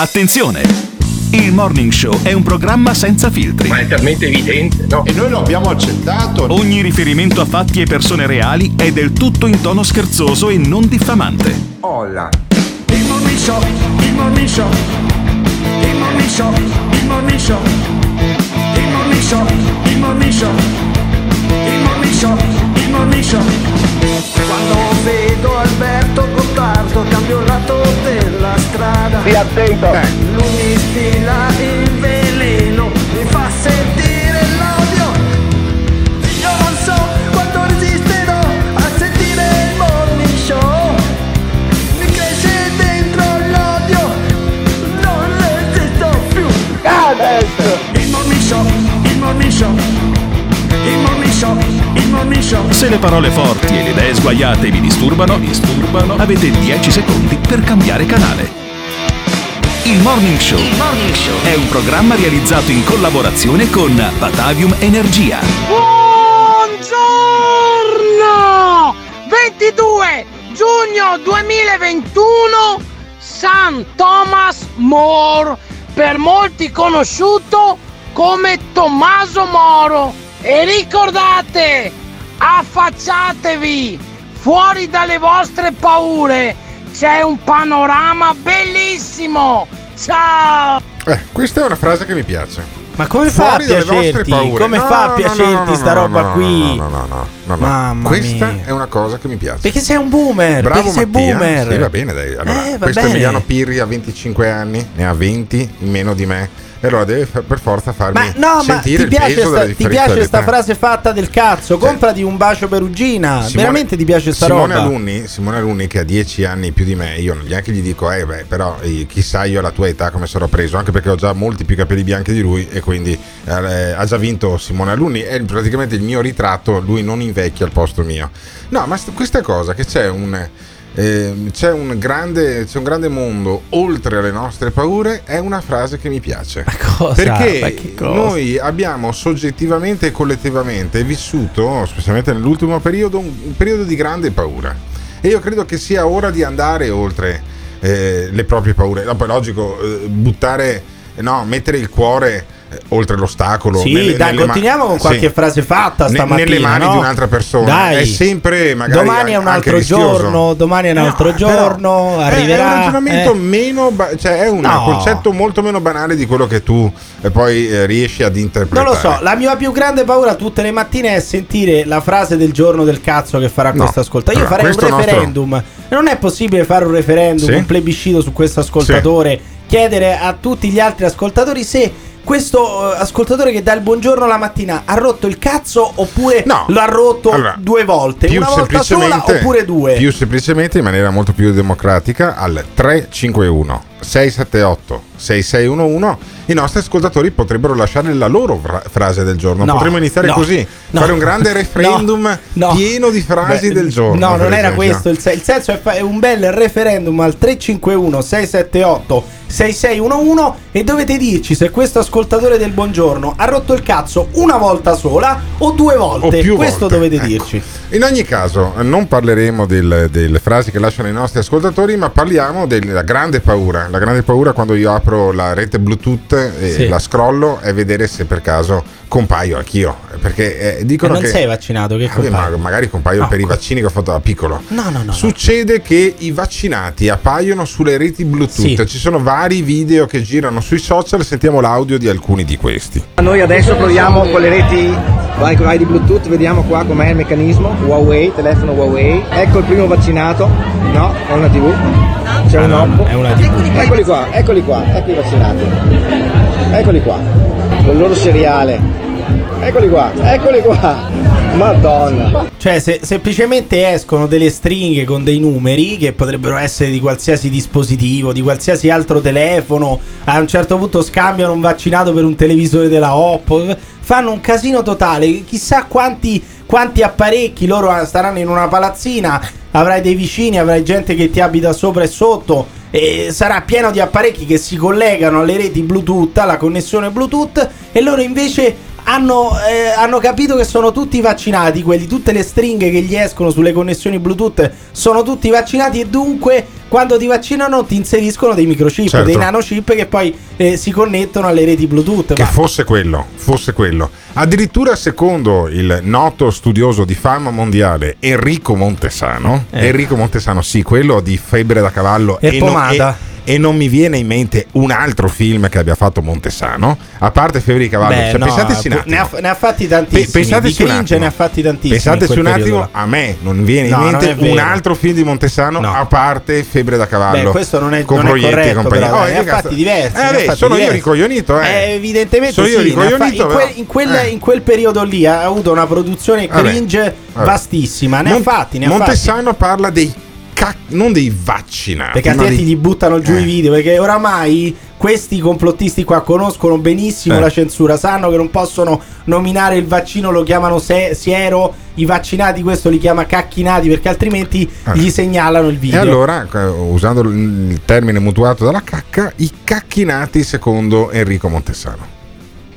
Attenzione! Il Morning Show è un programma senza filtri. Ma è talmente evidente, no? E noi lo abbiamo accettato. Ogni riferimento a fatti e persone reali è del tutto in tono scherzoso e non diffamante. Olla. Il Morning Show, il Morning Show, il Morning Show, il Morning Show, il Morning Show, il Morning Show, il Morning Show, il Show. Quando vedo Alberto Gottardo cambio lato della strada. Stia attento! Lui stila Se le parole forti e le idee sguaiate vi disturbano, disturbano, avete 10 secondi per cambiare canale. Il Morning Show è un programma realizzato in collaborazione con Batavium Energia. Buongiorno! 22 giugno 2021 San Thomas More, per molti conosciuto come Tommaso Moro. E ricordate, affacciatevi fuori dalle vostre paure. C'è un panorama bellissimo. Ciao! Eh, questa è una frase che mi piace. Ma come fa a Fuori dalle vostre piacerti? paure. Come No, fa a piacerti no, no, sta roba qui? No, no, no, no, no, no. Mamma Questa mia. è una cosa che mi piace. Perché sei un boomer, Bravo perché sei Mattia. boomer. Sì, va bene, dai. Allora, Eh, va questo bene. Emiliano Pirri ha 25 anni, ne ha 20 in meno di me. E allora deve per forza farmi Ma no, ma sentire ti il piace, sta, ti piace dell'età. sta frase fatta del cazzo? Comprati un bacio perugina. Simone- Veramente ti piace sta Simone roba? Alunni, Simone Alunni che ha 10 anni più di me, io non neanche gli dico, eh beh, però eh, chissà io alla tua età come sarò preso, anche perché ho già molti più capelli bianchi di lui e quindi eh, ha già vinto Simone Alunni, è praticamente il mio ritratto, lui non invecchia al posto mio. No, ma st- questa cosa che c'è un... eh, c'è, un grande, c'è un grande mondo oltre alle nostre paure è una frase che mi piace perché noi abbiamo soggettivamente e collettivamente vissuto, specialmente nell'ultimo periodo, un, periodo di grande paura. E io credo che sia ora di andare oltre eh, le proprie paure. Dopo è logico eh, buttare, no, mettere il cuore eh, oltre l'ostacolo. Sì, nelle- dai, nelle ma- continuiamo con qualche sì. frase fatta stamattina. nelle mani no? di un'altra persona. Dai. È sempre magari Domani è un altro giorno, domani è un No, altro però giorno, arriverà. È un ragionamento eh. meno, ba- cioè è un No. concetto molto meno banale di quello che tu eh, poi eh, riesci ad interpretare. Non lo so, la mia più grande paura tutte le mattine è sentire la frase del giorno del cazzo che farà No. questo ascoltatore. Io farei un questo nostro- referendum. Non è possibile fare un referendum, Sì. un plebiscito su questo ascoltatore, chiedere a tutti gli altri ascoltatori se questo eh, ascoltatore che dà il buongiorno la mattina ha rotto il cazzo oppure No. lo ha rotto Allora, due volte, più una volta sola semplicemente- oppure due. Più semplicemente in maniera molto più democratica al 351 678 6611 i nostri ascoltatori potrebbero lasciare la loro fra- frase del giorno. No, Potremmo iniziare no, così, no. fare un grande referendum No, no. pieno di frasi Beh, del giorno. No, non era esempio. questo. Il, se- il senso è, fa- è un bel referendum al 351 678 6611 e dovete dirci se questo ascoltatore del buongiorno ha rotto il cazzo una volta sola o due O volte. più questo volte. dovete Ecco. dirci. In ogni caso, non parleremo del- delle frasi che lasciano i nostri ascoltatori, ma parliamo della grande paura. La grande paura quando io apro la rete Bluetooth e Sì. la scrollo è vedere se per caso compaio anch'io. Perché eh, dicono non che. sei vaccinato, che colpa? ma magari compaio No, per i vaccini che ho fatto da piccolo. No, no, no. no. Succede che i vaccinati appaiono sulle reti Bluetooth. Sì. Ci sono vari video che girano sui social. Sentiamo l'audio di alcuni di questi. Noi adesso proviamo con le reti Wi-Fi di Bluetooth, vediamo qua com'è il meccanismo. Huawei, telefono Huawei. Ecco il primo vaccinato. No, è una TV. C'è un no, Oppo. è una TV. Eccoli qua, eccoli qua, ecco i vaccinati. Eccoli qua. Con il loro seriale. Eccoli qua, eccoli qua. Madonna. Cioè, se semplicemente escono delle stringhe con dei numeri che potrebbero essere di qualsiasi dispositivo, di qualsiasi altro telefono, a un certo punto scambiano un vaccinato per un televisore della Oppo, fanno un casino totale. Chissà quanti, quanti apparecchi loro staranno in una palazzina, avrai dei vicini, avrai gente che ti abita sopra e sotto. E sarà pieno di apparecchi che si collegano alle reti Bluetooth, alla connessione Bluetooth, e loro invece hanno, eh, hanno capito che sono tutti vaccinati, quelli, tutte le stringhe che gli escono sulle connessioni Bluetooth sono tutti vaccinati e dunque quando ti vaccinano ti inseriscono dei microchip, Certo. dei nanochip che poi eh, si connettono alle reti Bluetooth. Che Ma- fosse quello, fosse quello. Addirittura secondo il noto studioso di fama mondiale Enrico Montesano, Eh. Enrico Montesano, sì, quello di Febbre da cavallo E non- pomata. e- e non mi viene in mente un altro film che abbia fatto Montesano, a parte Febbre di cavallo. Beh, Cioè, no, pensateci un attimo. ne ha, ne ha fatti tantissimi. pensateci un attimo. ne ha fatti tantissimi. Pensateci un attimo, a me non viene No, in mente un altro film di Montesano No. a parte Febbre da cavallo. Beh, questo non è, con non Proietti e compagnia. però, Oh, ne che ha fatti diversi. Eh, beh, sono io diversi. ricoglionito, eh. Eh, evidentemente Sono io sì, ha fa- ricoglionito, in, quel, però. in quel- Eh. in quel periodo lì ha avuto una produzione Vabbè, cringe vabbè. vastissima. Ne Mon- ha fatti, ne ha fatti. Montesano parla dei cac- non dei vaccinati, Perché altrimenti dei- gli buttano giù Eh. i video. Perché oramai questi complottisti qua conoscono benissimo Eh. la censura. Sanno che non possono nominare il vaccino, lo chiamano se- siero. I vaccinati, questo li chiama cacchinati. Perché altrimenti Eh. gli segnalano il E video. allora, eh, usando il termine mutuato dalla cacca, i cacchinati secondo Enrico Montesano.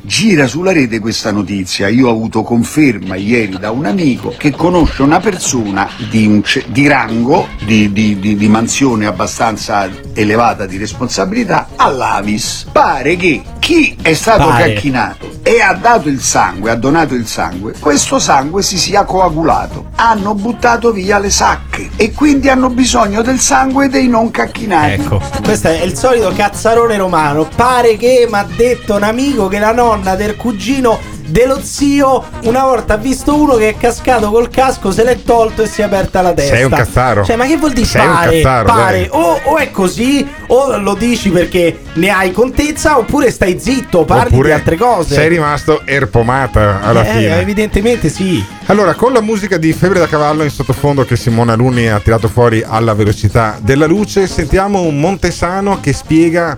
Gira sulla rete questa notizia, io ho avuto conferma ieri da un amico che conosce una persona di, un di rango, di, di- di- di mansione abbastanza elevata di responsabilità all'Avis. Pare che chi è stato Pare. cacchinato e ha dato il sangue, ha donato il sangue, questo sangue si sia coagulato. Hanno buttato via le sacche e quindi hanno bisogno del sangue dei non cacchinati. Ecco, questo è il solito cazzarone romano. Pare che mi ha detto un amico che la nonna del cugino dello zio una volta ha visto uno che è cascato col casco, se l'è tolto e si è aperta la testa. Sei un cazzaro. Cioè, ma che vuol dire Sei un pare? cazzaro, pare. O, o è così, o lo dici perché ne hai contezza, oppure stai zitto, parli Oppure di altre cose. Sei rimasto erpomata alla Eh, fine. evidentemente sì. Allora, con la musica di Febbre da cavallo in sottofondo che Simone Alunni ha tirato fuori alla velocità della luce, sentiamo un Montesano che spiega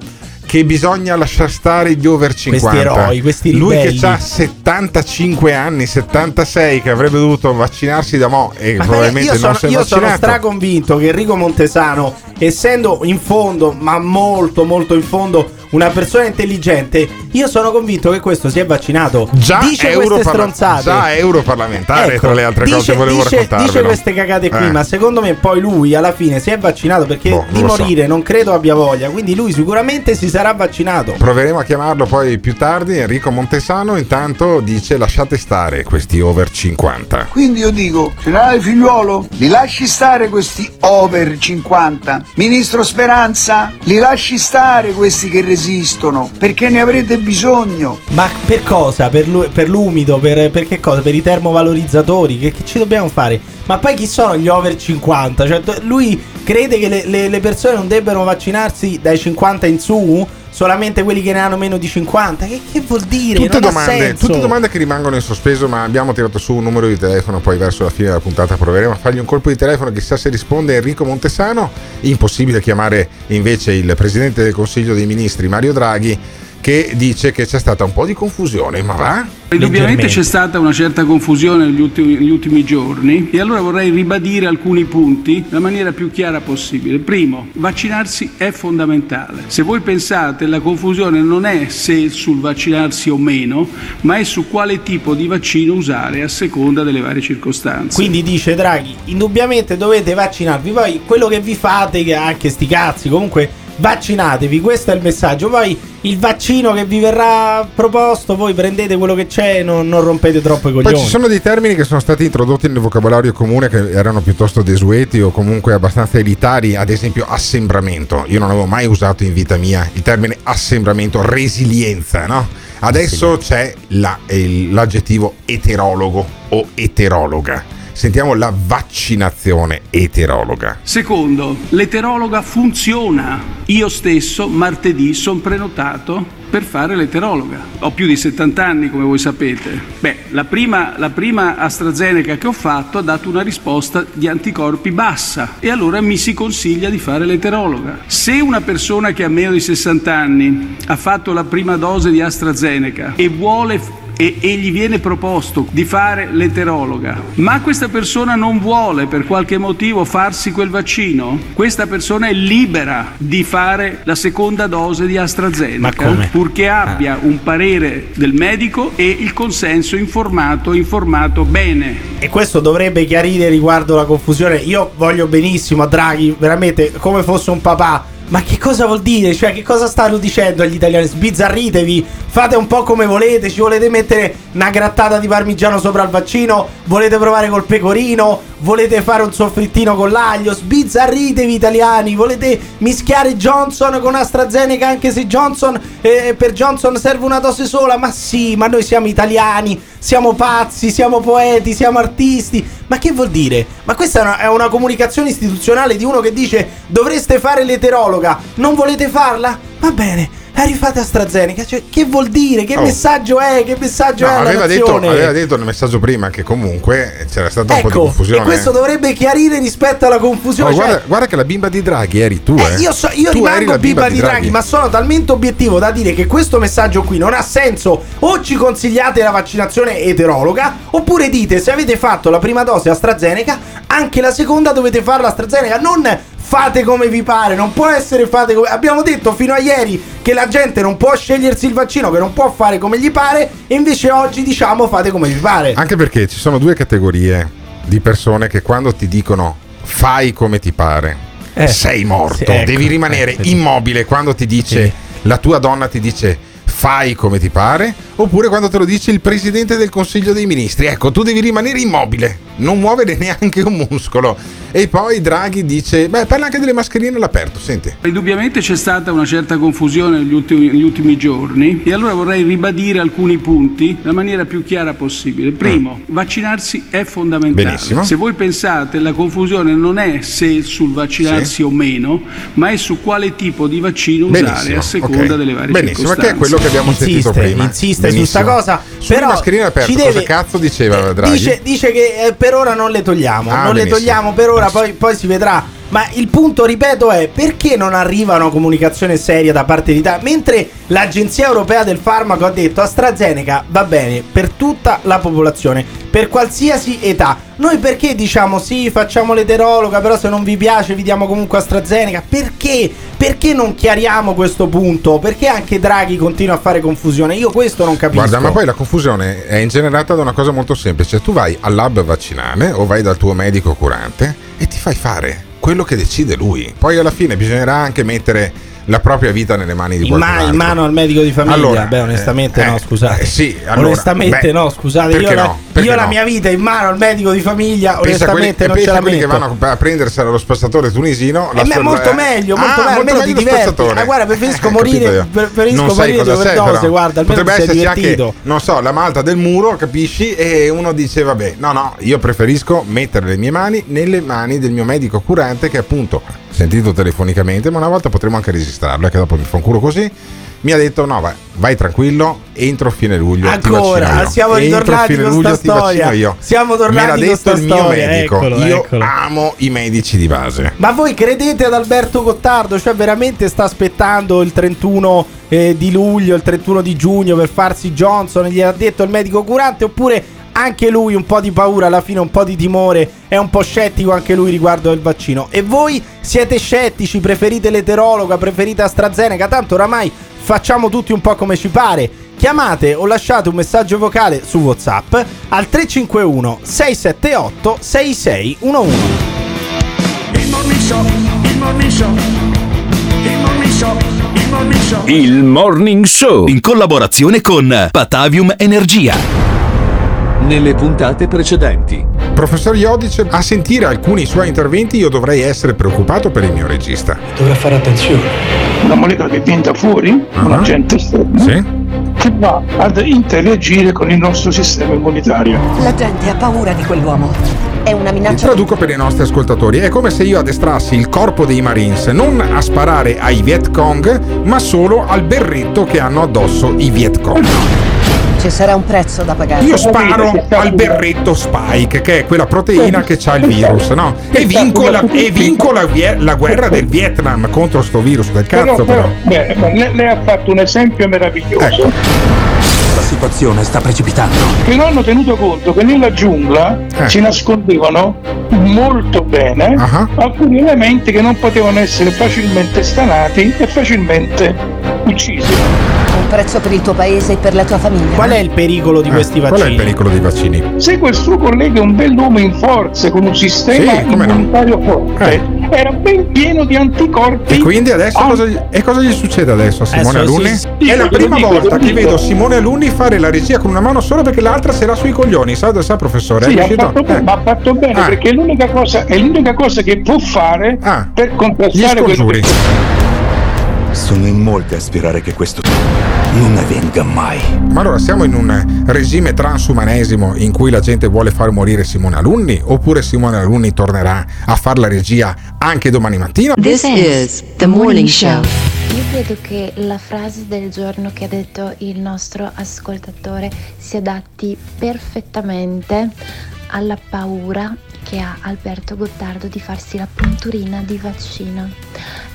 che bisogna lasciar stare gli over 50. eroi, questi Lui che ha 75 anni, 76, che avrebbe dovuto vaccinarsi da mo' e Ma probabilmente io sono, non si è io sono vaccinato. straconvinto che Enrico Montesano, essendo in fondo, ma molto molto in fondo, una persona intelligente, io sono convinto che questo si è vaccinato. Già, dice queste stronzate. già europarlamentare, Ecco, tra le altre dice, cose volevo dice, raccontarvelo. dice queste cagate qui, Eh. ma secondo me poi lui alla fine si è vaccinato perché Boh, di non lo so. morire non credo abbia voglia, quindi lui sicuramente si sarà vaccinato. Proveremo a chiamarlo poi più tardi. Enrico Montesano intanto dice lasciate stare questi over 50. Quindi io dico, generale figliuolo, li lasci stare questi over 50. Ministro Speranza, li lasci stare questi che resistono, perché ne avrete bisogno. Ma per cosa? Per, lu- per l'umido? Per, per che cosa? Per i termovalorizzatori? Che, che ci dobbiamo fare? Ma poi chi sono gli over 50? Cioè, lui crede che le, le- le persone non debbano vaccinarsi dai 50 in su? Solamente quelli che ne hanno meno di 50? Che, che vuol dire? Tutte domande, senso. tutte domande che rimangono in sospeso, ma abbiamo tirato su un numero di telefono. Poi verso la fine della puntata proveremo a fargli un colpo di telefono. Chissà se risponde Enrico Montesano. Impossibile chiamare invece il presidente del Consiglio dei Ministri, Mario Draghi, che dice che c'è stata un po' di confusione. Ma va? Indubbiamente c'è stata una certa confusione negli ultimi, negli ultimi giorni e allora vorrei ribadire alcuni punti nella maniera più chiara possibile. Primo, vaccinarsi è fondamentale. Se voi pensate la confusione non è se sul vaccinarsi o meno, ma è su quale tipo di vaccino usare a seconda delle varie circostanze. Quindi dice Draghi, indubbiamente dovete vaccinarvi. Poi quello che vi fate, che anche sti cazzi, comunque vaccinatevi, questo è il messaggio. Poi il vaccino che vi verrà proposto, voi prendete quello che c'è e non, non rompete troppo i Poi coglioni. ci sono dei termini che sono stati introdotti nel vocabolario comune che erano piuttosto desueti o comunque abbastanza elitari, ad esempio assembramento. Io non avevo mai usato in vita mia il termine assembramento, resilienza, no? Adesso c'è la- l'aggettivo eterologo o eterologa. Sentiamo la vaccinazione eterologa. Secondo, l'eterologa funziona. Io stesso martedì sono prenotato per fare l'eterologa. Ho più di 70 anni, come voi sapete. Beh, la prima, la prima AstraZeneca che ho fatto ha dato una risposta di anticorpi bassa e allora mi si consiglia di fare l'eterologa. Se una persona che ha meno di 60 anni ha fatto la prima dose di AstraZeneca e vuole e, e gli viene proposto di fare l'eterologa, ma questa persona non vuole per qualche motivo farsi quel vaccino, questa persona è libera di fare la seconda dose di AstraZeneca, purché abbia un parere del medico e il consenso informato, informato bene. E questo dovrebbe chiarire riguardo la confusione. Io voglio benissimo a Draghi, veramente come fosse un papà. Ma che cosa vuol dire? Cioè, che cosa stanno dicendo agli italiani? Sbizzarritevi, fate un po' come volete. Ci volete mettere una grattata di parmigiano sopra il vaccino? Volete provare col pecorino? Volete fare un soffrittino con l'aglio? Sbizzarritevi, italiani. Volete mischiare Johnson con AstraZeneca? Anche se Johnson, eh, per Johnson serve una dose sola? Ma sì, ma noi siamo italiani, siamo pazzi, siamo poeti, siamo artisti. Ma che vuol dire? Ma questa è una, è una comunicazione istituzionale di uno che dice dovreste fare l'eterologa, non volete farla? Va bene, la rifate AstraZeneca. Cioè, che vuol dire? Che Oh. messaggio è? Che messaggio No, è aveva, detto, aveva detto nel messaggio prima che comunque c'era stata un po' di Ecco, confusione. e questo dovrebbe chiarire rispetto alla confusione. Oh, cioè- guarda, guarda che la bimba di Draghi eri tu, eh. Eh, io, so- io Tu rimango la bimba di Draghi, ma sono talmente obiettivo da dire che questo messaggio qui non ha senso. O ci consigliate la vaccinazione eterologa, oppure dite se avete fatto la prima dose AstraZeneca, anche la seconda dovete farla AstraZeneca. Non fate come vi pare, non può essere fate come. Abbiamo detto fino a ieri che la gente non può scegliersi il vaccino, che non può fare come gli pare, e invece oggi diciamo fate come vi pare. Anche perché ci sono due categorie di persone che quando ti dicono fai come ti pare, Eh, sei morto, sì, ecco, devi rimanere eh, immobile quando ti dice, Sì. la tua donna ti dice fai come ti pare, oppure quando te lo dice il presidente del consiglio dei ministri. Ecco, tu devi rimanere immobile, non muovere neanche un muscolo. E poi Draghi dice, beh, parla anche delle mascherine all'aperto, senti. Indubbiamente c'è stata una certa confusione negli ultimi, negli ultimi giorni e allora vorrei ribadire alcuni punti nella maniera più chiara possibile. Primo, vaccinarsi è fondamentale. Benissimo. Se voi pensate, la confusione non è se sul vaccinarsi Sì. o meno, ma è su quale tipo di vaccino usare Benissimo, a seconda ok. delle varie Benissimo, circostanze. che è quello che abbiamo sentito insiste, prima. insiste su Benissimo. sta cosa. Sulle però mascherine aperte, ci cosa deve- cazzo diceva Eh, Draghi? Dice, dice che eh, per ora non le togliamo. Ah, non le benissimo. togliamo per ora, poi, poi si vedrà. Ma il punto, ripeto, è perché non arriva una comunicazione seria da parte d'Italia? Mentre l'Agenzia Europea del Farmaco ha detto AstraZeneca va bene per tutta la popolazione, per qualsiasi età. Noi perché diciamo sì, facciamo l'eterologa, però se non vi piace vi diamo comunque AstraZeneca? Perché? Perché non chiariamo questo punto? Perché anche Draghi continua a fare confusione? Io questo non capisco. Guarda, ma poi la confusione è ingenerata da una cosa molto semplice. Tu vai al lab vaccinale o vai dal tuo medico curante e ti fai fare quello che decide lui. Poi alla fine bisognerà anche mettere la propria vita nelle mani di In, qualcun ma- in altro. mano al medico di famiglia? Allora, beh, onestamente eh, no, scusate. eh, sì, allora, onestamente beh, no, scusate. Io, la, no? Io la no? mia vita in mano al medico di famiglia, Pensa a quelli, onestamente e non ce la quelli che vanno a prendersela allo spazzatore tunisino. Eh, ma è molto meglio, molto Ah, meglio, almeno ti diverti. Ma guarda, preferisco Eh, morire- preferisco Non morire di overdose, guarda, almeno Potrebbe esserci divertito. anche, non so, la malta del muro, capisci? E uno dice, vabbè, no, no, io preferisco mettere le mie mani nelle mani del mio medico curante che appunto, sentito telefonicamente, ma una volta potremo anche registrarlo, è che dopo mi fa un culo così. Mi ha detto: No, vai, vai tranquillo, entro fine luglio. Ancora, siamo Entro ritornati fine con luglio storia. io. Siamo tornati Me l'ha detto il mio storia, medico. eccolo, io eccolo. amo i medici di base. Ma voi credete ad Alberto Gottardo? Cioè, veramente sta aspettando il 31 eh, di luglio, il 31 di giugno per farsi Johnson? Gli ha detto il medico curante? Oppure anche lui un po' di paura, alla fine un po' di timore, è un po' scettico anche lui riguardo il vaccino? E voi siete scettici? Preferite l'eterologa? Preferite AstraZeneca? Tanto oramai facciamo tutti un po' come ci pare. Chiamate o lasciate un messaggio vocale su WhatsApp al 351 678 6611. Il morning show, il morning show, il morning show, il morning show. Il Morning Show in collaborazione con Patavium Energia. Nelle puntate precedenti. Professor Iodice, a sentire alcuni suoi interventi io dovrei essere preoccupato per il mio regista. Dovrà fare attenzione. Una molecola che viene da fuori, un Ah. agente esterno, Sì? che va ad interagire con il nostro sistema immunitario. La gente ha paura di quell'uomo. È una minaccia. traduco per i nostri ascoltatori, è come se io addestrassi il corpo dei Marines non a sparare ai Viet Cong, ma solo al berretto che hanno addosso i Viet Cong. Ci sarà un prezzo da pagare. Io sparo al berretto Spike, che è quella proteina che ha il virus, no? E vinco, la, e vinco la, la guerra del Vietnam contro sto virus del cazzo, però. beh, beh, lei, lei ha fatto un esempio meraviglioso. Ecco. La situazione sta precipitando. Che non hanno tenuto conto che nella giungla Eh. si nascondevano molto bene Ah. alcuni elementi che non potevano essere facilmente stanati e facilmente uccisi. Prezzo per il tuo paese e per la tua famiglia. Qual è il pericolo di questi Qual è vaccini? il pericolo dei vaccini? Se quel suo collega è un bell'uomo in forze con un sistema Sì, come no. immunitario forte, era ben pieno di anticorpi. E quindi adesso Ah, cosa gli, e cosa gli succede adesso a Simone Adesso Alunni? sì, sì, è la prima dico, volta che vedo Simone Alunni fare la regia con una mano solo perché l'altra se l'ha sui coglioni, sa, sa professore? Sì, è ha riuscito? fatto, bene, Eh. ma ha fatto bene Ah. perché è l'unica, cosa, è l'unica cosa che può fare per Gli contrastare che Sono in molti a sperare che questo non avvenga mai. Ma allora siamo in un regime transumanesimo in cui la gente vuole far morire Simone Alunni? Oppure Simone Alunni tornerà a fare la regia anche domani mattina? This is the morning show. Io credo che la frase del giorno che ha detto il nostro ascoltatore si adatti perfettamente alla paura che ha Alberto Gottardo di farsi la punturina di vaccino.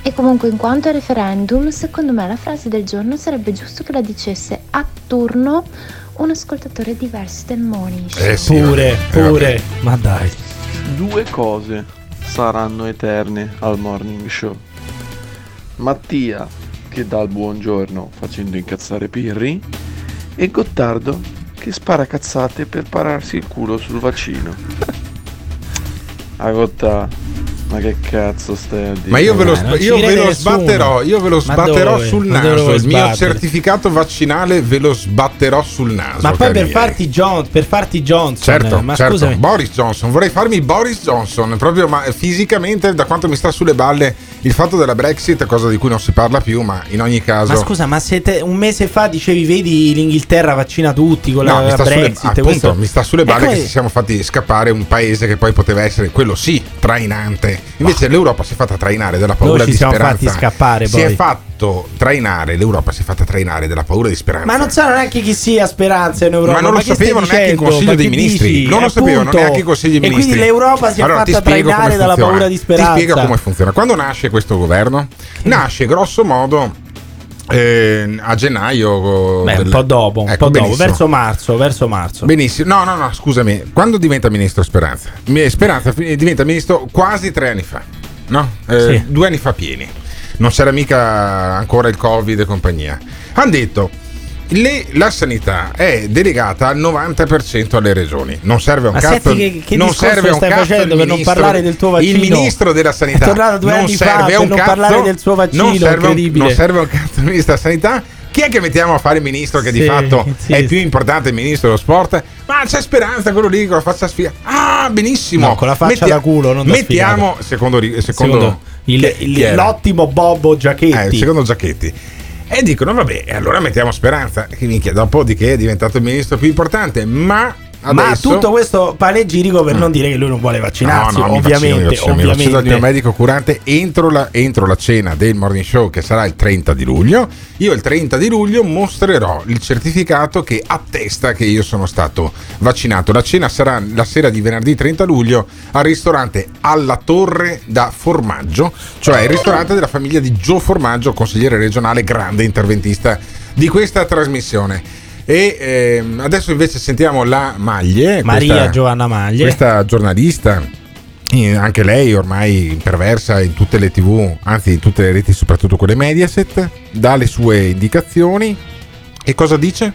E comunque in quanto a referendum, secondo me la frase del giorno sarebbe giusto che la dicesse a turno un ascoltatore diverso del morning show. Eh sì, Pure, vabbè, eh, pure. Ma dai. Due cose saranno eterne al morning show. Mattia che dà il buongiorno facendo incazzare Pirri e Gottardo che spara cazzate per pararsi il culo sul vaccino. A Gotta, ma che cazzo stai a dire? Ma io ve lo, Eh, ci io ve lo sbatterò, io ve lo sbatterò dove? sul naso. Il mio certificato vaccinale ve lo sbatterò sul naso. Ma poi per farti, John, per farti Johnson, Certo, ma certo. scusami. Boris Johnson, vorrei farmi Boris Johnson, proprio ma fisicamente da quanto mi sta sulle balle il fatto della Brexit, cosa di cui non si parla più, ma in ogni caso Ma scusa, ma se te- un mese fa dicevi, vedi l'Inghilterra vaccina tutti con No, la, mi la sta, sulle, Brexit. appunto, questo- mi sta sulle balle che ci siamo fatti scappare un paese che poi poteva essere quello sì, trainante. Invece l'Europa si è fatta trainare dalla paura Noi ci di siamo speranza. fatti scappare, Si è poi. fatto trainare, l'Europa si è fatta trainare dalla paura di speranza. Ma non sanno neanche chi sia Speranza in Europa. Ma non lo stai sapevano neanche il? Consiglio Ma dei Ministri. dici? Non lo sapevano Appunto. neanche il Consiglio dei E Ministri. quindi l'Europa si è Allora, fatta trainare dalla paura di speranza. Ti spiego come funziona. Quando nasce questo governo? Nasce grosso modo eh, a gennaio. Beh, un del- po' dopo, un Ecco, po' dopo, verso marzo, verso marzo. Benissimo, no, no, no, scusami. Quando diventa ministro Speranza? Speranza diventa ministro quasi tre anni fa, no? Eh, Sì. Due anni fa pieni. Non c'era mica ancora il Covid e compagnia. Hanno detto. Le- la sanità è delegata al 90% alle regioni. Non serve un Ma cazzo. che- che non serve un stai cazzo facendo per non parlare del tuo vaccino? Il ministro della sanità È tornato due non anni fa serve per un non cazzo, parlare del suo vaccino, Non serve, non serve un cazzo il ministro della sanità. Chi è che mettiamo a fare il ministro che di Sì, fatto sì, è sì. più importante il ministro dello sport? Ma c'è speranza quello lì con la faccia sfiga. Ah, benissimo. No, con la faccia Mettia- da culo, non da Mettiamo, secondo, secondo, Secondo il- chi- il- l'ottimo Bobbo Giacchetti. Eh, secondo Giacchetti. E dicono, vabbè, allora mettiamo speranza. Che minchia, dopo di che è diventato il ministro più importante, ma Ma adesso... tutto questo panegirico per non dire che lui non vuole vaccinarsi, No, no, mi ovviamente, vaccino, mi vaccino, mi vaccino dal ovviamente. mio medico curante entro la, entro la cena del morning show che sarà il 30 di luglio. Io il 30 di luglio mostrerò il certificato che attesta che io sono stato vaccinato. La cena sarà la sera di venerdì 30 luglio al ristorante Alla Torre da Formaggio, cioè il ristorante della famiglia di Gio Formaggio, consigliere regionale, grande interventista di questa trasmissione. E ehm, adesso invece sentiamo la Maglie, Maria questa- Giovanna Maglie. questa giornalista, eh, anche lei ormai perversa in tutte le tv, anzi in tutte le reti, soprattutto quelle Mediaset, dà le sue indicazioni. E cosa dice?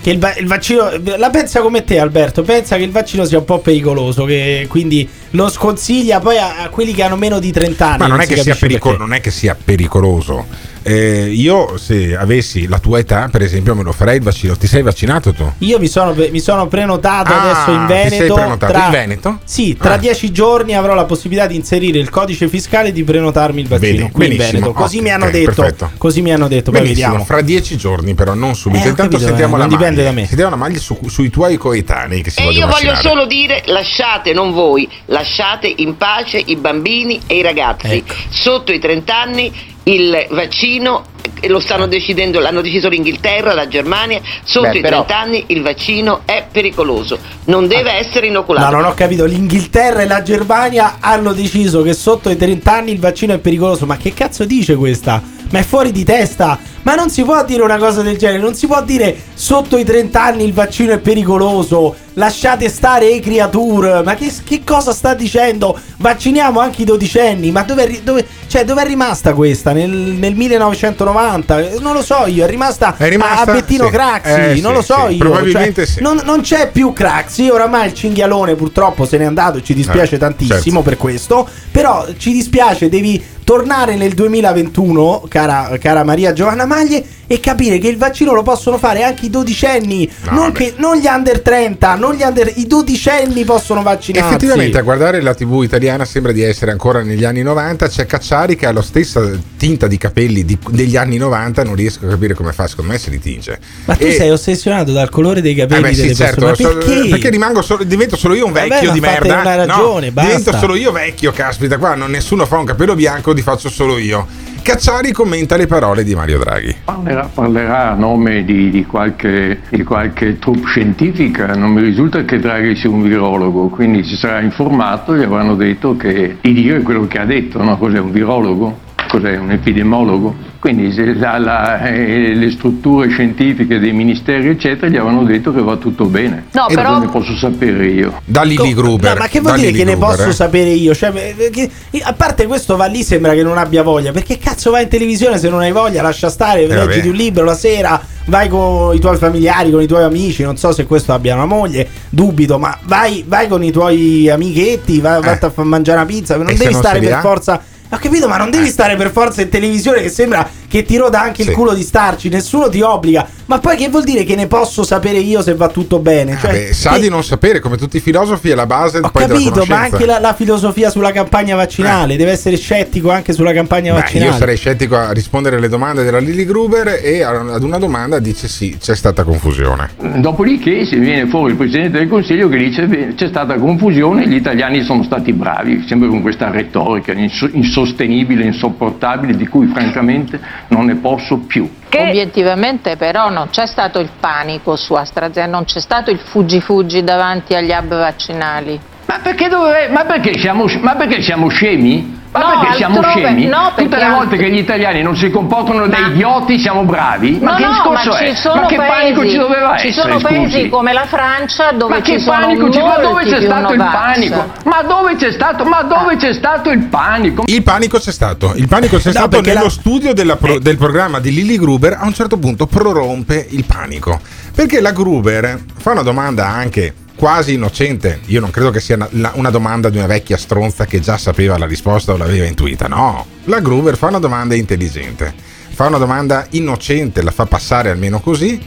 Che il, va- il vaccino la pensa come te, Alberto. Pensa che il vaccino sia un po' pericoloso. Che quindi lo sconsiglia poi a, a quelli che hanno meno di 30 anni. Ma non è, si che sia capisce perico- perché. non è che sia pericoloso. Eh, io se avessi la tua età, per esempio, me lo farei il vaccino. Ti sei vaccinato tu? Io mi sono, mi sono prenotato Ah, adesso in ti sei Veneto. prenotato tra, in Veneto? Sì, tra Ah. dieci giorni avrò la possibilità di inserire il codice fiscale e di prenotarmi il vaccino Vedi, qui in. Veneto. Così Ok, mi hanno ok, detto. perfetto. Così mi hanno detto. Poi Benissimo, vediamo. fra dieci giorni, però, non subito. Eh, Intanto capito, sentiamo eh, la non dipende maglia. da me. Sentiamo la maglia su- sui tuoi coetanei che si E io voglio vaccinare. solo dire, lasciate, non voi, lasciate in pace i bambini e i ragazzi. Ecco. Sotto i 30 anni il vaccino eh, lo stanno decidendo, l'hanno deciso l'Inghilterra, la Germania, sotto Beh, i però- 30 anni il vaccino è pericoloso, non deve essere No, inoculato. non ho capito. L'Inghilterra e la Germania hanno deciso che sotto i 30 anni il vaccino è pericoloso. Ma che cazzo dice questa? Ma è fuori di testa. Ma non si può dire una cosa del genere. Non si può dire sotto i 30 anni il vaccino è pericoloso. Lasciate stare i creature. Ma che, che cosa sta dicendo? Vacciniamo anche i dodicenni. Ma dove, dove, cioè, dove è rimasta questa? Nel, nel 1990? Eh, Non lo so io. È rimasta, È rimasta? a, Bettino Sì. Craxi. Eh, non sì, lo so sì. io. Probabilmente Cioè, sì. non, non c'è più Craxi. Oramai il cinghialone purtroppo se n'è andato. Ci dispiace Eh, tantissimo per questo. Però ci dispiace, devi tornare nel 2021, cara, cara Maria Giovanna Maglie, e capire che il vaccino lo possono fare anche i dodicenni. No, non, vabbè. che, non gli under 30, non gli under, i dodicenni possono vaccinarsi. Effettivamente a guardare la TV italiana sembra di essere ancora negli anni 90. C'è Cacciari che ha la stessa tinta di capelli di- degli anni 90. Non riesco a capire come fa. Secondo me si ritinge. Ma tu E- sei ossessionato dal colore dei Eh capelli beh, sì, delle certo, persone. Ma so- perché? rimango solo, divento solo io un Vabbè, vecchio ma di merda. una No, ragione, basta. divento solo io vecchio, caspita, qua non, nessuno fa un capello bianco, li faccio solo io. Cacciari commenta le parole di Mario Draghi. Parlerà, parlerà a nome di, di qualche, di qualche troupe scientifica, non mi risulta che Draghi sia un virologo, quindi si sarà informato gli avranno detto che, di dire quello che ha detto, no? cos'è un virologo? Cos'è un epidemiologo? Quindi se la- la- eh, le strutture scientifiche dei ministeri eccetera gli avranno detto che va tutto bene. No, e però- cosa ne posso sapere io? Da Lili Gruber. No, ma che vuol dire Lili che ne Gruber, posso eh? sapere io? Cioè, eh, che- a parte questo, va lì, sembra che non abbia voglia. Perché cazzo vai in televisione se non hai voglia? Lascia stare, Eh, leggiti un libro la sera, vai con i tuoi familiari, con i tuoi amici. Non so se questo abbia una moglie, dubito, ma vai, vai con i tuoi amichetti, vai, vai a mangiare una pizza. Non Eh. E devi non stare per forza. Ho capito, ma non devi stare per forza in televisione che sembra che ti roda anche il Sì. culo di starci, nessuno ti obbliga. Ma poi che vuol dire che ne posso sapere io se va tutto bene? Cioè, Vabbè, sa che- di non sapere, come tutti i filosofi, è la base ho poi della capito, ma anche la, la filosofia sulla campagna vaccinale. Deve essere scettico anche sulla campagna Beh, vaccinale. io sarei scettico a rispondere alle domande della Lili Gruber e ad una domanda dice sì, c'è stata confusione. Dopodiché se viene fuori il Presidente del Consiglio che dice "Beh, c'è stata confusione, gli italiani sono stati bravi, sempre con questa retorica inso- insostenibile, insopportabile, di cui francamente non ne posso più. Obiettivamente però non c'è stato il panico su AstraZeneca, non c'è stato il fuggi-fuggi davanti agli hub vaccinali. Ma perché, dove- ma perché siamo, ma perché siamo scemi? Ma No, perché siamo altrove- scemi? no, Tutte perché le volte alt- che gli italiani non si comportano da idioti siamo bravi? Ma No, che discorso ma è? ci sono ma che paesi, panico ci doveva ci essere? sono paesi scusi? come la Francia dove ma ci che sono panico ci- ma dove c'è stato il panico? Ma dove c'è stato? Ma dove c'è stato il panico? Il panico c'è stato, il panico c'è No, stato perché nello la- studio della pro- del programma di Lily Gruber, a un certo punto prorompe il panico. Perché la Gruber fa una domanda anche quasi innocente. Io non credo che sia una, una domanda di una vecchia stronza che già sapeva la risposta o l'aveva intuita. No, la Gruber fa una domanda intelligente, fa una domanda innocente, la fa passare almeno così.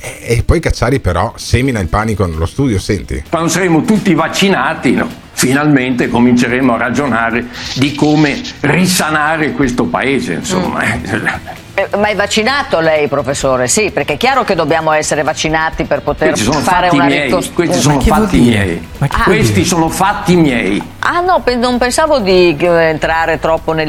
E, e poi Cacciari però semina il panico nello studio, senti. Quando saremo tutti vaccinati, no, finalmente cominceremo a ragionare di come risanare questo paese, insomma. Mm. Eh, Ma è vaccinato lei, professore? Sì, perché è chiaro che dobbiamo essere vaccinati per poter fare una ricostruzione. questi sono fatti miei. Questi sono fatti miei. Ah no, pe- non pensavo di eh, entrare troppo nel,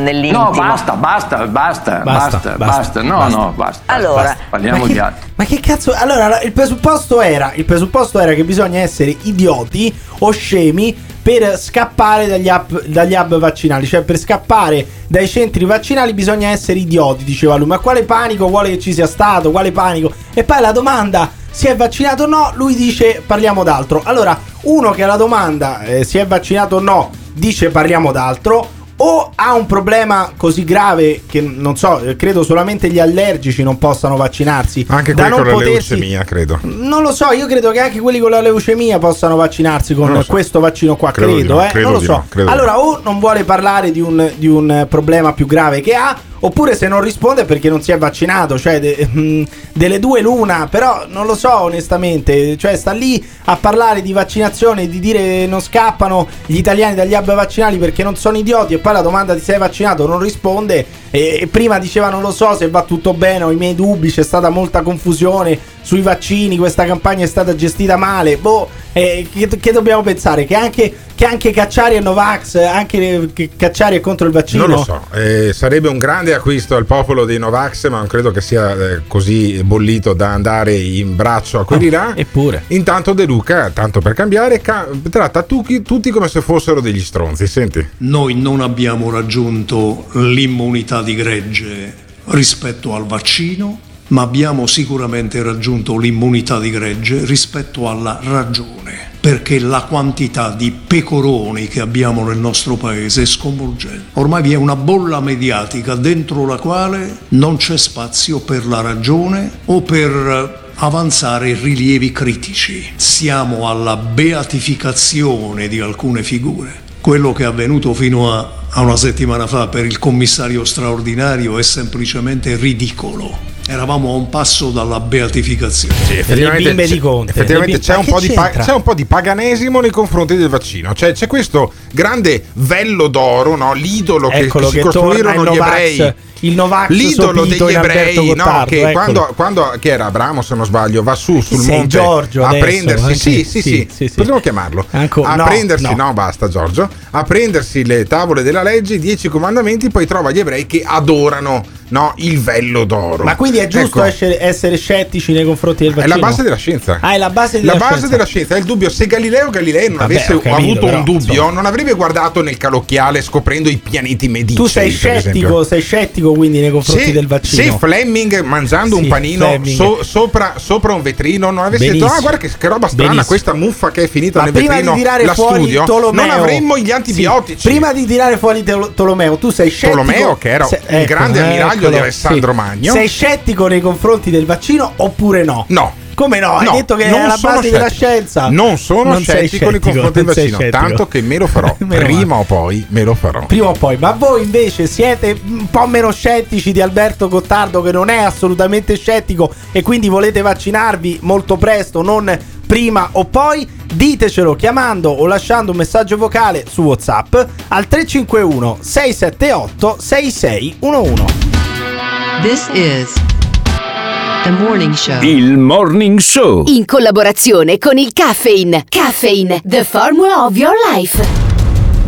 nell'intimo. No, basta, basta, basta, basta, basta, No, basta. no, basta. Allora, basta, parliamo ma che- di altro. Ma che cazzo? Allora, il presupposto era, il presupposto era che bisogna essere idioti o scemi per scappare dagli hub, dagli hub vaccinali, cioè per scappare dai centri vaccinali bisogna essere idioti, diceva lui. Ma quale panico vuole che ci sia stato? Quale panico? E poi la domanda si è vaccinato o no? Lui dice parliamo d'altro. Allora, uno che alla domanda eh, si è vaccinato o no dice parliamo d'altro o ha un problema così grave che non so, credo solamente gli allergici non possano vaccinarsi. Anche quelli con la potersi- leucemia, credo. Non lo so, io credo che anche quelli con la leucemia possano vaccinarsi con so. questo vaccino qua, Credo credo, no, eh. credo non lo so. no, allora, o non vuole parlare di un, di un problema più grave che ha, oppure se non risponde perché non si è vaccinato, cioè de- mm, delle due l'una, però non lo so onestamente, cioè sta lì a parlare di vaccinazione, di dire non scappano gli italiani dagli hub vaccinali perché non sono idioti e poi la domanda di se è vaccinato non risponde e, e prima diceva non lo so se va tutto bene, ho i miei dubbi, c'è stata molta confusione sui vaccini, questa campagna è stata gestita male, boh, eh, che, che dobbiamo pensare? Che anche, che anche Cacciari è Novax, anche che Cacciari è contro il vaccino? Non lo so, eh, sarebbe un grande acquisto al popolo dei Novax, ma non credo che sia eh, così bollito da andare in braccio a quelli là. Eppure. Intanto De Luca, tanto per cambiare, ca- tratta tutti, tutti come se fossero degli stronzi. Senti. Noi non abbiamo raggiunto l'immunità di gregge rispetto al vaccino, ma abbiamo sicuramente raggiunto l'immunità di gregge rispetto alla ragione, perché la quantità di pecoroni che abbiamo nel nostro paese è sconvolgente. Ormai vi è una bolla mediatica dentro la quale non c'è spazio per la ragione o per avanzare rilievi critici. Siamo alla beatificazione di alcune figure. Quello che è avvenuto fino a, a una settimana fa per il commissario straordinario è semplicemente ridicolo. Eravamo a un passo dalla beatificazione. effettivamente, c'è, effettivamente c'è, un po di pa- c'è un po' di paganesimo nei confronti del vaccino. Cioè, c'è questo grande vello d'oro, no? l'idolo che- Eccolo che, si che costruirono gli ebrei. Il Novax L'idolo degli ebrei, no, che eccolo. quando, quando che era Abramo, se non sbaglio, va su sul sei, monte Giorgio, a adesso, prendersi, sì, sì, sì, sì, potremmo chiamarlo, Anco- a no, prendersi, no. no. basta Giorgio, a prendersi le tavole della legge, i dieci comandamenti, poi trova gli ebrei che adorano no, il vello d'oro. Ma quindi è giusto Ecco. essere, essere scettici nei confronti del È vaccino? la base della scienza. Ah, è la base della La base scienza. della scienza è il dubbio. Se Galileo Galilei non Vabbè, avesse capito, avuto però, un dubbio, insomma. non avrebbe guardato nel calocchiale scoprendo i pianeti medici. Tu sei scettico, sei scettico quindi nei confronti Se, del vaccino. se Fleming mangiando Sì, un panino so- sopra, sopra un vetrino non avesse detto Benissimo. ah guarda che, che roba strana Benissimo. questa muffa che è finita Ma nel prima vetrino di tirare la fuori studio Tolomeo, non avremmo gli Sì, antibiotici prima di tirare fuori Tolo- Tolomeo, tu sei scettico. Tolomeo, che era un grande ammiraglio di Alessandro Magno. Sei scettico nei confronti del vaccino oppure no? No. Come no? Hai No, detto che è la base della scienza. non sono Non scettico nei confronti del vaccino scettico. tanto che me lo farò prima o poi me lo farò Prima o poi, ma voi invece siete un po' meno scettici di Alberto Gottardo che non è assolutamente scettico e quindi volete vaccinarvi molto presto, non prima o poi? Ditecelo chiamando o lasciando un messaggio vocale su WhatsApp al 351 678 6611. This is morning show. Il Morning Show. In collaborazione con il Caffeine. Caffeine, the formula of your life.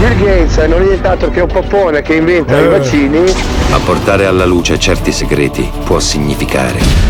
Bill Gates non è nient'altro che un popone che inventa Eh. i vaccini. Ma portare alla luce certi segreti può significare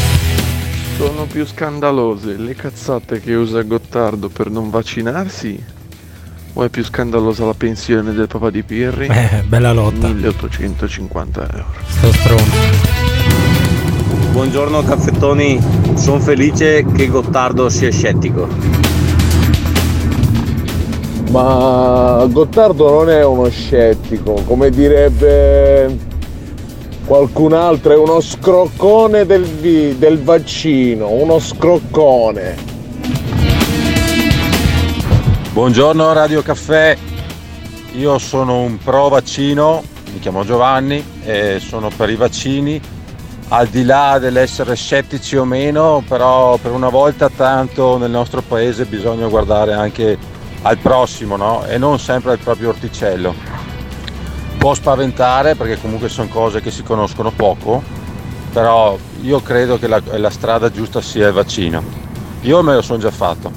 Sono più scandalose le cazzate che usa Gottardo per non vaccinarsi? O è più scandalosa la pensione del papà di Pirri? Eh, bella lotta. 1850 euro. Sto stronzo. Buongiorno caffettoni, sono felice che Gottardo sia scettico. Ma Gottardo non è uno scettico, come direbbe qualcun altro, è uno scroccone del, del vaccino, uno scroccone. Buongiorno Radio Caffè, io sono un pro vaccino, mi chiamo Giovanni e sono per i vaccini, al di là dell'essere scettici o meno, però per una volta tanto nel nostro paese bisogna guardare anche al prossimo no? e non sempre al proprio orticello. Può spaventare perché comunque sono cose che si conoscono poco, però io credo che la, la strada giusta sia il vaccino. Io me lo sono già fatto.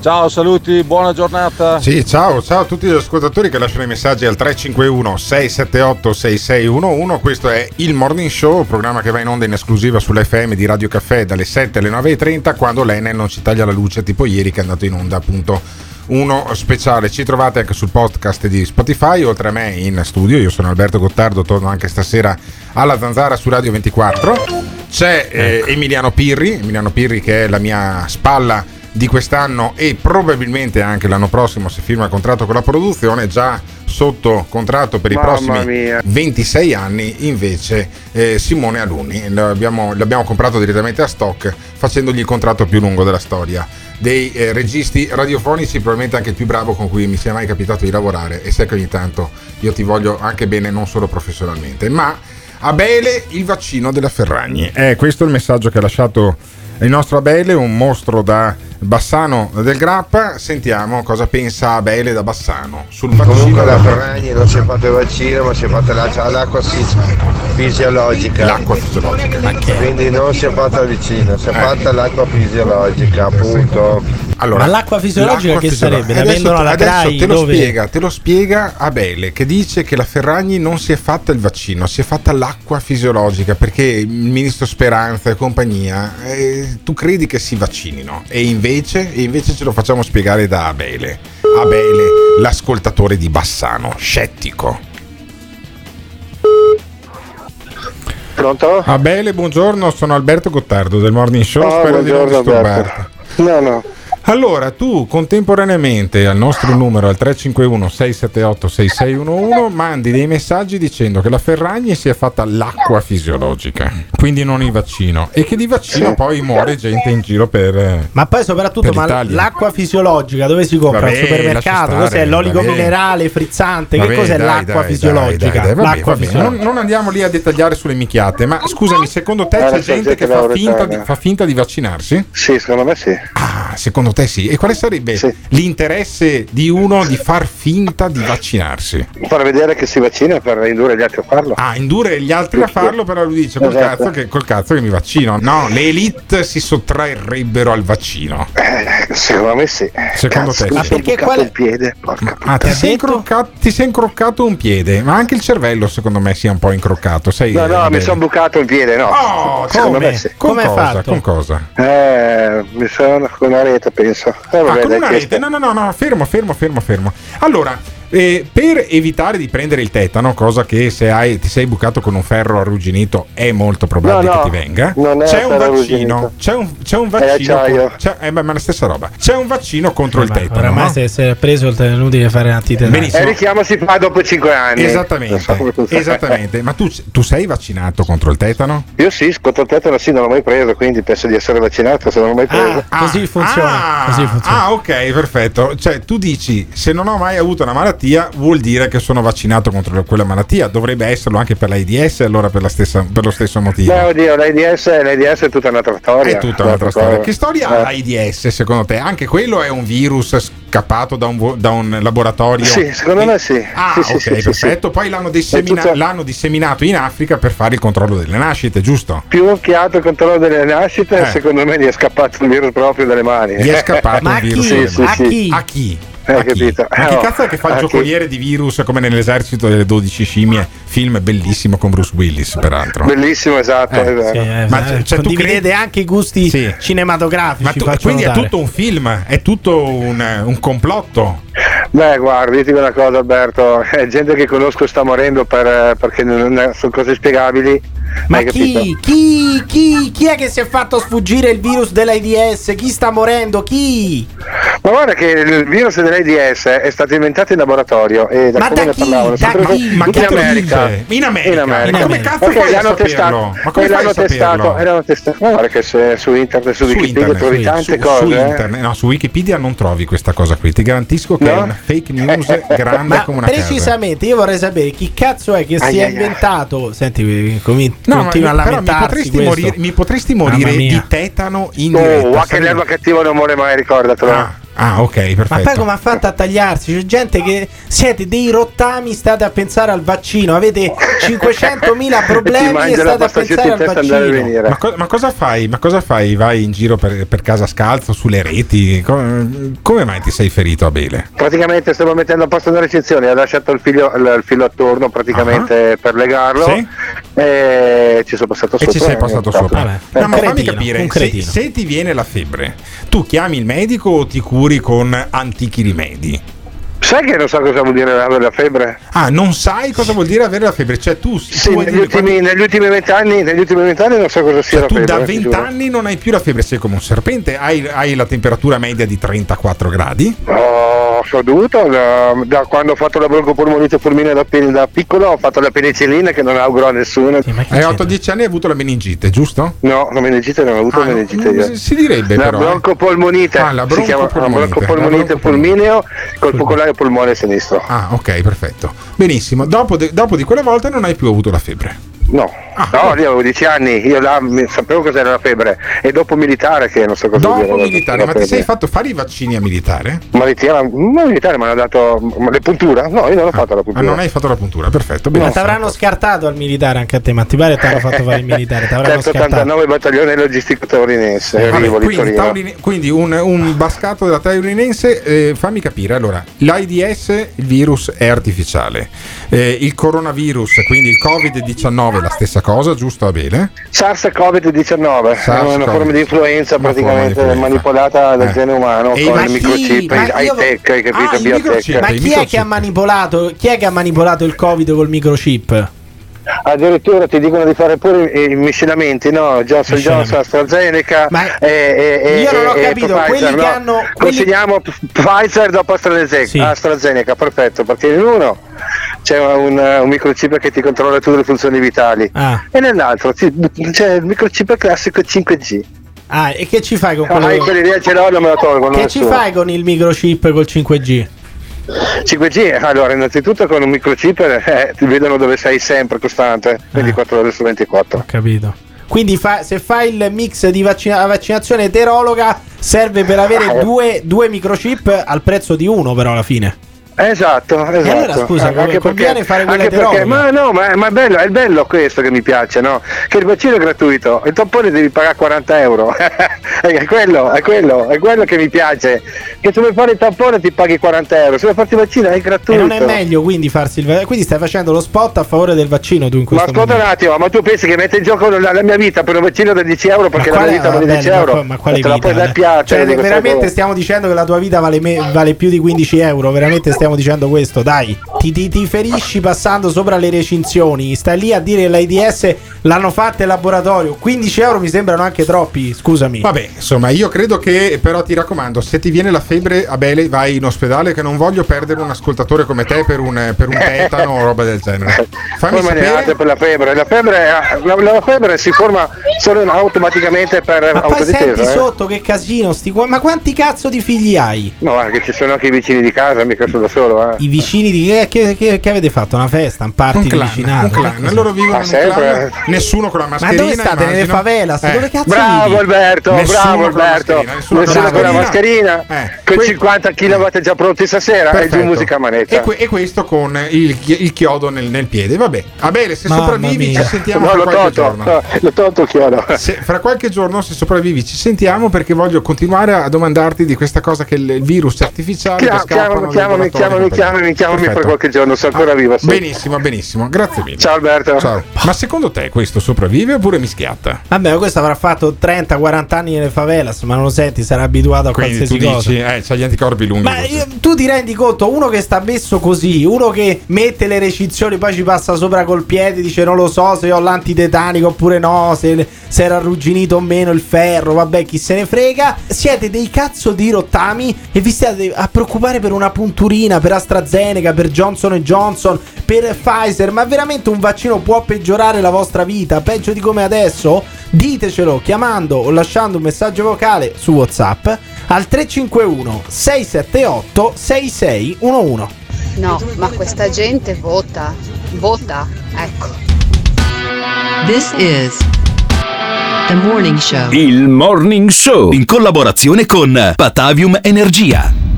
Ciao, saluti, buona giornata. Sì, ciao, ciao a tutti gli ascoltatori che lasciano i messaggi al 351 678 6611. Questo è il Morning Show, programma che va in onda in esclusiva sull'FM di Radio Caffè dalle 7 alle 9.30 quando l'Enel non ci taglia la luce, tipo ieri che è andato in onda appunto uno speciale. Ci trovate anche sul podcast di Spotify, oltre a me in studio. Io sono Alberto Gottardo, torno anche stasera alla Zanzara su Radio 24. C'è eh, Emiliano Pirri, Emiliano Pirri che è la mia spalla di quest'anno e probabilmente anche l'anno prossimo se firma il contratto con la produzione già sotto contratto per i Mamma prossimi mia. 26 anni invece eh, Simone Alunni l'abbiamo, l'abbiamo comprato direttamente a stock facendogli il contratto più lungo della storia dei eh, registi radiofonici probabilmente anche il più bravo con cui mi sia mai capitato di lavorare e sai che ogni tanto io ti voglio anche bene non solo professionalmente. Ma Abele il vaccino della Ferragni. Eh, questo è il messaggio che ha lasciato il nostro Abele un mostro da Bassano del Grappa sentiamo cosa pensa Abele da Bassano sul vaccino Comunque la della Ferragni non si è fatto il vaccino ma si è fatta la- l'acqua fis- fisiologica. L'acqua fisiologica. Quindi non si è fatta il vaccino, si è Eh. fatta l'acqua fisiologica, appunto. Allora, Ma l'acqua fisiologica l'acqua che fisiologica. sarebbe? La Adesso- vendono alla adesso CRAI te lo dove- spiega, te lo spiega Abele che dice che la Ferragni non si è fatta il vaccino, si è fatta l'acqua fisiologica perché il ministro Speranza e compagnia eh, tu credi che si vaccinino e invece, e invece ce lo facciamo spiegare da Abele. Abele, l'ascoltatore di Bassano, scettico. Pronto? Abele, buongiorno, sono Alberto Gottardo del Morning Show, Oh, spero di non disturbarti. Alberto. No, no. Allora, tu contemporaneamente al nostro numero al 351 678 6611 mandi dei messaggi dicendo che la Ferragni si è fatta l'acqua fisiologica, quindi non il vaccino, e che di vaccino poi muore gente in giro per... eh, Ma poi soprattutto ma l'acqua fisiologica dove si compra? Vabbè, Al supermercato? lascia Cos'è? stare, L'oligo vabbè. minerale frizzante? Vabbè, che cos'è dai, l'acqua dai, fisiologica? dai, dai, vabbè, l'acqua vabbè. fisiologica. Non, non andiamo lì a dettagliare sulle minchiate, ma scusami, secondo te Eh, c'è gente che fa finta, di, fa finta di vaccinarsi? Sì, secondo me sì. Ah, secondo te sì. E quale sarebbe l'interesse di uno di far finta di vaccinarsi? Far vedere che si vaccina per indurre gli altri a farlo. Ah, indurre gli altri a farlo, però lui dice col, Esatto. cazzo, che, col cazzo che mi vaccino. No, le elite si sottrarrebbero al vaccino. Eh, secondo me sì. Secondo Cazzo, te sì? sono bucato il piede. Porca Ah, ti sei, incroccato, ti sei incroccato un piede, ma anche il cervello secondo me sia un po' incroccato. Sai, No, no, eh, mi sono bucato il piede, no. Oh, secondo come? me sì. Con cosa? Con cosa? Eh, mi sono con una rete, penso. Eh, Ah, vabbè, con dai, una rete? No, no, no, no, fermo, fermo, fermo, fermo. Allora, eh, per evitare di prendere il tetano, cosa che se hai, ti sei bucato con un ferro arrugginito è molto probabile No, no, che ti venga, non è c'è un vaccino. C'è un, c'è un vaccino. c'è- eh, beh, ma è la stessa roba. C'è un vaccino contro il tetano. Oramai no? se, se è preso è inutile fare antitetato. Benissimo. E il richiamo si fa dopo 5 anni. Esattamente, esattamente. Ma tu, tu sei vaccinato contro il tetano? Io sì, contro il tetano sì, non l'ho mai preso, quindi penso di essere vaccinato se non l'ho mai preso. così funziona. Ah, così funziona. ah, ok, perfetto. Cioè, tu dici se non ho mai avuto una malattia, vuol dire che sono vaccinato contro quella malattia. Dovrebbe esserlo anche per l'AIDS, allora per, la stessa- per lo stesso motivo. Beh, oddio, l'AIDS, l'AIDS è tutta un'altra storia. È tutta un'altra storia. Che storia ha Eh. l'AIDS secondo te? Anche quello è un virus scappato da un, da un laboratorio? Sì, secondo me sì. Ah, Sì, ok, sì, perfetto. sì. Poi l'hanno, dissemina- tutta- l'hanno disseminato in Africa per fare il controllo delle nascite, giusto? Più occhiato il controllo delle nascite, Eh. secondo me gli è scappato il virus proprio dalle mani. Gli è scappato un virus. Sì, sì. A chi? A chi? Capito. Ma chi Eh, cazzo è che fa il chi? giocoliere di virus come nell'esercito delle 12 scimmie? Film bellissimo con Bruce Willis, peraltro. Bellissimo, esatto. Eh, è. Sì, eh, Ma eh, cioè, tu condividete credi- anche i gusti Sì. cinematografici. Ma tu- quindi è notare. tutto un film, è tutto un, un complotto. Beh, guarda, io ti dico una cosa, Alberto: è gente che conosco sta morendo per- perché non è- sono cose spiegabili. Ma chi, chi, chi, chi è che si è fatto sfuggire il virus dell'AIDS? Chi sta morendo? Chi? Ma guarda che il virus dell'AIDS è stato inventato in laboratorio e da Ma come da ne chi? parlavano? Da chi? in Ma chi te lo America. In America? In America. Ma come cazzo Ok, fai a l'hanno testato. Ma come eh, l'hanno testato, saperlo? erano testato. Ma guarda che se su internet, su, Su Wikipedia internet, trovi su- tante su- cose. su eh. internet, no, su Wikipedia non trovi questa cosa qui. Ti garantisco che è No? una fake news grande Ma come una casa. precisamente io vorrei sapere chi cazzo è che si Ai, è ai, ai. inventato. Senti, comi- No, ma continua a però mi lamentarsi. potresti, morire, mi potresti morire di tetano in Oh, diretta. guarda che sai? l'erba cattiva non muore mai, ricordatelo. Ah, ah, ok, perfetto. Ma poi come ha fatto a tagliarsi? C'è gente che siete dei rottami, state a pensare al vaccino, avete 500.000 Ti problemi e state a pensare al e vaccino. Ma, co- ma cosa fai? Ma cosa fai? Vai in giro per, per casa scalzo sulle reti? Co- come mai ti sei ferito a Bele? Praticamente stavo mettendo a posto una recensione, ha lasciato il filo, il, il filo attorno praticamente per legarlo Sì. e ci sono passato E sopra. ci sei passato eh, sopra. proprio. No, ma fammi cretino, capire, un se, se ti viene la febbre, tu chiami il medico o ti curi con antichi rimedi? Sai che non so cosa vuol dire avere la febbre? Ah, non sai cosa vuol dire avere la febbre? Cioè tu, Sì, tu negli ultimi, negli ultimi vent'anni, negli ultimi vent'anni non so cosa sia Cioè, la tu febbre. da eh, ti 20 giuro. anni non hai più la febbre, sei come un serpente, hai, hai la temperatura media di 34 gradi. Ho, ho dovuto, da, da quando ho fatto la broncopolmonite fulminea da, da piccolo, ho fatto la penicillina che non auguro a nessuno. Hai 8-10 anni e hai avuto la meningite, giusto? No, la meningite non ho avuto Ah, la meningite io. si- direbbe la però, eh. broncopolmonite, Ah, la si chiama la broncopolmonite, broncopolmonite fulmineo col focolare polmone sinistro. Ah, ok, perfetto. Benissimo. Dopo, de- dopo di quella volta non hai più avuto la febbre. No, Ah, no, io avevo 10 anni, io là mi- sapevo cos'era la febbre e dopo militare che non so cosa Dopo la- militare, ma ti sei fatto fare i vaccini a militare? Ma militare, ma militare mi hanno dato ma le punture? No, io non ho fatto la Ah, puntura. non hai fatto la puntura, perfetto. Ma ti avranno scartato al militare anche a te, ma ti pare che ti hanno fatto fare il militare? Ti avranno scartato. 189 battaglione logistico taurinense, Vabbè, arrivo di quindi. Taurine- quindi un, un bascato della taurinense, eh, fammi capire, allora, l'AIDS, il virus è artificiale, Eh, il coronavirus, quindi il Covid-19 è la stessa cosa, giusto Abele? SARS-CoV-19 è una forma di influenza di praticamente influenza. manipolata dal Eh. genere umano E con ma il chi- microchip, ma high tech, hai capito? Ah. Ma chi è che ha manipolato? Chi è che ha manipolato il Covid col microchip? Addirittura ti dicono di fare pure i miscelamenti, no? Johnson. Johnson, AstraZeneca Ma e, e, io non ho capito, Pfizer, quelli no? che hanno- quelli- Consegniamo Pfizer dopo AstraZeneca, Sì. AstraZeneca, perfetto, perché in uno c'è un, un microchip che ti controlla tutte le funzioni vitali Ah, e nell'altro c'è il microchip classico 5G. ah, e che ci fai con Ah, quello? quelli lì ce l'ho, non me la tolgono. Che ci fai con il microchip col 5G? 5G, allora innanzitutto con un microchip eh, ti vedono dove sei sempre costante, 24 ore su 24. Ho capito. Quindi fa- se fai il mix di vaccina- vaccinazione eterologa serve per avere Eh. due, due microchip al prezzo di uno però alla fine. Esatto, esatto. allora, scusa, Anche conviene fare anche perché-? Ma no, ma, ma è, bello, è bello questo che mi piace, no? Che il vaccino è gratuito, il tampone devi pagare 40 euro. è, quello, è quello, è quello che mi piace. Che se vuoi fare il tampone ti paghi 40 euro, se vuoi farti il vaccino è E gratuito. non è meglio quindi farsi il va- Quindi stai facendo lo spot a favore del vaccino tu in Ma questo ascolta un attimo, ma tu pensi che mette in gioco la, la mia vita per un vaccino da 10 euro perché la mia vita vale vabbè, 10 ma euro? qua- Ma quale vita? piacere. Cioè, questa veramente stiamo dicendo che la tua vita vale, me- vale più di 15 euro. Veramente stiamo dicendo questo. Dai, ti, ti, ti ferisci passando sopra le recinzioni. Stai lì a dire che l'AIDS l'hanno fatta in laboratorio. 15 euro mi sembrano anche troppi. Scusami. Vabbè, insomma, io credo che però ti raccomando, se ti viene la febbre a Bele vai in ospedale che non voglio perdere un ascoltatore come te per un, per un tetano o roba del genere. Fammi Come sapere. per la febbre? La febbre, la, la febbre si forma solo automaticamente per Ma poi senti autodifesa. eh? sotto che casino. Sti qua- ma quanti cazzo di figli hai? No, guarda che ci sono anche i vicini di casa, mica sono da solo. Eh. I vicini di che, che- che- che avete fatto? Una festa? Un party Un di clan, vicinato? un clan. Cos'è? Loro vivono Ma in un sempre. clan, nessuno con la Ma mascherina. dove state? Nelle immagino. favelas? Eh. Dove cazzo Bravo vivi? Alberto, Nessuno bravo con la Alberto. mascherina, nessuno Nessuno, con la mascherina. Eh, con que- 50 kW già pronti stasera e Perfetto. giù musica a manetta. E, que- e questo con il, il chiodo nel, nel piede. Vabbè, a bene, se Mamma sopravvivi mia. ci sentiamo no, fra qualche tolto, giorno. no, l'ho tolto il chiodo. Se- fra qualche giorno, se sopravvivi, ci sentiamo perché voglio continuare a domandarti di questa cosa che il, virus artificiale chiamami, chiamami, laboratori. Chiamami, chiamami, chiamami fra Perfetto. qualche giorno, sono ancora vivo. sì. Benissimo, benissimo, grazie mille. Ciao Alberto. Ciao. Ma secondo te questo sopravvive oppure mi schiatta? Vabbè, questo avrà fatto 30-40 anni nelle favelas, ma non lo senti, sarà abituato a Quindi tu qualsiasi cosa. dici, eh, c'ha gli anticorpi lunghi. Ma io- tu ti rendi conto, uno che sta messo così, uno che mette le recinzioni, poi ci passa sopra col piede, dice non lo so se ho l'antitetanico oppure no, se, se era arrugginito o meno il ferro, vabbè chi se ne frega. Siete dei cazzo di rottami e vi state a preoccupare per una punturina, per AstraZeneca, per Johnson Johnson, per Pfizer, ma veramente un vaccino può peggiorare la vostra vita, peggio di come adesso? Ditecelo chiamando o lasciando un messaggio vocale su WhatsApp al 351 678 6611. No, ma questa gente vota, vota, ecco. This is the morning show. Il Morning Show in collaborazione con Patavium Energia.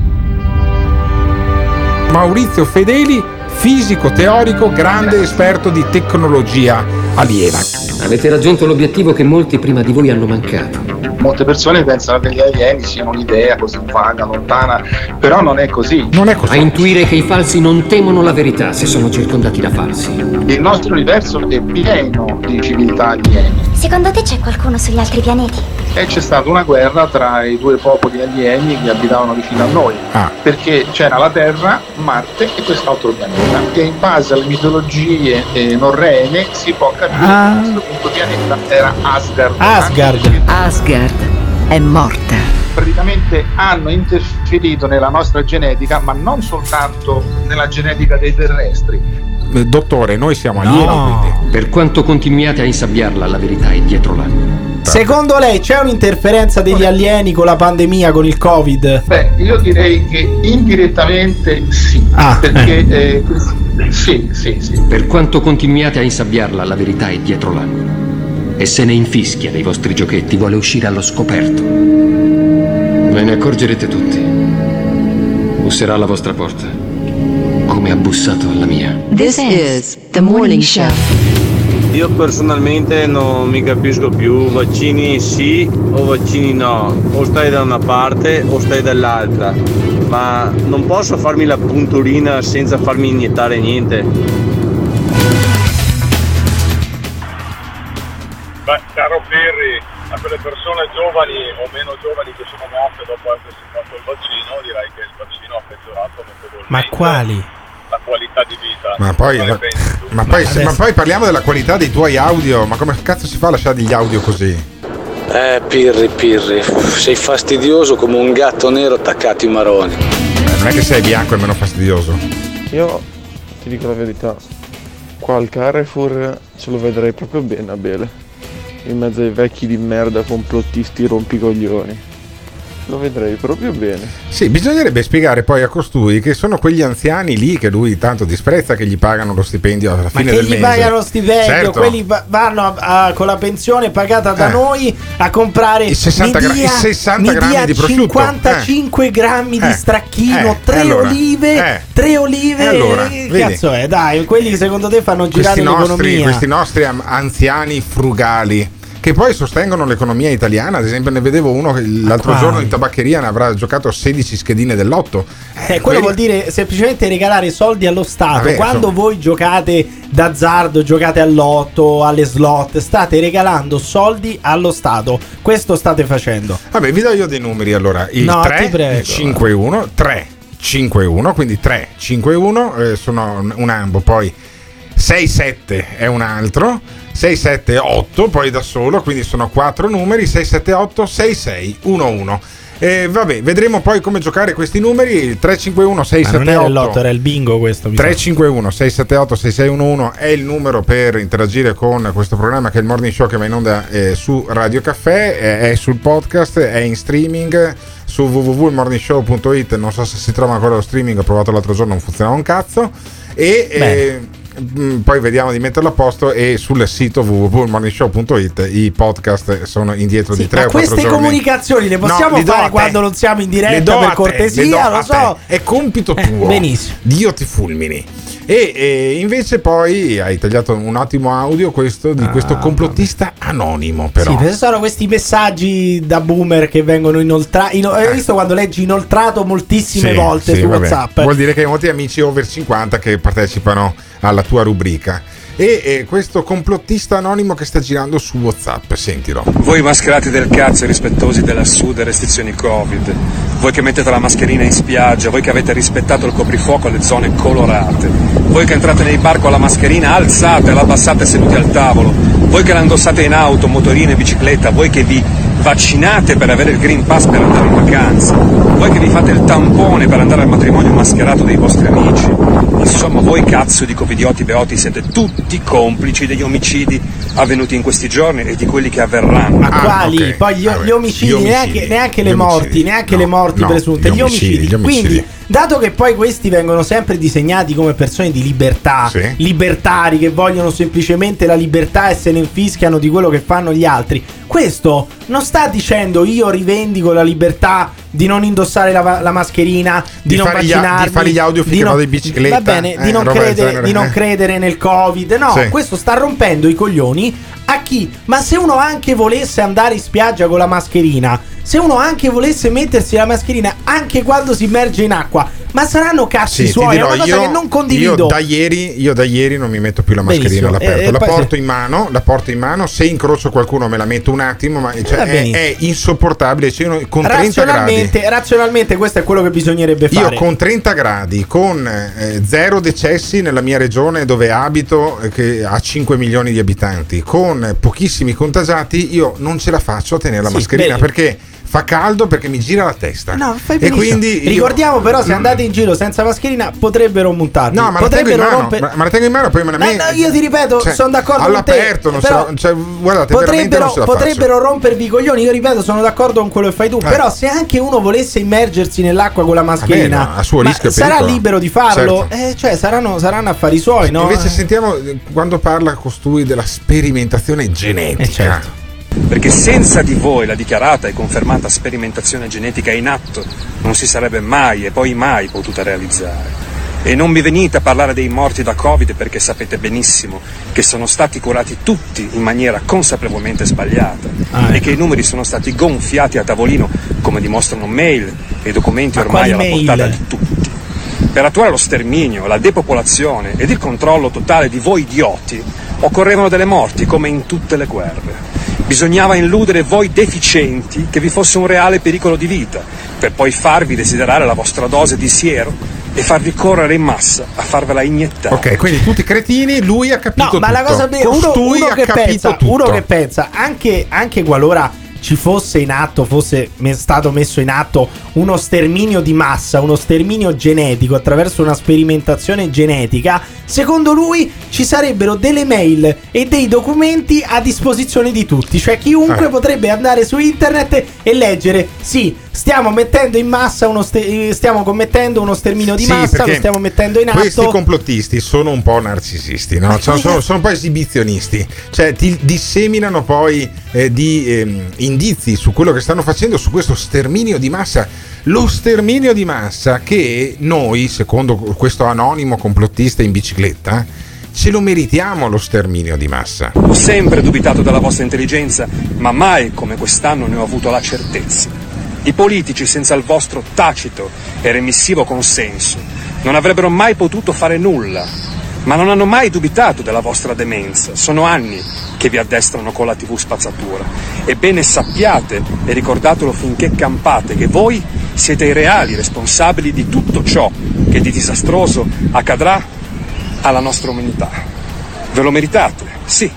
Maurizio Fedeli, fisico teorico, grande esperto di tecnologia aliena. Avete raggiunto l'obiettivo che molti prima di voi hanno mancato. Molte persone pensano che gli alieni siano un'idea così vaga, lontana, però non è così. Non è A intuire che i falsi non temono la verità se sono circondati da falsi. Il nostro universo è pieno di civiltà alieni Secondo te c'è qualcuno sugli altri pianeti? e c'è stata una guerra tra i due popoli alieni che abitavano vicino a noi, Ah. perché c'era la Terra, Marte e quest'altro pianeta. E in base alle mitologie eh, norrene si può capire Ah. che questo punto pianeta era Asgard. Asgard. Asgard è morta. praticamente hanno interferito nella nostra genetica, ma non soltanto nella genetica dei terrestri. Eh, Dottore, noi siamo alieni, quindi. Per quanto continuiate a insabbiarla, la verità è dietro l'angolo. Secondo lei c'è un'interferenza degli alieni con la pandemia, con il Covid? Beh, io direi che indirettamente sì, Ah, perché eh, sì, sì, sì. Per quanto continuiate a insabbiarla, la verità è dietro l'angolo. E se ne infischia dei vostri giochetti, vuole uscire allo scoperto. Ve ne accorgerete tutti. Busserà alla vostra porta, come ha bussato alla mia. This is the morning show. Io personalmente non mi capisco più vaccini sì o vaccini no, o stai da una parte o stai dall'altra, ma non posso farmi la punturina senza farmi iniettare niente. Beh, caro Pirri, a quelle persone giovani o meno giovani che sono morte dopo essersi fatto il vaccino, direi che il vaccino ha peggiorato notevolmente Ma quali? La qualità di vita. Ma poi, ma, ma poi, adesso- ma poi parliamo della qualità dei tuoi audio. Ma come cazzo si fa a lasciare gli audio così? Eh, Pirri, Pirri, sei fastidioso come un gatto nero attaccato ai maroni. Eh, non è che sei bianco e meno fastidioso. Io ti dico la verità, qua al Carrefour ce lo vedrei proprio bene a Bele, in mezzo ai vecchi di merda complottisti rompicoglioni. Lo vedrei proprio bene. Sì, bisognerebbe spiegare poi a costui che sono quegli anziani lì che lui tanto disprezza che gli pagano lo stipendio alla Ma fine che del gli mese. pagano lo stipendio? Certo. Quelli va- vanno a- a- con la pensione pagata da Eh. noi a comprare I 60 mi gra- dia- i 60 mi grammi dia di prosciutto. 55 grammi di Eh. stracchino, Eh, 3 allora. olive, Eh. 3 olive. E allora, che vedi? cazzo è? Dai, quelli che secondo te fanno girare questi nostri, l'economia. questi nostri anziani frugali che poi sostengono l'economia italiana. Ad esempio, ne vedevo uno che l'altro quali? giorno in tabaccheria ne avrà giocato 16 schedine dell'otto. Eh, quello quelli- vuol dire semplicemente regalare soldi allo Stato. Vabbè, Quando insomma. voi giocate d'azzardo, giocate all'otto, alle slot, state regalando soldi allo Stato. Questo state facendo. Vabbè, vi do io dei numeri allora. Il No, ti 3, prego. il 5 1, 3 5 1, quindi 3 5 1 eh, sono un- un ambo, poi 6 7 è un altro, 6 7 8 poi da solo, quindi sono 4 numeri, 6 7 8 6 6 1 1. E vabbè, vedremo poi come giocare questi numeri. 351 Ma non era il lotto, 678 era il bingo questo. mi sa. 351 678 6611 è il numero per interagire con questo programma che è il Morning Show che va in onda eh, su Radio Caffè, eh, è sul podcast, è in streaming su www.morningshow.it, non so se si trova ancora lo streaming, ho provato l'altro giorno, non funzionava un cazzo e eh, poi vediamo di metterlo a posto e sul sito www.morningshow.it i podcast sono indietro di 3 Ma o 4 queste giorni. comunicazioni le No, possiamo a fare quando non siamo in diretta per te, cortesia? lo so. te. È compito Eh, tuo. benissimo. Dio ti fulmini. E, e invece poi hai tagliato un ottimo audio questo di questo complottista anonimo però. Sì, sono questi messaggi da boomer che vengono inoltrati. hai visto quando leggi inoltrato moltissime Sì, volte sì, su vabbè. WhatsApp? Vuol dire che hai molti amici over 50 che partecipano alla tua rubrica. E, e questo complottista anonimo che sta girando su WhatsApp, sentilo. Voi mascherati del cazzo e rispettosi delle assurde restrizioni Covid, voi che mettete la mascherina in spiaggia, voi che avete rispettato il coprifuoco alle zone colorate, voi che entrate nei bar con la mascherina alzate la abbassate seduti al tavolo, voi che la indossate in auto, motorino e bicicletta, voi che vi vaccinate per avere il Green Pass per andare in vacanza, voi che vi fate il tampone per andare al matrimonio mascherato dei vostri amici, insomma voi cazzo di covidioti beoti siete tutti complici degli omicidi avvenuti in questi giorni e di quelli che avverranno. Ma quali? Poi gli, gli omicidi, neanche, neanche le morti, neanche le morti no, presunte, gli gli omicidi. omicidi, gli omicidi. Quindi, dato che poi questi vengono sempre disegnati come persone di libertà, Sì. libertari che vogliono semplicemente la libertà e se ne infischiano di quello che fanno gli altri, questo non sta dicendo io rivendico la libertà di non indossare la, la mascherina, di, Di non a- di vaccinarmi, fare gli audio finché vado in bicicletta, Va bene, eh, di, non credere, genere, di non eh. credere nel Covid. No, Sì. questo sta rompendo i coglioni a chi? Ma se uno anche volesse andare in spiaggia con la mascherina, se uno anche volesse mettersi la mascherina anche quando si immerge in acqua, ma saranno cazzi Sì, suoi, è dirò, una cosa io, che non condivido. Io da, ieri, io da ieri non mi metto più la mascherina Benissimo. all'aperto. E- e la porto se- in mano, la porto in mano. Se incrocio qualcuno me la metto un attimo, ma cioè, è, è insopportabile. Cioè, io con 30 gradi. razionalmente, questo è quello che bisognerebbe Io fare. con 30 gradi, con eh, zero decessi nella mia regione dove abito, eh, che ha 5 milioni di abitanti, con pochissimi contagiati, io non ce la faccio a tenere la Sì, mascherina bene. perché fa caldo, perché mi gira la testa. No, fai e benissimo. quindi io- Ricordiamo però se andate in giro senza mascherina potrebbero montarvi. No, ma la tengo in potrebbero mano, rompere- ma, ma la tengo in mano poi me la No, metto. no, io ti ripeto, Cioè, sono d'accordo con te. all'aperto, non la- cioè, guardate, potrebbero, non potrebbero rompervi i coglioni. Io ripeto, sono d'accordo con quello che fai tu. Eh. Però, se anche uno volesse immergersi nell'acqua con la mascherina, Vabbè, no, a suo rischio e sarà pericolo. libero di farlo. Certo. Eh, cioè, saranno, saranno affari suoi, no? Invece sentiamo eh, quando parla costui della sperimentazione genetica. Eh, certo. Perché senza di voi la dichiarata e confermata sperimentazione genetica in atto non si sarebbe mai e poi mai potuta realizzare. E non mi venite a parlare dei morti da Covid perché sapete benissimo che sono stati curati tutti in maniera consapevolmente sbagliata Ah, e ecco. che i numeri sono stati gonfiati a tavolino come dimostrano mail e documenti Ma ormai alla mail? portata di tutti. Per attuare lo sterminio, la depopolazione ed il controllo totale di voi idioti occorrevano delle morti come in tutte le guerre. Bisognava illudere voi deficienti che vi fosse un reale pericolo di vita, per poi farvi desiderare la vostra dose di siero e farvi correre in massa a farvela iniettare. Ok, quindi tutti cretini, lui ha capito No, ma la tutto. cosa be- uno, uno ha che capito pensa, tutto. uno che pensa anche, anche qualora ci fosse in atto, fosse stato messo in atto uno sterminio di massa, uno sterminio genetico attraverso una sperimentazione genetica, secondo lui ci sarebbero delle mail e dei documenti a disposizione di tutti, cioè chiunque Eh. potrebbe andare su internet e leggere, sì, stiamo mettendo in massa uno ste- eh, stiamo commettendo uno sterminio di Sì, massa, lo stiamo mettendo in Questi atto. complottisti sono un po' narcisisti, no? Sono, sono- sono un po' esibizionisti, cioè ti disseminano poi eh, di ehm, indizi su quello che stanno facendo su questo sterminio di massa. Lo sterminio di massa che noi, secondo questo anonimo complottista in bicicletta, ce lo meritiamo lo sterminio di massa. Ho sempre dubitato della vostra intelligenza, ma mai come quest'anno ne ho avuto la certezza. I politici, senza il vostro tacito e remissivo consenso, non avrebbero mai potuto fare nulla, ma non hanno mai dubitato della vostra demenza. Sono anni che vi addestrano con la TV spazzatura. Ebbene sappiate e ricordatelo finché campate che voi siete i reali responsabili di tutto ciò che di disastroso accadrà alla nostra umanità. Ve lo meritate? Sì,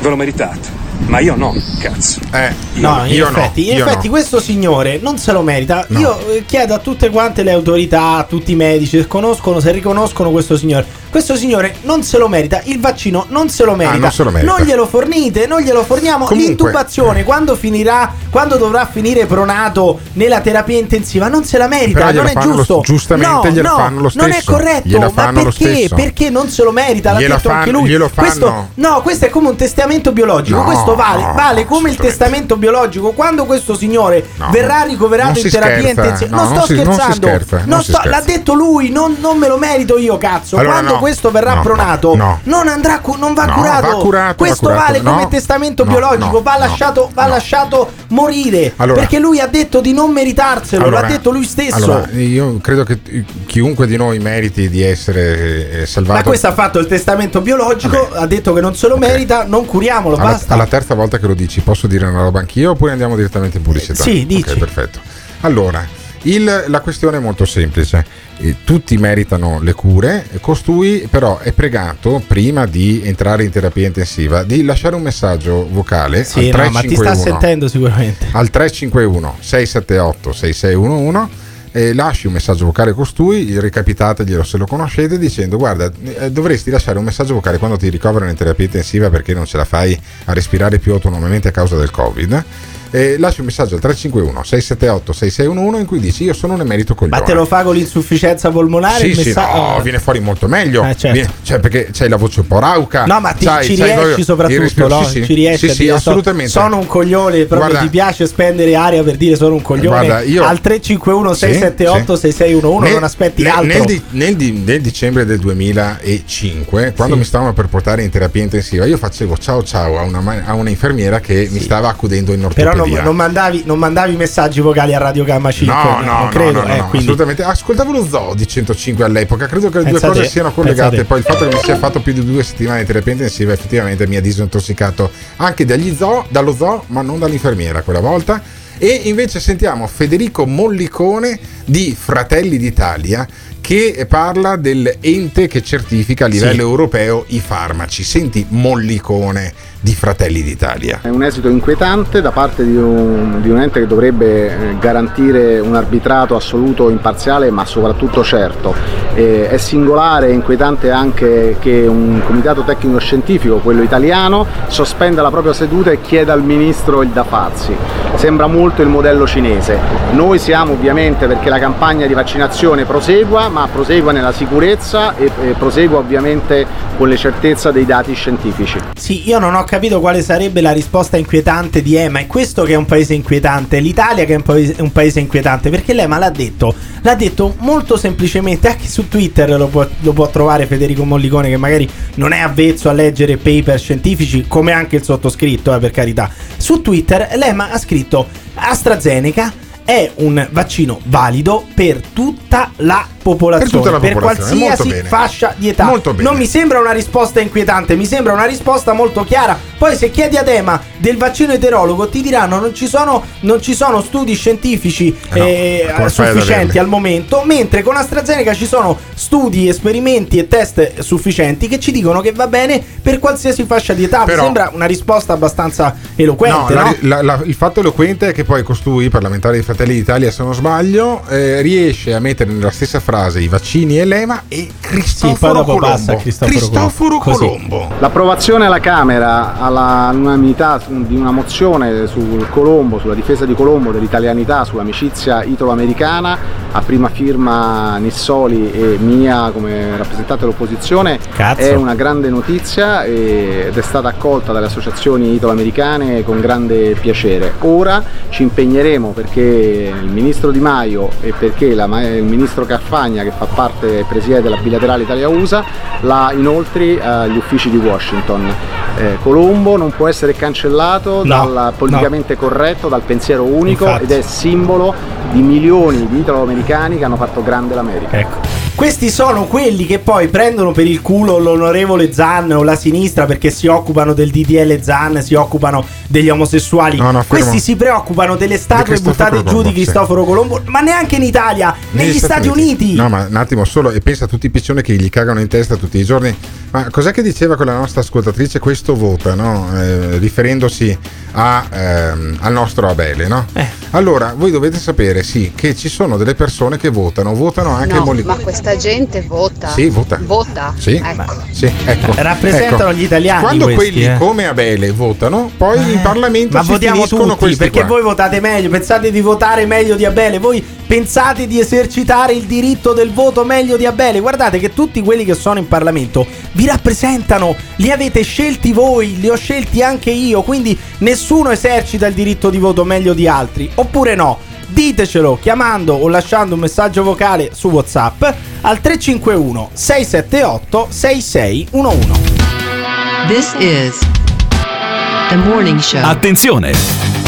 ve lo meritate. Ma io no, cazzo. Eh, No, in effetti, in effetti questo signore non se lo merita. Io eh, chiedo a tutte quante le autorità, a tutti i medici, se conoscono, se riconoscono questo signore. Questo signore non se lo merita, il vaccino non se lo merita. Ah, non se lo merita. Non glielo fornite, non glielo forniamo. Comunque- L'intubazione, quando finirà, quando dovrà finire pronato nella terapia intensiva, non se la merita, non è fanno lo- giusto. giustamente no, glielo no, fanno lo Non è stesso. corretto, ma perché? stesso. Perché non se lo merita? L'ha Glielo detto anche fanno- lui. Questo, no, questo è come un testamento biologico. No, questo vale, vale come il testamento biologico. Quando questo signore No, verrà ricoverato in terapia scherza, intensiva, no, non sto scherzando, scherza, non sto- l'ha detto lui, non, non me lo merito io, cazzo. Allora, Quando no, questo verrà no, pronato, no. non andrà, non va curato. va curato, questo va curato. vale come testamento biologico, va, lasciato, va lasciato morire. Allora- perché lui ha detto di non meritarselo, Allora- l'ha detto lui stesso. Allora, io credo che eh, chiunque di noi meriti di essere eh, salvato. Ma questo ha fatto il testamento biologico, ha detto che non se lo merita, non curiamolo, alla, basta. alla terza volta che lo dici, posso dire una roba anch'io oppure andiamo direttamente in pubblicità? Sì, dici. Ok, perfetto. Allora, il- la questione è molto semplice. Eh, Tutti meritano le cure, costui però è pregato prima di entrare in terapia intensiva di lasciare un messaggio vocale Sì, al no, ma ti sta 351 sentendo sicuramente. al 351 678 6611 e lasci un messaggio vocale costui, recapitateglielo se lo conoscete dicendo guarda eh, dovresti lasciare un messaggio vocale quando ti ricoverano in terapia intensiva perché non ce la fai a respirare più autonomamente a causa del covid e lasci un messaggio al 351 678 6611 in cui dici io sono un emerito coglione Ma te lo fa con l'insufficienza polmonare? sì, il sì, messa- no, viene fuori molto meglio. Eh, certo. Viene- cioè, perché c'hai la voce un po' rauca. No, ma ti, sai- ci sai riesci il soprattutto, respiro- no? Sì, sì. Ci riesci Sì, sì, assolutamente. Sono un coglione, proprio Guarda- ti piace spendere aria per dire sono un coglione. Guarda, io- Al 351 Sì, 678 6611 Nel- non aspetti nel, altro. Nel, di- nel di- nel dicembre del 2005, quando mi stavano per portare in terapia intensiva, io facevo ciao ciao a una, a una infermiera che mi stava accudendo in Però ortopedia. Non, non mandavi, non mandavi messaggi vocali a Radio Gamma 5. No, no, non no, credo. no, no, eh, no, assolutamente. Ascoltavo lo zoo di 105 all'epoca, credo che le due Pensa cose te, siano pensa collegate. te. Poi il fatto che mi sia fatto più di due settimane di terapia intensiva effettivamente mi ha disintossicato anche dagli zoo, dallo zoo, ma non dall'infermiera quella volta. E invece sentiamo Federico Mollicone di Fratelli d'Italia che parla dell'ente che certifica a livello Sì. europeo i farmaci. Senti Mollicone di Fratelli d'Italia. È un esito inquietante da parte di un, di un ente che dovrebbe eh, garantire un arbitrato assoluto, imparziale, ma soprattutto certo. Eh, è singolare e inquietante anche che un comitato tecnico scientifico, quello italiano, sospenda la propria seduta e chieda al ministro il da farsi. Sembra molto il modello cinese. Noi siamo ovviamente perché la campagna di vaccinazione prosegua, ma prosegua nella sicurezza e, e prosegua ovviamente con le certezze dei dati scientifici. Sì, io non ho capito quale sarebbe la risposta inquietante di Ema. È questo che è un paese inquietante, l'Italia che è un paese, un paese inquietante, perché l'Ema l'ha detto, l'ha detto molto semplicemente, anche su Twitter lo può, lo può trovare Federico Mollicone che magari non è avvezzo a leggere paper scientifici, come anche il sottoscritto, eh, per carità. Su Twitter l'Ema ha scritto AstraZeneca è un vaccino valido per tutta la popolazione, Per la per popolazione, molto qualsiasi fascia di età. Non mi sembra una risposta inquietante, mi sembra una risposta molto chiara. Poi se chiedi ad Ema del vaccino eterologo ti diranno non ci sono, non ci sono studi scientifici Eh no, eh, sufficienti al momento, mentre con AstraZeneca ci sono studi, esperimenti e test sufficienti che ci dicono che va bene per qualsiasi fascia di età. Però- mi sembra una risposta abbastanza eloquente, No, no? la- la- il fatto eloquente è che poi costui, parlamentare dei Fratelli d'Italia, se non sbaglio, eh, riesce a mettere nella stessa frase i vaccini e l'EMA e Cristoforo dopo Colombo. passa Cristoforo Cristoforo Colombo. Colombo. L'approvazione alla Camera all'unanimità di una mozione sul Colombo, sulla difesa di Colombo, dell'italianità, sull'amicizia italo-americana, a prima firma Nissoli e mia come rappresentante dell'opposizione, Cazzo. è una grande notizia ed è stata accolta dalle associazioni italo-americane con grande piacere. Ora ci impegneremo perché il ministro Di Maio e perché la il ministro Carfagna, che fa parte presiede della bilaterale Italia-USA, la inoltri agli uffici di Washington. Eh, Colombo non può essere cancellato No, dal politicamente corretto, dal pensiero unico Infatti. ed è simbolo di milioni di italo-americani che hanno fatto grande l'America. Ecco. Questi sono quelli che poi prendono per il culo l'onorevole Zan o la sinistra perché si occupano del DDL Zan, si occupano degli omosessuali. No, no. Questi si preoccupano delle statue buttate giù Colombo, di sì. Cristoforo Colombo, ma neanche in Italia, negli, Stati, Uniti. No, ma un attimo solo, e pensa a tutti i piccioni che gli cagano in testa tutti i giorni Ma cos'è che diceva quella nostra ascoltatrice? Questo vota, no? Eh, riferendosi a, ehm, al nostro Abele, no? Allora, voi dovete sapere, sì, che ci sono delle persone che votano, votano anche No, molli- ma questa gente vota. Sì, vota. Vota. Sì, Ecco. sì, ecco. Rappresentano Ecco. gli italiani Quando questi, quelli eh. come Abele votano, poi in Parlamento Ma si votiamo finiscono tutti questi perché qua. voi votate meglio, pensate di votare meglio di Abele, voi pensate di esercitare il diritto del voto meglio di Abele. Guardate che tutti quelli che sono in Parlamento vi rappresentano, li avete scelti voi, li ho scelti anche io, quindi nessuno esercita il diritto di voto meglio di altri, oppure no? Ditecelo chiamando o lasciando un messaggio vocale su WhatsApp al 351 678 6611. This is the morning show. Attenzione!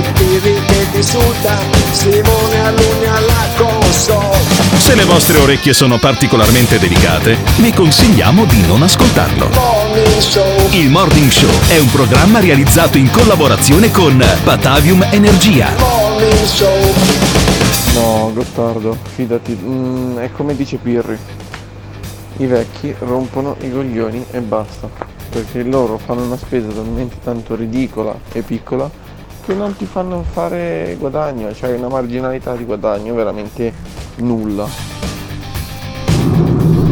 Pirri che ti insulta, Simone Alunni alla console. Se le vostre orecchie sono particolarmente delicate, vi consigliamo di non ascoltarlo. Morning Show. Il Morning Show è un programma realizzato in collaborazione con Batavium Energia. Morning Show. No, Gottardo, fidati, mm, è come dice Pirri. I vecchi rompono i coglioni e basta. Perché loro fanno una spesa talmente tanto ridicola e piccola che non ti fanno fare guadagno, cioè una marginalità di guadagno veramente nulla.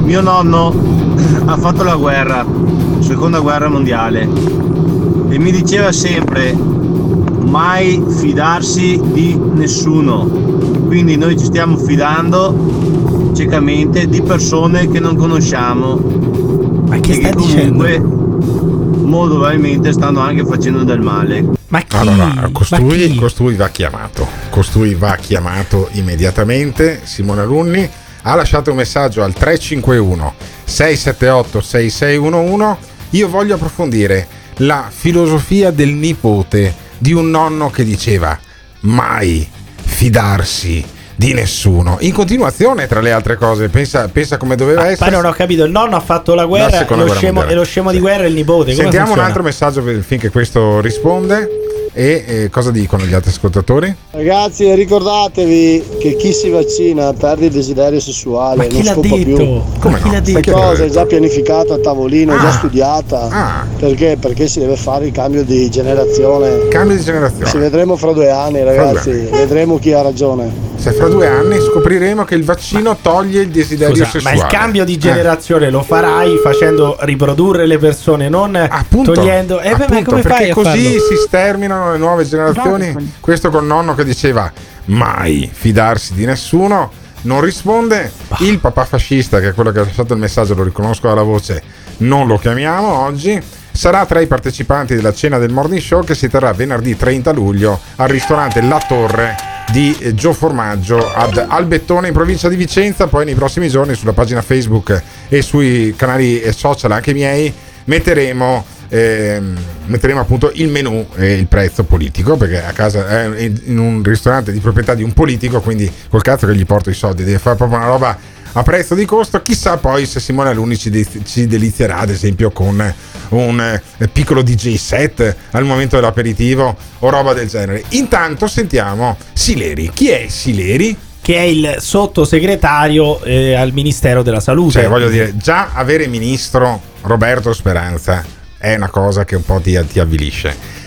Mio nonno ha fatto la guerra, seconda guerra mondiale, e mi diceva sempre mai fidarsi di nessuno. Quindi noi ci stiamo fidando ciecamente di persone che non conosciamo. Ma che e che comunque molto probabilmente stanno anche facendo del male. Ma chi? Allora, costui, costui va chiamato. Costui va chiamato immediatamente. Simone Alunni ha lasciato un messaggio al 351 678 6611. Io voglio approfondire la filosofia del nipote di un nonno che diceva mai fidarsi di nessuno. In continuazione, tra le altre cose, pensa, pensa come doveva Poi essere. non ho capito, il nonno ha fatto la guerra e seconda lo, guerra scemo, e lo scemo di guerra è il nipote. Sentiamo un funziona? altro messaggio finché questo risponde. E eh, cosa dicono gli altri ascoltatori? Ragazzi, ricordatevi che chi si vaccina perde il desiderio sessuale, Ma chi non l'ha scopa detto? più. Come chi l'ha Questa detto? cosa è già pianificata a tavolino, è già Ah. studiata. Ah. Perché? Perché si deve fare il cambio di generazione. Cambio di generazione. Ci vedremo fra due anni, ragazzi. Vedremo chi ha ragione. Se fra due anni scopriremo che il vaccino toglie il desiderio Scusa, sessuale. ma il cambio di Eh, generazione lo farai facendo riprodurre le persone, non togliendo. Eh, beh, ma appunto, come fai perché a così farlo? si sterminano le nuove generazioni. Questo col nonno che diceva mai fidarsi di nessuno. Non risponde il papà fascista, che è quello che ha lasciato il messaggio, lo riconosco dalla voce, non lo chiamiamo oggi. Sarà tra i partecipanti della cena del morning show che si terrà venerdì 30 luglio al ristorante La Torre di eh, Gio Formaggio ad Albettone in provincia di Vicenza. Poi nei prossimi giorni sulla pagina Facebook e sui canali social anche miei metteremo, ehm, metteremo appunto il menù e il prezzo politico perché a casa è in un ristorante di proprietà di un politico quindi col cazzo che gli porto i soldi deve fare proprio una roba a prezzo di costo chissà poi se Simone Aluni ci, de- ci delizierà ad esempio con un eh, piccolo DJ set al momento dell'aperitivo o roba del genere intanto sentiamo Sileri chi è Sileri? Che è il sottosegretario eh, al Ministero della Salute. Cioè, voglio dire, già avere ministro Roberto Speranza è una cosa che un po' ti, ti avvilisce.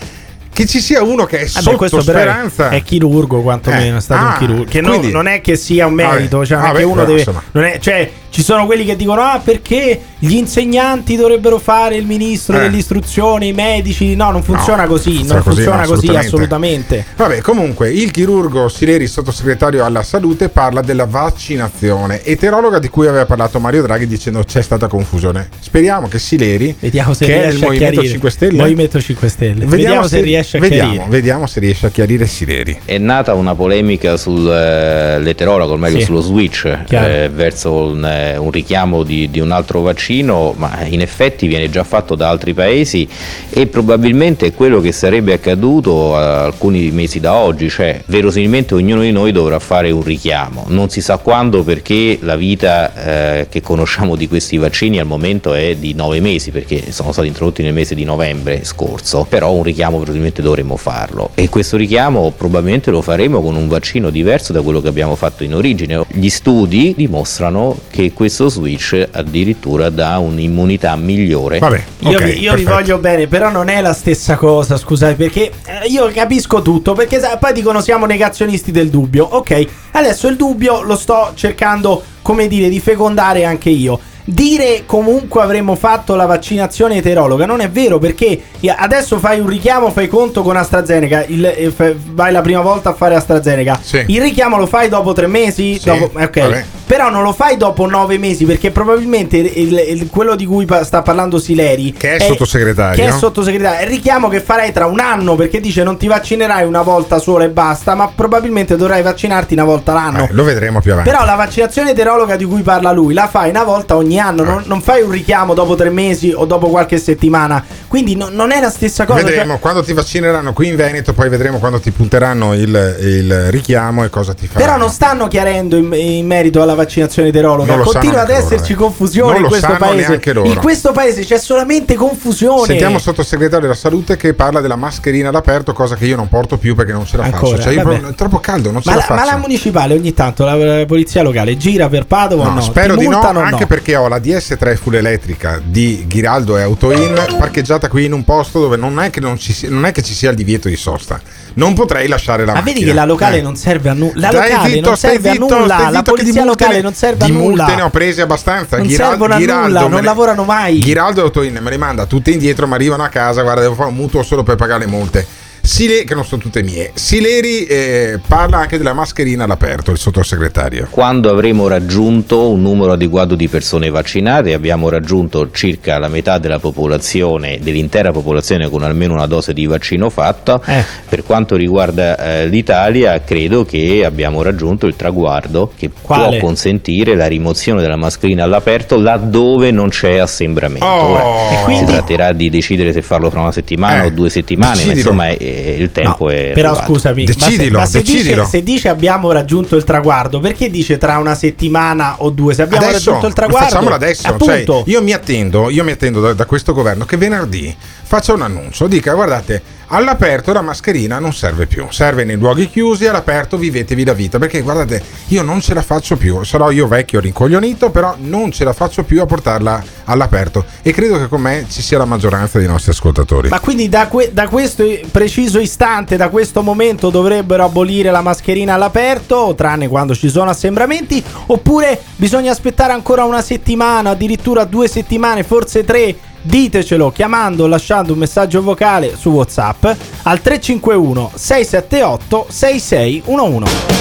Che ci sia uno che è Vabbè, sotto questo Speranza. è chirurgo quantomeno, Eh, è stato ah, un chirurgo. Che quindi- non è che sia un merito, cioè che uno però, deve. è- cioè, ci sono quelli che dicono: Ah, perché gli insegnanti dovrebbero fare il ministro Eh. dell'istruzione, i medici. No, non funziona No, così. funziona Non così, funziona no, così, assolutamente. assolutamente. Vabbè, comunque, il chirurgo Sileri, sottosegretario alla salute, parla della vaccinazione. Eterologa di cui aveva parlato Mario Draghi dicendo c'è stata confusione. Speriamo che Sileri, Vediamo se che è il Movimento chiarire. 5 Stelle, Movimento 5 Stelle. Vediamo, se, riesce riesce a Vediamo, chiarire. vediamo se riesce a chiarire Sileri. È nata una polemica sull'eterologo, o meglio Sì. sullo switch eh, verso un, eh, un richiamo di, di un altro vaccino, ma in effetti viene già fatto da altri paesi e probabilmente è quello che sarebbe accaduto alcuni mesi da oggi, cioè verosimilmente ognuno di noi dovrà fare un richiamo. Non si sa quando perché la vita eh, che conosciamo di questi vaccini al momento è di nove mesi perché sono stati introdotti nel mese di novembre scorso, però un richiamo probabilmente dovremmo farlo e questo richiamo probabilmente lo faremo con un vaccino diverso da quello che abbiamo fatto in origine. Gli studi dimostrano che questo switch addirittura dà un'immunità migliore. Io, vi, io vi voglio bene, però non è la stessa cosa, scusate, perché eh, io capisco tutto, perché poi dicono siamo negazionisti del dubbio. Ok, adesso il dubbio lo sto cercando, come dire, di fecondare anche io. Dire comunque avremmo fatto la vaccinazione eterologa non è vero perché adesso fai un richiamo, fai conto con AstraZeneca, il- eh, vai la prima volta a fare AstraZeneca. Il richiamo lo fai dopo tre mesi? Sì, Dopo- ok. vabbè. Però non lo fai dopo nove mesi perché probabilmente il- il- quello di cui pa- sta parlando Sileri Che è sottosegretario. Che è sottosegretario. È il richiamo che farai tra un anno perché dice non ti vaccinerai una volta sola e basta, ma probabilmente dovrai vaccinarti una volta l'anno. Eh, lo vedremo più avanti. Però la vaccinazione eterologa di cui parla lui la fai una volta ogni anno, non, non fai un richiamo dopo tre mesi o dopo qualche settimana. Quindi no- non è la stessa cosa. Vedremo cioè- quando ti vaccineranno qui in Veneto, poi vedremo quando ti punteranno il, il richiamo e cosa ti faranno. Però non stanno chiarendo in, in merito alla vaccinazione eterologa. Non lo Continua ad loro, esserci eh. confusione Non in questo paese. loro. In questo paese c'è solamente confusione. Sentiamo il sottosegretario della salute che parla della mascherina all'aperto, cosa che io non porto più perché non ce la Ancora, faccio. Cioè, è troppo caldo, non ce Ma la la, ma faccio. la municipale ogni tanto, la, la polizia locale, gira per Padova No, no? spero Ti di no, anche perché ho la DS3 full elettrica di Ghiraldo e Autoin parcheggiata qui in un posto dove non è che, non ci sia- non è che ci sia il divieto di sosta. Non potrei lasciare la Ma macchina. vedi che la locale Eh. non serve a nulla. La Dai, locale zitto, non serve zitto, a nulla. La di polizia multe locale ne- non serve a di nulla. multe ne ho prese abbastanza. Non Ghiraldo- servono a Ghiraldo nulla, non ne- lavorano mai. Ghiraldo e Autoin me le manda tutte indietro, ma arrivano a casa. Guarda, devo fare un mutuo solo per pagare le multe. Sile, che non sono tutte mie. Sileri eh, parla anche della mascherina all'aperto, il sottosegretario. Quando avremo raggiunto un numero adeguato di persone vaccinate, abbiamo raggiunto circa la metà della popolazione, dell'intera popolazione con almeno una dose di vaccino fatta, Eh. per quanto riguarda eh, l'Italia credo che abbiamo raggiunto il traguardo che Quale? può consentire la rimozione della mascherina all'aperto laddove non c'è assembramento. Oh. Ora, E quindi- Si tratterà di decidere se farlo fra una settimana Eh, o due settimane, ma decidilo. insomma il tempo è Però arrivato. scusami, ma se- ma se, dice, se dice abbiamo raggiunto il traguardo, perché dice tra una settimana o due? Se abbiamo adesso, raggiunto il traguardo, facciamolo adesso. Cioè, io mi attendo, io mi attendo da, da questo governo che venerdì faccia un annuncio, dica guardate, all'aperto la mascherina non serve più, serve nei luoghi chiusi, all'aperto vivetevi la vita, perché guardate, io non ce la faccio più, sarò io vecchio rincoglionito, però non ce la faccio più a portarla all'aperto e credo che con me ci sia la maggioranza dei nostri ascoltatori. Ma quindi da, que- da questo preciso istante, da questo momento dovrebbero abolire la mascherina all'aperto, tranne quando ci sono assembramenti, oppure bisogna aspettare ancora una settimana, addirittura due settimane, forse tre? Ditecelo chiamando o lasciando un messaggio vocale su WhatsApp al 351 678 6611.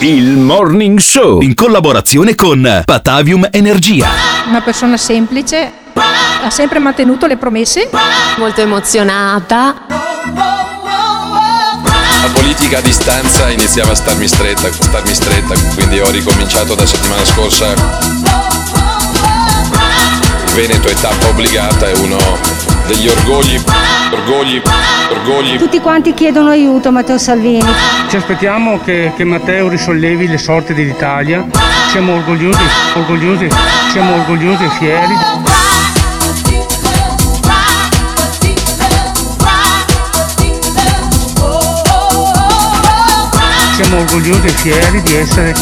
Il Morning Show in collaborazione con Patavium Energia. Una persona semplice, ha sempre mantenuto le promesse. Molto emozionata. La politica a distanza iniziava a starmi stretta, a starmi stretta, quindi ho ricominciato da settimana scorsa. Veneto è tappa obbligata, è uno degli orgogli, orgogli, orgogli. Tutti quanti chiedono aiuto Matteo Salvini. Ci aspettiamo che, che Matteo risollevi le sorti dell'Italia. Siamo orgogliosi, orgogliosi, siamo orgogliosi e fieri. Siamo orgogliosi e fieri di essere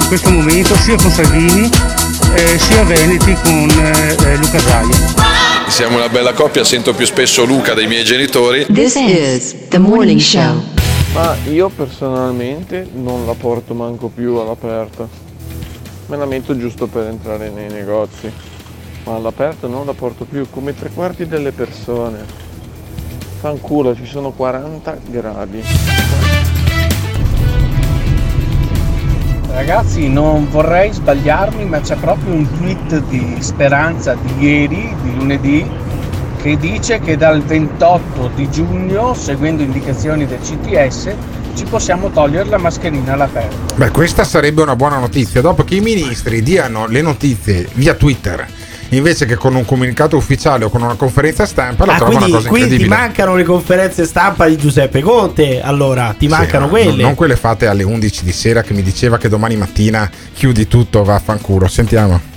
in questo momento sia con Salvini eh, sia Veneti con eh, eh, Luca Zaia. Siamo una bella coppia, sento più spesso Luca dei miei genitori. This is the morning show. Ma io personalmente non la porto manco più all'aperto. Me la metto giusto per entrare nei negozi. Ma all'aperto non la porto più, come tre quarti delle persone. Fanculo, ci sono 40 gradi. Ragazzi, non vorrei sbagliarmi, ma c'è proprio un tweet di Speranza di ieri, di lunedì, che dice che dal 28 di giugno, seguendo indicazioni del CTS, ci possiamo togliere la mascherina all'aperto. Beh, questa sarebbe una buona notizia. Dopo che i ministri diano le notizie via Twitter invece che con un comunicato ufficiale o con una conferenza stampa, la Ah, trovo quindi, una cosa quindi ti mancano le conferenze stampa di Giuseppe Conte. Allora, ti mancano no, quelle. Non quelle fatte alle 11 di sera che mi diceva che domani mattina chiudi tutto, vaffanculo. Sentiamo.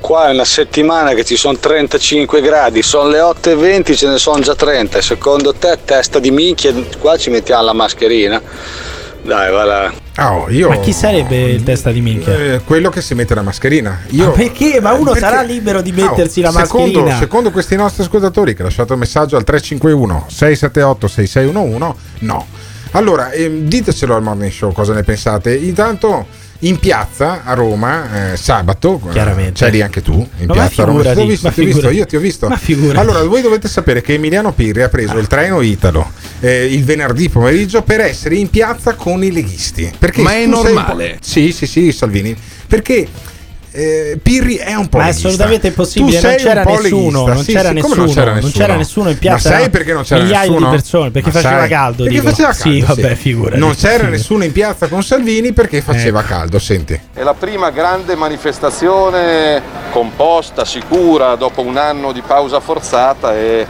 Qua è una settimana che ci sono 35 gradi, sono le 8.20, ce ne sono già 30. Secondo te, testa di minchia, qua ci mettiamo la mascherina? Dai, va là. Ah, oh, io- Ma chi sarebbe il testa di minchia? Eh, quello che si mette la mascherina. Io, Ma perché? Ma uno Perché- sarà libero di Ah, oh, mettersi la secondo, mascherina. Secondo questi nostri ascoltatori che ha lasciato il messaggio al 351 678 6611, no. Allora, ehm, ditecelo al morning show cosa ne pensate. Intanto in piazza a Roma, eh, sabato, eh, Chiaramente. c'eri anche tu in No, ma piazza a Roma. Ti ho visto, ma ti ho visto, io ti ho visto. Allora, voi dovete sapere che Emiliano Pirri ha preso il treno Italo eh, il venerdì pomeriggio per essere in piazza con i leghisti. Perché Ma è normale? Sì, sì, sì, Salvini. Perché eh, Pirri è un po' Ma è assolutamente impossibile, Tu sei non c'era un po' nessuno, non Sì, c'era sì, nessuno, non c'era non nessuno? c'era nessuno in piazza, Ma sai perché non c'era Migliaia di nessuno? persone, perché Ma faceva sai? caldo, Perché faceva Sì, caldo, vabbè, figurati. Non c'era Sì. nessuno in piazza con Salvini perché faceva caldo, senti. È la prima grande manifestazione composta, sicura, dopo un anno di pausa forzata e,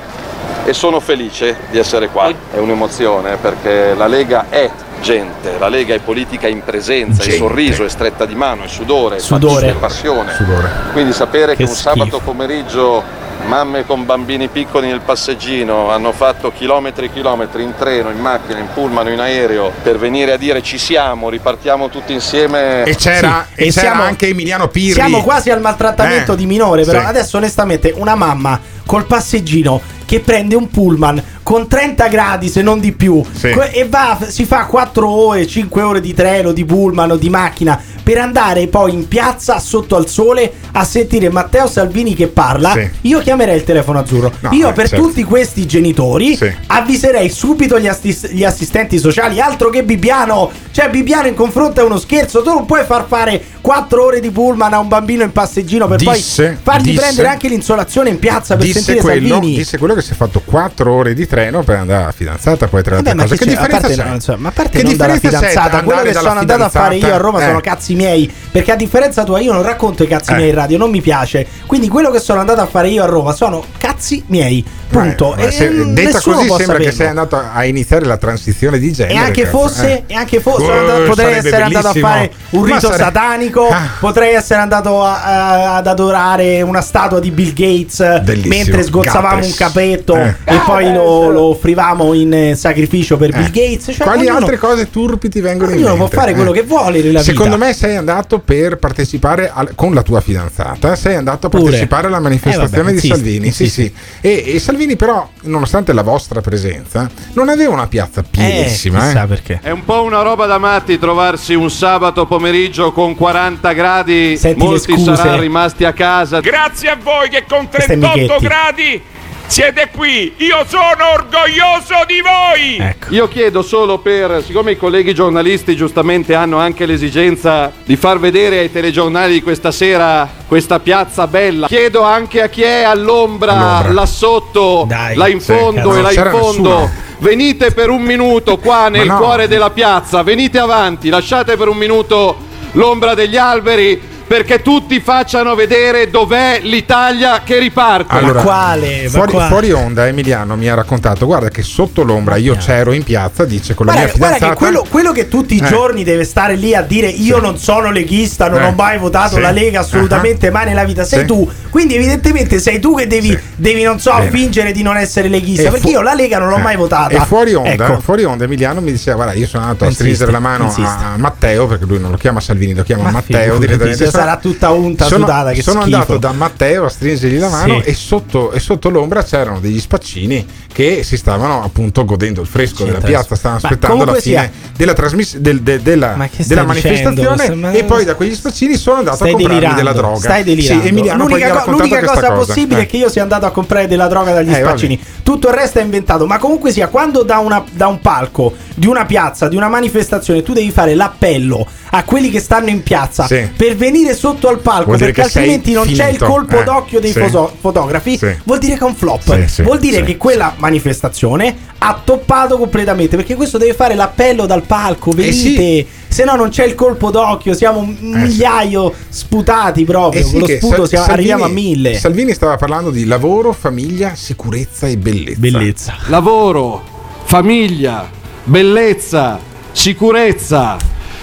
e sono felice di essere qua. È un'emozione perché la Lega è gente, la Lega è politica in presenza, è Gente. sorriso, è stretta di mano, è sudore, è Sudore. è passione. Sudore. Quindi sapere che, Che un schifo. sabato pomeriggio mamme con bambini piccoli nel passeggino hanno fatto chilometri e chilometri in treno, in macchina, in pullman, o in aereo per venire a dire ci siamo, ripartiamo tutti insieme. E c'era, Sì, e e c'era siamo- anche Emiliano Pirri. Siamo quasi al maltrattamento Eh, di minore, però sì. adesso onestamente una mamma col passeggino che prende un pullman con 30 gradi se non di più Sì. e va, si fa 4 ore, 5 ore di treno, di pullman o di macchina per andare poi in piazza sotto al sole a sentire Matteo Salvini che parla, Sì. io chiamerei il telefono azzurro. No, io eh, per certo. tutti questi genitori avviserei subito gli, assis- gli assistenti sociali, altro che Bibbiano, cioè Bibbiano in confronto è uno scherzo, tu non puoi far fare 4 ore di pullman a un bambino in passeggino per Disse- poi fargli disse- prendere anche l'insolazione in piazza per sentire quello, Salvini. disse quello che si è fatto 4 ore di treno per andare alla fidanzata, poi tra le altre cose. che? A differenza parte, c'è? no, insomma, ma a parte Che non dalla fidanzata, quello che sono andato a fare io a Roma fidanzata? sono Eh. cazzi miei. Perché a differenza tua, io non racconto i cazzi Eh. miei in radio, non mi piace. Quindi quello che sono andato a fare io a Roma sono cazzi miei. Punto. Ma E se- detta così sembra che saperlo. sei andato a iniziare la transizione di genere. E anche cazzo, fosse, eh. e anche fosse Oh, andato- potrei essere andato a bellissimo. fare un Ma rito sare- satanico, Ah. potrei essere andato a- ad adorare una statua di Bill Gates Bellissimo. mentre sgozzavamo Gates. un capetto Eh. e poi lo, lo offrivamo in eh, sacrificio per Eh. Bill Gates. Cioè, Quali altre cose turpi ti vengono in ognuno mente? può fare quello Eh. che vuole nella Secondo vita. me sei andato per partecipare al- con la tua fidanzata, sei andato a Pure. partecipare alla manifestazione Eh, vabbè, di sì, Salvini. Sì, sì, sì. E, e Salvini però, nonostante la vostra presenza, non aveva una piazza pienissima. chissà eh. perché. È un po' una roba da matti trovarsi un sabato pomeriggio con 40 gradi, Senti molti saranno rimasti a casa. Grazie a voi che con Questo è 38 Michetti. gradi siete qui. Io sono orgoglioso di voi. Ecco. Io chiedo solo per, siccome i colleghi giornalisti giustamente hanno anche l'esigenza di far vedere ai telegiornali di questa sera questa piazza bella, chiedo anche a chi è all'ombra, All'ombra. là sotto, Dai, là in sì, fondo e là in fondo. nessuno. Venite per un minuto qua nel no. cuore della piazza, venite avanti, lasciate per un minuto l'ombra degli alberi perché tutti facciano vedere dov'è l'Italia che riparte. Allora, quale? Ma Fuori, quale? fuori onda Emiliano mi ha raccontato, guarda che sotto l'ombra io c'ero in piazza, dice con la Guarda, mia guarda fidanzata. che quello, quello che tutti i Eh. giorni deve stare lì a dire io non sono leghista, non Eh. ho mai votato Sì. la Lega assolutamente Ah. mai nella vita, sei Sì. tu. Quindi evidentemente sei tu che devi, Sì. devi non so, Bene. fingere di non essere leghista, E perché fu- io la Lega non l'ho Eh. mai votata. E fuori onda, Ecco. fuori onda Emiliano mi diceva guarda io sono andato a stringere la mano insisti. a Matteo perché lui non lo chiama Salvini, lo chiama Ma Matteo direttamente. Sarà tutta unta sono, sudata, che sono schifo. andato da Matteo a stringergli la mano Sì. e, sotto, e sotto l'ombra c'erano degli spaccini che si stavano appunto godendo il fresco della piazza, stavano Ma aspettando la fine sia- della, trasmiss- del- de- della, della manifestazione Ma- e poi da quegli spaccini sono andato Stai a comprarmi delirando, della droga. Stai delirando. Sì, Emiliano l'unica, co- l'unica cosa, possibile Eh. è che io sia andato a comprare della droga dagli Eh, spaccini. Tutto il resto è inventato. Ma comunque sia, quando da, una- da un palco, di una piazza, di una manifestazione, tu devi fare l'appello a quelli che stanno in piazza Sì. per venire salire sotto al palco perché altrimenti non c'è il finito. colpo Eh, d'occhio dei sì. foso- fotografi, Sì. vuol dire che è un flop. Sì, sì, vuol dire sì, che quella manifestazione ha toppato completamente perché questo deve fare l'appello dal palco, venite. sì. Se no non c'è il colpo d'occhio, siamo un migliaio sputati proprio, Eh sì, con lo sputo Sal- siamo- Salvini- arriviamo a mille. Salvini stava parlando di lavoro, famiglia, sicurezza e bellezza. Bellezza. Lavoro, famiglia, bellezza, sicurezza.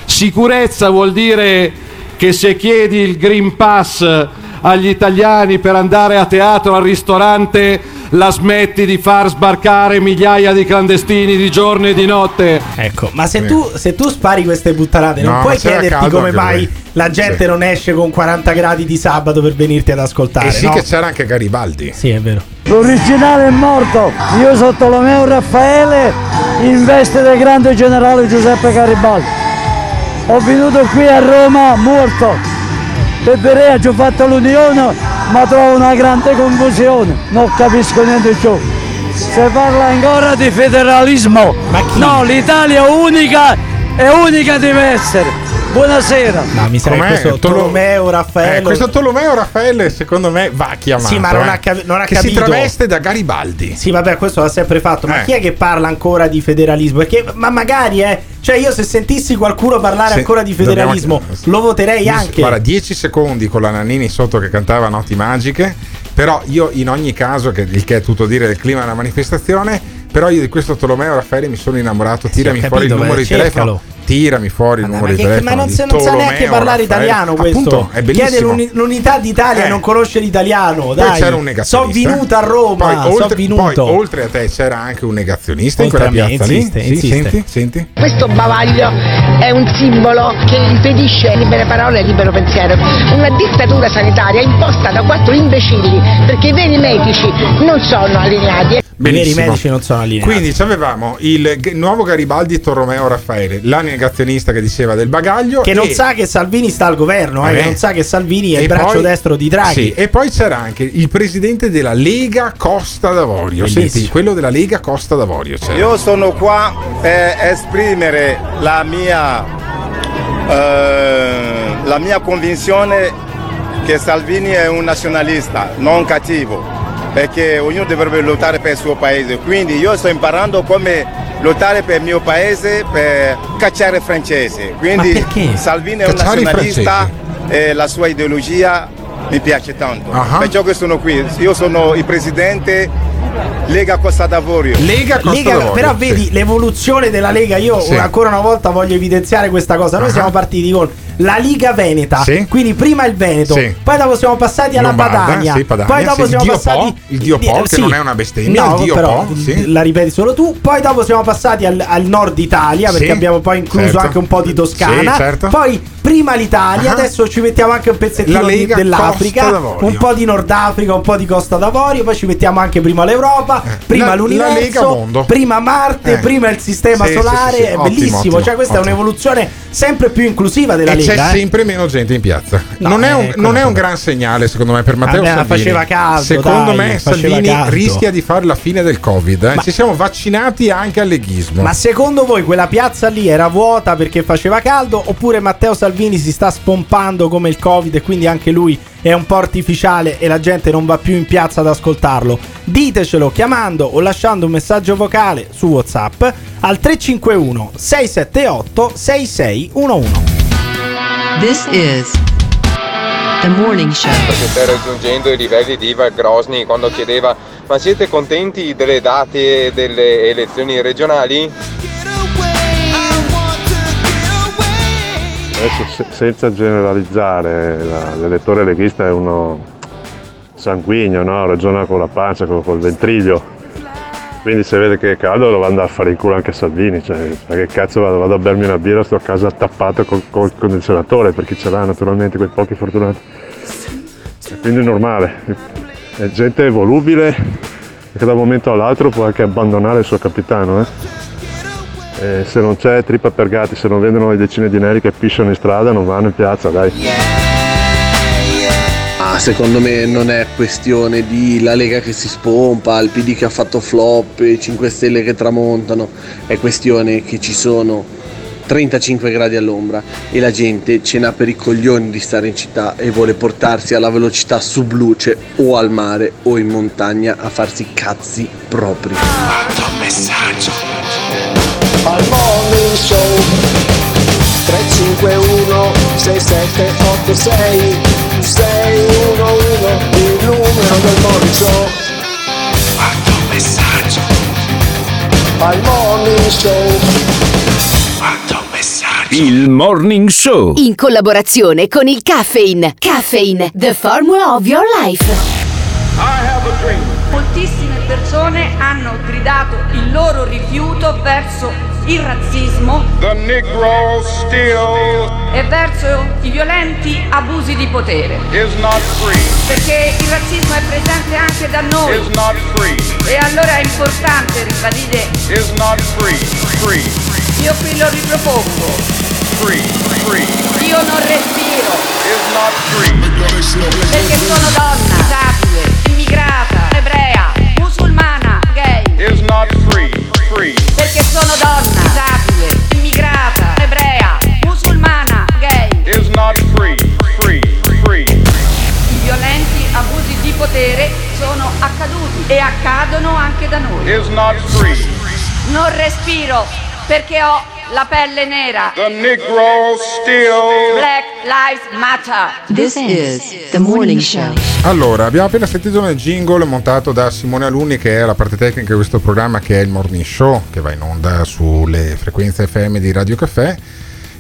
Sicurezza vuol dire che se chiedi il Green Pass agli italiani per andare a teatro, al ristorante, la smetti di far sbarcare migliaia di clandestini di giorno e di notte. Ecco, ma se tu, se tu spari queste puttanate, No, non puoi chiederti come mai lui. la gente Sì. non esce con 40 gradi di sabato per venirti ad ascoltare. E sì no? che c'era anche Garibaldi. Sì, è vero. L'originale è morto, io sono Tolomeo Raffaele in veste del grande generale Giuseppe Garibaldi. Ho venuto qui a Roma morto. Peperea ci ho fatto l'unione, ma trovo una grande confusione, non capisco niente più. Si parla ancora di federalismo. No, l'Italia è unica e unica deve essere. Buonasera. No, mi sa che questo Tolo- Tolomeo Raffaele. Eh, questo Tolomeo Raffaele secondo me va chiamato. Sì, ma non eh. ha, non ha che capito. si traveste da Garibaldi. Sì, vabbè, questo l'ha sempre fatto. Ma Eh. chi è che parla ancora di federalismo? Perché, ma magari, eh. Cioè, io se sentissi qualcuno parlare Sì, ancora di federalismo, dobbiamo- lo voterei anche. Guarda, 10 secondi con la Nannini sotto che cantava Notti Magiche. Però io in ogni caso, che, il che è tutto dire del clima della manifestazione, però io di questo Tolomeo Raffaele mi sono innamorato. Tirami ho fuori il capito, numero beh, di telefono. Tirami fuori il numero Ma, di che- telefono. ma non, se- non sa neanche parlare Raffaele. italiano questo. Appunto, è Chiede l'uni- l'unità d'Italia Eh. non conosce l'italiano. Poi Dai. c'era un negazionista. Sono venuta a Roma. Poi, oltre, venuto. poi, oltre a te c'era anche un negazionista Oltre in quella piazza insiste, lì. Sì, insiste. senti, senti. Questo bavaglio è un simbolo che impedisce libere parole e libero pensiero. Una dittatura sanitaria imposta da quattro imbecilli, perché i veri medici non sono allineati. I veri Benissimo. medici non sono allineati. Quindi ci avevamo il g- nuovo Garibaldi Torromeo Raffaele, la negazionista che diceva del bagaglio. Che non sa che Salvini sta al governo, eh, Eh. che non sa che Salvini è e il braccio poi- destro di Draghi. Sì, e poi c'era anche il presidente della Lega Costa d'Avorio. Bellissimo. Senti, quello della Lega Costa d'Avorio. C'era. Io sono qua per esprimere la mia, eh, la mia convinzione che Salvini è un nazionalista, non cattivo, perché ognuno dovrebbe lottare per il suo paese. Quindi io sto imparando come lottare per il mio paese per cacciare i francesi. Quindi? Salvini è un Cacciare i nazionalista e la sua ideologia mi piace tanto. Ah. Perciò che sono qui. Io sono il presidente Lega Costa d'Avorio. Lega Costa Lega- d'Avorio. però sì. vedi l'evoluzione della Lega. Io Sì. ancora una volta voglio evidenziare questa cosa. Noi Ah. siamo partiti con la Liga Veneta, Sì. quindi prima il Veneto, Sì. poi dopo siamo passati alla Lombarda, Padania, sì, Padania, poi dopo siamo Dio passati Po, il Dio Po, che non è una bestemmia, no, il Dio però, Po, la ripeti solo tu. Poi dopo siamo passati al, al nord Italia perché abbiamo poi incluso certo. anche un po' di Toscana. Certo. Poi prima l'Italia, Ah. adesso ci mettiamo anche un pezzettino di- dell'Africa, un po' di Nord Africa, un po' di Costa d'Avorio, poi ci mettiamo anche prima l'Europa, prima Eh. La- l'universo, la prima Marte, Eh. prima il sistema Sì, solare, sì, sì. è Ottimo, bellissimo, ottimo, cioè questa è ottimo. un'evoluzione sempre più inclusiva della e Lega. c'è eh. sempre meno gente in piazza. No, non è un, eh, non è un gran segnale, secondo me, per Matteo ma Salvini. faceva caldo, secondo dai, me, Salvini caldo. rischia di fare la fine del Covid. eh. Ci siamo vaccinati anche al leghismo. Ma secondo voi quella piazza lì era vuota perché faceva caldo oppure Matteo Salvini si sta spompando come il Covid e quindi anche lui è un po' artificiale e la gente non va più in piazza ad ascoltarlo? Ditecelo chiamando o lasciando un messaggio vocale su WhatsApp al 351 678 6611. This is the morning show. Perché stai raggiungendo i livelli di Ivan Grosny quando chiedeva ma siete contenti delle date delle elezioni regionali? Adesso se- senza generalizzare, la- l'elettore leghista è uno sanguigno, no? ragiona con la pancia, con, col ventriglio. Quindi se vede che è caldo lo manda a fare in culo anche Salvini, cioè, che cazzo vado, vado a bermi una birra, sto a casa tappato col, col condizionatore, per chi ce l'ha naturalmente, quei pochi fortunati. E quindi è normale, è gente volubile che da un momento all'altro può anche abbandonare il suo capitano. eh. E se non c'è trippa per gatti, se non vedono le decine di neri che pisciano in strada, non vanno in piazza, dai. Ah, secondo me non è questione di la Lega che si spompa, il PD che ha fatto flop, i 5 Stelle che tramontano, è questione che ci sono 35 gradi all'ombra e la gente ce n'ha per i coglioni di stare in città e vuole portarsi alla velocità subluce o al mare o in montagna a farsi cazzi propri. messaggio al morning show 351 6786 611 il numero del morning show quanto messaggio al morning show quanto messaggio Il Morning Show. In collaborazione con il Caffeine. Caffeine, the formula of your life. Moltissime persone hanno gridato il loro rifiuto verso il razzismo e verso i violenti abusi di potere. Perché il razzismo è presente anche da noi. E allora è importante ribadire. Io qui lo ripropongo. Io non respiro. Perché sono donna, disabile, immigrata, ebrea, musulmana, gay. Perché sono donna, disabile, immigrata, ebrea, musulmana, gay. I violenti abusi di potere sono accaduti e accadono anche da noi. Non respiro perché ho la pelle nera. Black Lives Matter. This is the morning show. Allora, abbiamo appena sentito nel jingle montato da Simone Alunni, che è la parte tecnica di questo programma che è il Morning Show, che va in onda sulle frequenze FM di Radio Caffè.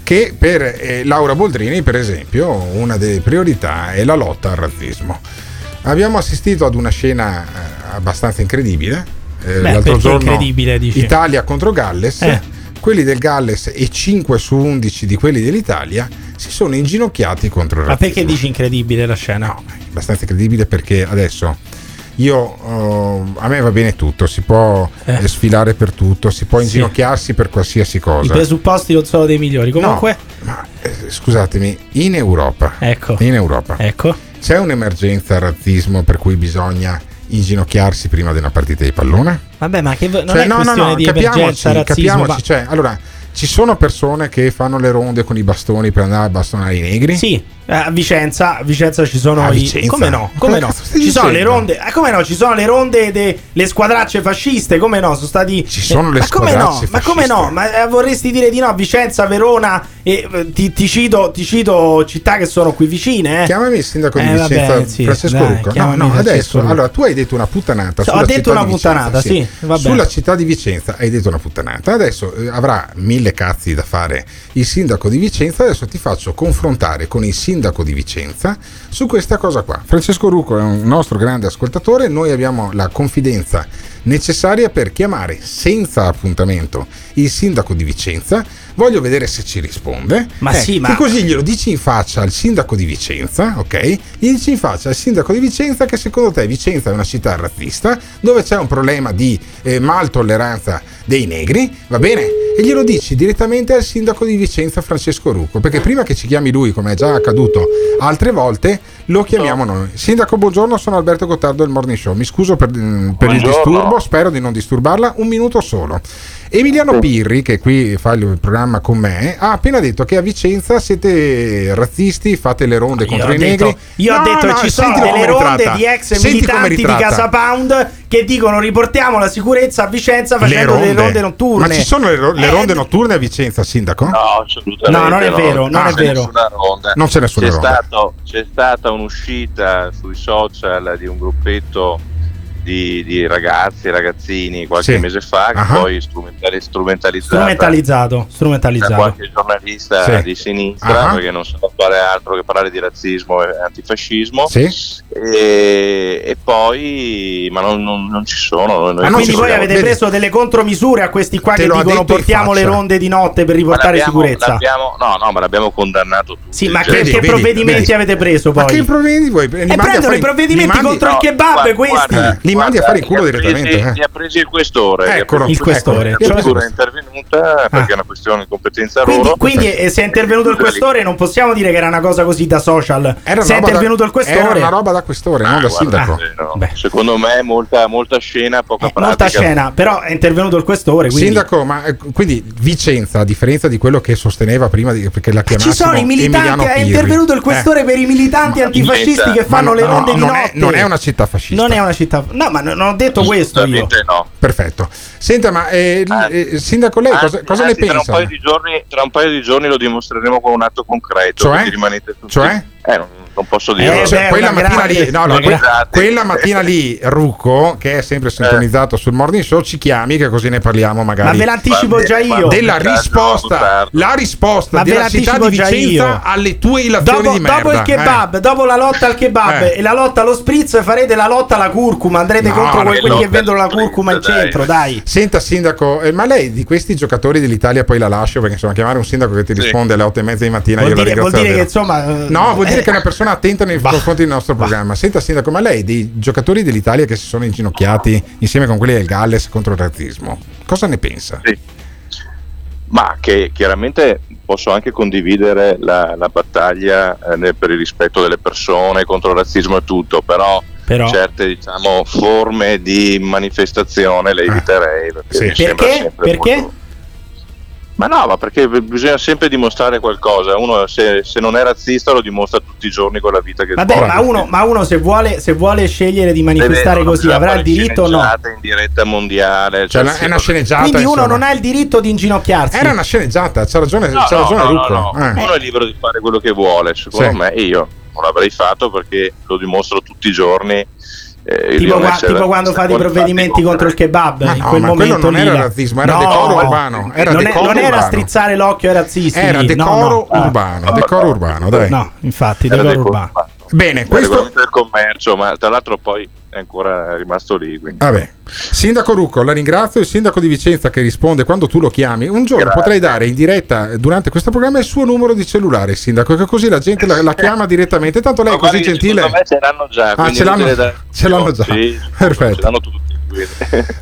Che per eh, Laura Boldrini, per esempio, una delle priorità è la lotta al razzismo. Abbiamo assistito ad una scena eh, abbastanza incredibile. eh, Beh, perché incredibile, dici? Italia contro Galles. Eh. Quelli del Galles e 5 su 11 di quelli dell'Italia si sono inginocchiati contro il Ma razzismo. perché dici incredibile la scena? abbastanza incredibile perché adesso io eh, a me va bene tutto, si può eh, sfilare per tutto, si può Sì. inginocchiarsi per qualsiasi I cosa. presupposti non sono dei migliori. Comunque, Eh, scusatemi, in Europa, Ecco. in Europa c'è un'emergenza razzismo per cui bisogna inginocchiarsi prima di una partita di pallone? vabbè, ma che non Cioè, è no, no, questione no, di capiamoci, emergenza, razzismo. capiamoci, ma- cioè, allora, ci sono persone che fanno le ronde con i bastoni per andare a bastonare i negri? Sì, a Vicenza, a Vicenza ci sono A i Vicenza? come no? Come no? Ci sono le ronde, eh, come no? Ci sono le ronde delle squadracce fasciste, come no? Sono stati Ci sono le ma come no? squadracce Ma come no? Ma eh, vorresti dire di no? Vicenza, Verona e eh, ti, ti cito, ti cito città che sono qui vicine, eh. Chiamami il sindaco di Eh, vabbè, Vicenza, sì, Francesco dai, Rucco. No, no, adesso, Rucco. allora tu hai detto una puttanata. Sì, ho detto una Vicenza, puttanata, sì, vabbè. Sulla città di Vicenza hai detto una puttanata. Adesso eh, avrà mille cazzi da fare il sindaco di Vicenza. Adesso ti faccio confrontare con il sindaco di Vicenza su questa cosa qua. Francesco Rucco è un nostro grande ascoltatore. Noi abbiamo la confidenza necessaria per chiamare senza appuntamento il sindaco di Vicenza. Voglio vedere se ci risponde. Ma Eh, sì, ma- così glielo dici in faccia al sindaco di Vicenza, ok? Gli dici in faccia al sindaco di Vicenza che secondo te Vicenza è una città razzista, dove c'è un problema di eh, maltolleranza dei negri, va bene? E glielo dici direttamente al sindaco di Vicenza Francesco Rucco, perché prima che ci chiami lui, come è già accaduto altre volte, lo chiamiamo noi. Sindaco, buongiorno, sono Alberto Gottardo del Morning Show. Mi scuso per, mm, per il disturbo, spero di non disturbarla, un minuto solo. Emiliano Pirri, che qui fa il programma con me, ha appena detto che a Vicenza siete razzisti, fate le ronde contro ho i detto, negri. io ho No, detto no, ci sono delle ronde ritratta. di ex militanti di. Casa Pound che dicono riportiamo la sicurezza a Vicenza facendo le ronde notturne. Ma ci sono le, ro- le Eh, ronde notturne a Vicenza, sindaco? No, assolutamente. No, non è vero, non c'è è vero. nessuna ronda. Non c'è nessuna C'è ronda. stato- c'è stata un'uscita sui social di un gruppetto di, di ragazzi e ragazzini qualche Sì. mese fa che Ah. poi strumentali- strumentalizzata strumentalizzato, da strumentalizzato. qualche giornalista Sì. di sinistra Ah. perché non sanno fare altro che parlare di razzismo e antifascismo Sì. E, e poi ma non, non- non ci sono noi Ma quindi voi avete preso delle contromisure a questi qua Te che dicono portiamo le ronde di notte per riportare sicurezza. no, no, ma l'abbiamo condannato tutti. Sì, ma Cioè, che, vedi, che vedi, provvedimenti vedi. avete preso poi? Ma che provvedimenti vuoi? E a prendono fare- i provvedimenti contro il No, kebab guarda, questi. guarda, Li mandi a guarda, fare il culo direttamente, eh. Li ha presi il questore. Eccolo, il questore. Il Cioè- questore è intervenuto intervenuta perché è una questione di competenza Quindi, loro. quindi eh, se è intervenuto il questore, non possiamo dire che era una cosa così da social. Se è intervenuto il questore, Era una roba da questore, non da sindaco. Eh, no. Secondo me molta, molta scena, poca pratica. Eh, molta scena, però è intervenuto il questore. Quindi... Sindaco, ma eh, quindi Vicenza, a differenza di quello che sosteneva prima di, perché la Ci chiamassimo sono i militanti, è intervenuto il questore Eh. per i militanti antifascisti che fanno Ma le no, ronde di non notte. È, non è una città fascista. Non è una città. No, ma non ho detto questo io. no. Perfetto. Senta, ma eh, eh, Sindaco, lei cosa, Anzi, cosa ne anzi, Tra un, pensa? paio di giorni, tra un paio di giorni lo dimostreremo con un atto concreto. Cioè? quindi rimanete tutti. Cioè? Eh, non, non posso dirlo. Cioè, quella, mattina lì, no, no, que- Esatto. quella mattina lì, Rucco, che è sempre sintonizzato sul morning show, ci chiami che così ne parliamo magari. Ma ve l'anticipo già io. Della risposta, la risposta Ma ve della città di l'anticipo già Vicenza io. alle tue illazioni Dopo, di merda. dopo il kebab, dopo la lotta al kebab Eh. e la lotta allo spritz, farete la lotta alla curcuma. Andrete No, contro quelli che vendono la curcuma in centro, dai. Senta, sindaco, eh, ma lei di questi giocatori dell'Italia poi la lascio perché insomma chiamare un sindaco che ti risponde alle otto e mezza di mattina Vuol io dire, la vuol ringrazio dire che insomma. eh, No, vuol dire eh, che è una persona attenta nei confronti del nostro programma. Senta, Sindaco, ma lei dei giocatori dell'Italia che si sono inginocchiati insieme con quelli del Galles contro il razzismo, cosa ne pensa? Ma che chiaramente posso anche condividere la, la battaglia eh, per il rispetto delle persone contro il razzismo e tutto, però, Però- certe diciamo, forme di manifestazione le eviterei. Perché, mi sembra Perché? sempre Perché? molto- Ma no, ma perché bisogna sempre dimostrare qualcosa. Uno se, se non è razzista lo dimostra tutti i giorni con la vita che Vabbè, ma uno, ma uno se, vuole, se vuole scegliere di manifestare Deve- così avrà il diritto o no? in diretta mondiale. Cioè, cioè, è una sceneggiata. Quindi uno insomma. non ha il diritto di inginocchiarsi. Era una sceneggiata, c'ha ragione, No, c'ha no, ragione no, Rucco. no, no. Eh. Uno è libero di fare quello che vuole, secondo Sì. me, io non l'avrei fatto perché lo dimostro tutti i giorni. Eh, il Tipo, qua- tipo quando fate i provvedimenti contro il kebab Ma in no, quel momento non era razzismo, era decoro urbano, era non, è- decoro non era urbano. strizzare l'occhio ai razzisti Era decoro no, no. urbano, decoro urbano, dai. No, infatti, decoro decoro urbano. Bene, il questo regolamento del commercio, ma tra l'altro poi è ancora rimasto lì. Quindi. Vabbè. Sindaco Rucco, la ringrazio. Il sindaco di Vicenza che risponde quando tu lo chiami. Un giorno Grazie. potrei dare in diretta eh, durante questo programma il suo numero di cellulare, sindaco, che così la gente la, la chiama direttamente. Tanto lei è così gentile. Me ce l'hanno già. Ah, ce l'hanno, da- ce l'hanno già. Sì, Perfetto. ce l'hanno tutti.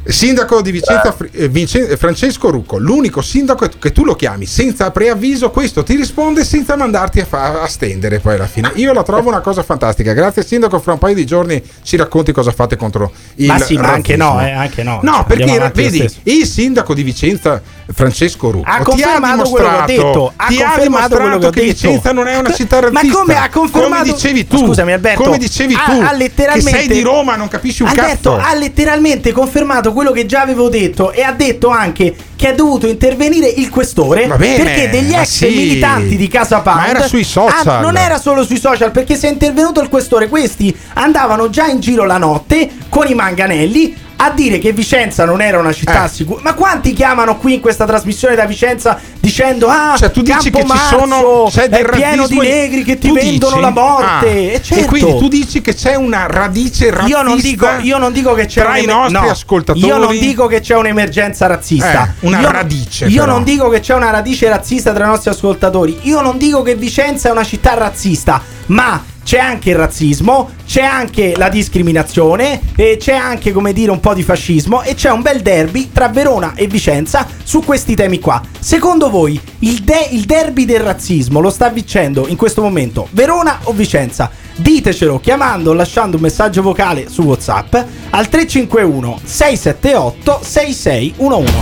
Sindaco di Vicenza, eh, Vince- eh, Francesco Rucco, l'unico sindaco che tu lo chiami senza preavviso, questo ti risponde senza mandarti a, fa- a stendere poi alla fine. Io la trovo una cosa fantastica. Grazie sindaco, fra un paio di giorni ci racconti cosa fate contro il Ma sì, ma anche no, eh, anche no. No, Cioè, perché vedi, il sindaco di Vicenza, Francesco Rucco, Ha confermato quello che ho detto. Ha ti ha confermato quello che ho dimostrato che detto. Vicenza non è una città Ma razzista. come ha confermato? Come dicevi tu, Scusami, Alberto. come dicevi ha- tu, ha letteralmente- che sei di Roma, non capisci un Alberto cazzo. ha letteralmente confermato quello che già avevo detto e ha detto anche che è dovuto intervenire il questore bene, perché degli ex sì. militanti di Casa Pound Ma era sui social. Ah, non era solo sui social perché se è intervenuto il questore questi andavano già in giro la notte con i manganelli a dire che Vicenza non era una città Eh. sicura. Ma quanti chiamano qui in questa trasmissione da Vicenza dicendo "Ah, Cioè, tu dici che ci sono c'è del è pieno di razzismo negri che ti vendono dici? la morte". Ah, E certo. E quindi tu dici che c'è una radice razzista io non, dico, io non dico che c'è tra i nostri no, ascoltatori. Io non dico che c'è un'emergenza razzista. Eh, una Io- radice, Io però. non dico che c'è una radice razzista tra i nostri ascoltatori. Io non dico che Vicenza è una città razzista, ma c'è anche il razzismo, c'è anche la discriminazione, c'è anche, come dire, un po' di fascismo e c'è un bel derby tra Verona e Vicenza su questi temi qua. Secondo voi il, de- il derby del razzismo lo sta vincendo in questo momento Verona o Vicenza? Ditecelo chiamando o lasciando un messaggio vocale su WhatsApp al 351 678 6611.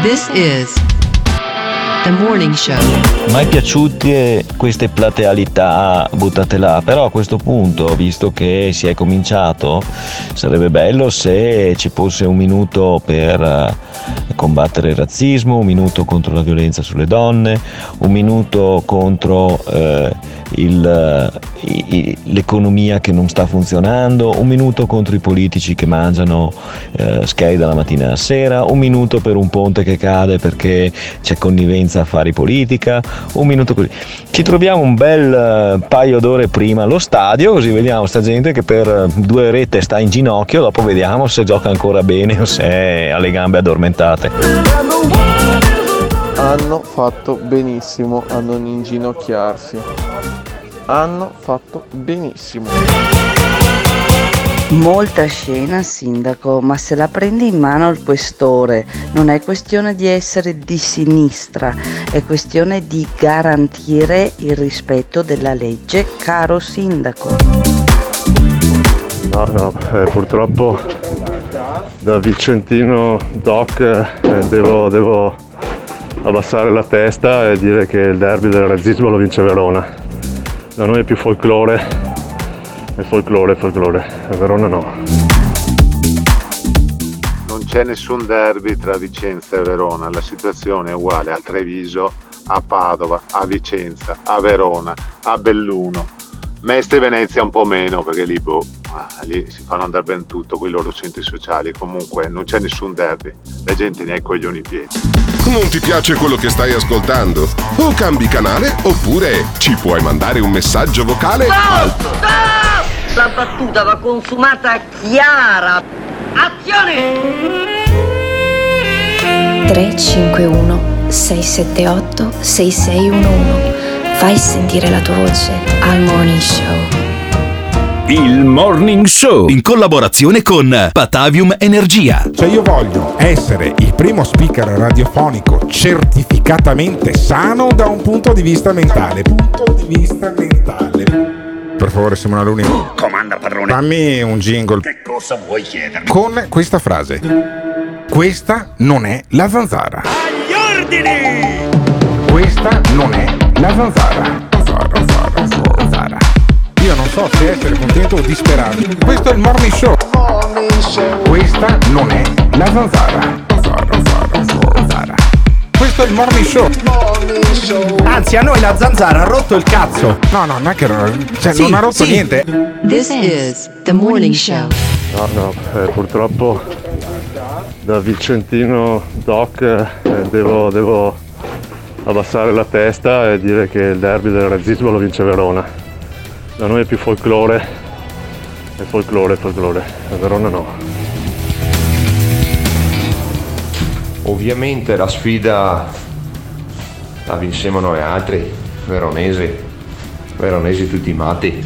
This is the morning show. Mai piaciute queste platealità buttate là, però a questo punto, visto che si è cominciato, sarebbe bello se ci fosse un minuto per eh, combattere il razzismo, un minuto contro la violenza sulle donne, un minuto contro eh, il, eh, i- l'economia che non sta funzionando, un minuto contro i politici che mangiano eh, dalla mattina alla sera, un minuto per un ponte che cade perché c'è connivenza a fare politica, un minuto così. Ci troviamo un bel eh, paio d'ore prima allo stadio, così vediamo sta gente che per eh, due rette sta in ginocchio, dopo vediamo se gioca ancora bene o se ha le gambe addormentate. Hanno fatto benissimo a non inginocchiarsi. Hanno fatto benissimo. Molta scena, sindaco, ma se la prende in mano il questore, non è questione di essere di sinistra, è questione di garantire il rispetto della legge, caro sindaco. No, no, eh, purtroppo da Vicentino Doc eh, devo, devo abbassare la testa e dire che il derby del razzismo lo vince Verona. Da noi è più folklore, è folklore, folklore, a Verona no. Non c'è nessun derby tra Vicenza e Verona, la situazione è uguale a Treviso, a Padova, a Vicenza, a Verona, a Belluno. Mestre e Venezia un po' meno perché lì, boh, lì si fanno andare ben tutto con i loro centri sociali. Comunque non c'è nessun derby, la gente ne ha i coglioni pieni. Non ti piace quello che stai ascoltando? O cambi canale oppure ci puoi mandare un messaggio vocale al La battuta va consumata chiara. Azione! 351 678 6611 Fai sentire la tua voce al Morning Show. Il Morning Show in collaborazione con Patavium Energia. Cioè io voglio essere il primo speaker radiofonico certificatamente sano da un punto di vista mentale. Punto di vista mentale. Per favore Simona Luni. Comanda padrone. Dammi un jingle Che cosa vuoi chiedermi? con questa frase. Questa non è la zanzara. Agli ordini! Questa non è la zanzara. Zanzara, zanzara, zanzara. Io non so se essere contento o disperato. Questo è il morning show. Questa non è la zanzara. Zanzara, zanzara, zanzara. È il morning show. Anzi, a noi la zanzara ha rotto il cazzo. No, no, non è che cioè, Sì, non ha rotto sì. niente. This is the morning show. No, no, eh, purtroppo da Vicentino Doc eh, devo, devo abbassare la testa e dire che il derby del razzismo lo vince Verona. Da noi è più folklore, è folklore, folklore, a Verona no. Ovviamente la sfida la vincemo noi altri, veronesi, veronesi tutti matti,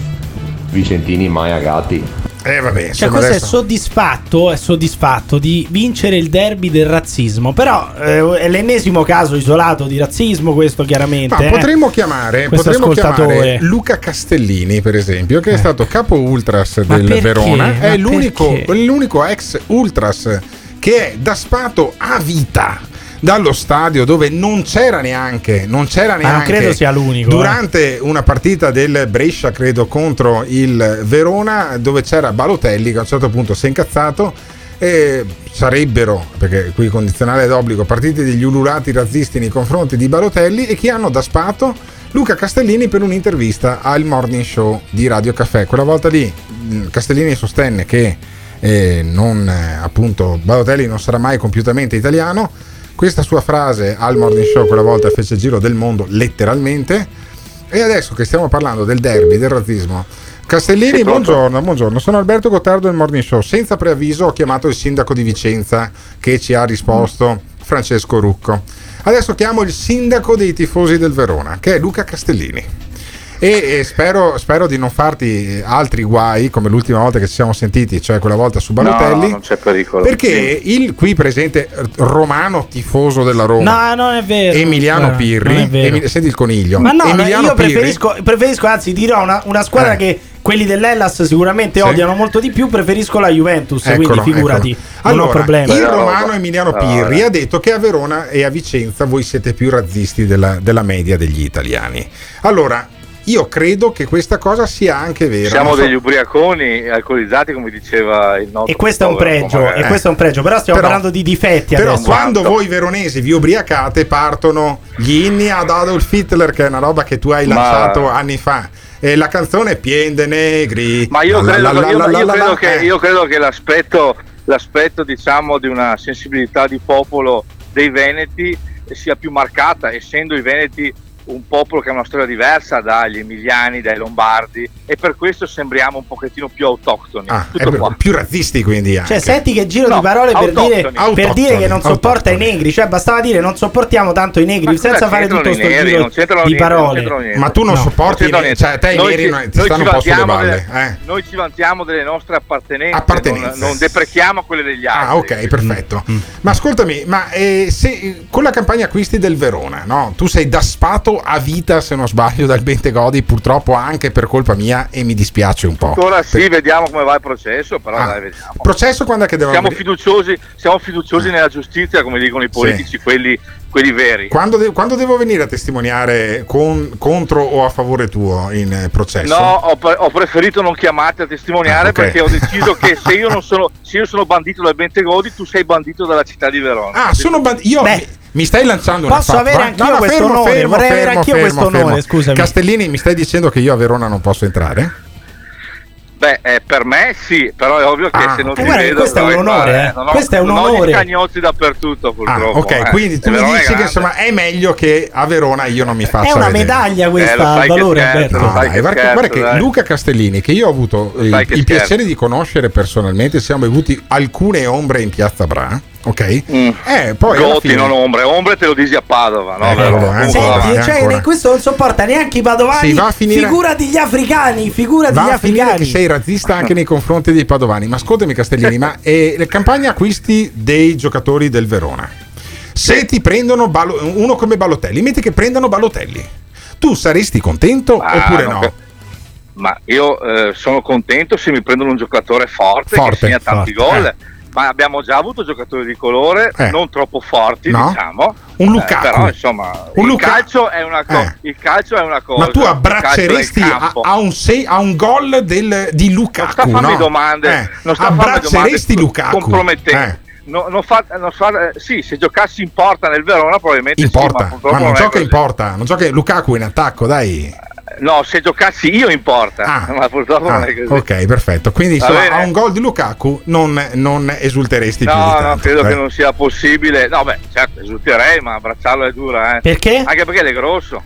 vicentini mai agati. Eh vabbè, Cioè, questo è adesso- soddisfatto, è soddisfatto di vincere il derby del razzismo. Però eh, è l'ennesimo caso isolato di razzismo, questo chiaramente. Ma eh. potremmo chiamare, Questo potremmo ascoltatore. chiamare Luca Castellini, per esempio, che è stato capo ultras Ma del perché? Verona. Ma È l'unico, l'unico ex ultras che è da spato a vita dallo stadio dove non c'era neanche non c'era Ma non neanche credo sia l'unico, eh. durante una partita del Brescia credo contro il Verona dove c'era Balotelli che a un certo punto si è incazzato e sarebbero, perché qui condizionale d'obbligo, partiti degli ululati razzisti nei confronti di Balotelli e chi hanno da spato Luca Castellini per un'intervista al morning show di Radio Caffè. Quella volta lì mh, Castellini sostenne che eh, non, eh, appunto Balotelli non sarà mai compiutamente italiano. Questa sua frase al morning show quella volta fece il giro del mondo letteralmente. E adesso che stiamo parlando del derby, del razzismo, Castellini, buongiorno, buongiorno. Sono Alberto Gottardo del Morning Show. Senza preavviso ho chiamato il sindaco di Vicenza che ci ha risposto Francesco Rucco. Adesso chiamo il sindaco dei tifosi del Verona, che è Luca Castellini. E, e spero, spero di non farti altri guai come l'ultima volta che ci siamo sentiti, cioè quella volta su Balotelli. No, non c'è pericolo. Perché il qui presente eh, romano tifoso della Roma, No, non è vero. Emiliano Guarda, Pirri, non è vero. Emi- senti il coniglio, Ma no, no, Emiliano io Pirri- preferisco, preferisco, anzi, dirò una, una squadra Eh. che quelli dell'Ellas sicuramente Sì. odiano molto di più. Preferisco la Juventus, Eccolo, quindi figurati, eccolo. non Allora, ho problemi. Il romano Emiliano No, Pirri eh. ha detto che a Verona e a Vicenza voi siete più razzisti della, della media degli italiani. Allora, io credo che questa cosa sia anche vera. Siamo so- degli ubriaconi alcolizzati, come diceva il noto. E questo è un pregio, Pomare. e questo è un pregio, però stiamo Però- parlando di difetti Però adesso. quando voi veronesi vi ubriacate partono gli inni ad Adolf Hitler, che è una roba che tu hai Ma- lanciato anni fa. E la canzone Pien de Negri. Ma io credo che l'aspetto, l'aspetto diciamo, di una sensibilità di popolo dei Veneti sia più marcata, essendo i Veneti un popolo che ha una storia diversa dagli emiliani, dai lombardi e per questo sembriamo un pochettino più autoctoni. Ah, Tutto è qua. più razzisti quindi anche. Cioè, senti che giro No, di parole per autoctoni. dire, per Autoctoni, dire che non sopporta i negri. Cioè, bastava dire non sopportiamo tanto i negri Ma senza fare tutto i sto neri? giro di parole. niente. Ma tu non No, sopporti, non i- niente. cioè te i Noi neri ci- non- ti stanno ci un po' sulle balle. delle- eh. Noi ci vantiamo delle nostre appartenenze, Appartenenze. Non, non deprechiamo quelle degli altri. Ah, ok, perfetto. Ma ascoltami, ma eh, se con la campagna acquisti del Verona, no? Tu sei daspato a vita, se non sbaglio, dal Bentegodi, purtroppo anche per colpa mia e mi dispiace un po'. Ancora sì, Per- vediamo come va il processo, però Ah, dai, vediamo. Processo quando è che devo Siamo fiduciosi, siamo fiduciosi nella giustizia, come dicono i politici, quelli, quelli veri. Quando, de- quando devo venire a testimoniare con- contro o a favore tuo in eh, processo? No, ho, pre- ho preferito non chiamarti a testimoniare Ah, ok. perché ho deciso che se io non sono, se io sono bandito dal Bentegodi, tu sei bandito dalla città di Verona. Ah, sono band- io mi, mi stai lanciando una posso avere anch'io questo onore? Vorrei avere anch'io questo onore, scusami. Castellini, mi stai dicendo che io a Verona non posso entrare? Beh, eh, per me sì, però è ovvio che Ah, se non ti Eh, guarda vedo... questo è un onore, eh, eh. non ho- Questo è un non ho onore. gli scagnozzi dappertutto, Ah, purtroppo. ok, eh. quindi tu mi dici che insomma è meglio che a Verona io non mi faccia È una vedere. medaglia questa Eh, valore, scherzo, Alberto. No, dai, che guarda, scherzo, guarda che. Luca Castellini, che io ho avuto il, il piacere di conoscere personalmente, siamo avuti alcune ombre in piazza Bra, ok? Eh, poi fine- non ombre, ombre te lo disi a Padova, no? Eh, Vero? ancora, va. Senti, cioè, ancora. questo non sopporta neanche i padovani. Sì, va a finire- Figurati gli africani, figurati Va gli africani. che sei razzista anche nei confronti dei padovani. Ma ascoltami, Castellini, ma eh, le campagne acquisti dei giocatori del Verona, se ti prendono Balo- uno come Balotelli, metti che prendano Balotelli, tu saresti contento Ah, oppure no? ca- Ma io eh, sono contento se mi prendono un giocatore forte, Forte, che segna tanti forte, gol. eh. Ma abbiamo già avuto giocatori di colore Eh. non troppo forti, No? diciamo. Un Eh, Lukaku. però insomma, Un il, Luka- calcio è una co- Eh. il calcio è una cosa. Ma tu abbracceresti a, a un, sei- a un gol del- di Lukaku? sta a no? domande, Eh, non sta abbracceresti domande Lukaku? Eh. No, non fa- non fa- eh, sì, se giocassi in porta nel Verona probabilmente In sì, ma porta, ma non non gioca in porta, non gioca Lukaku in attacco, dai. No, se giocassi io in porta, ma purtroppo Ah, non è così. ok, perfetto. Quindi insomma, a un gol di Lukaku non, non esulteresti più di No, tanto. no, credo eh. che non sia possibile. No, beh, certo, esulterei, ma abbracciarlo è dura, eh. Perché? Anche perché è grosso.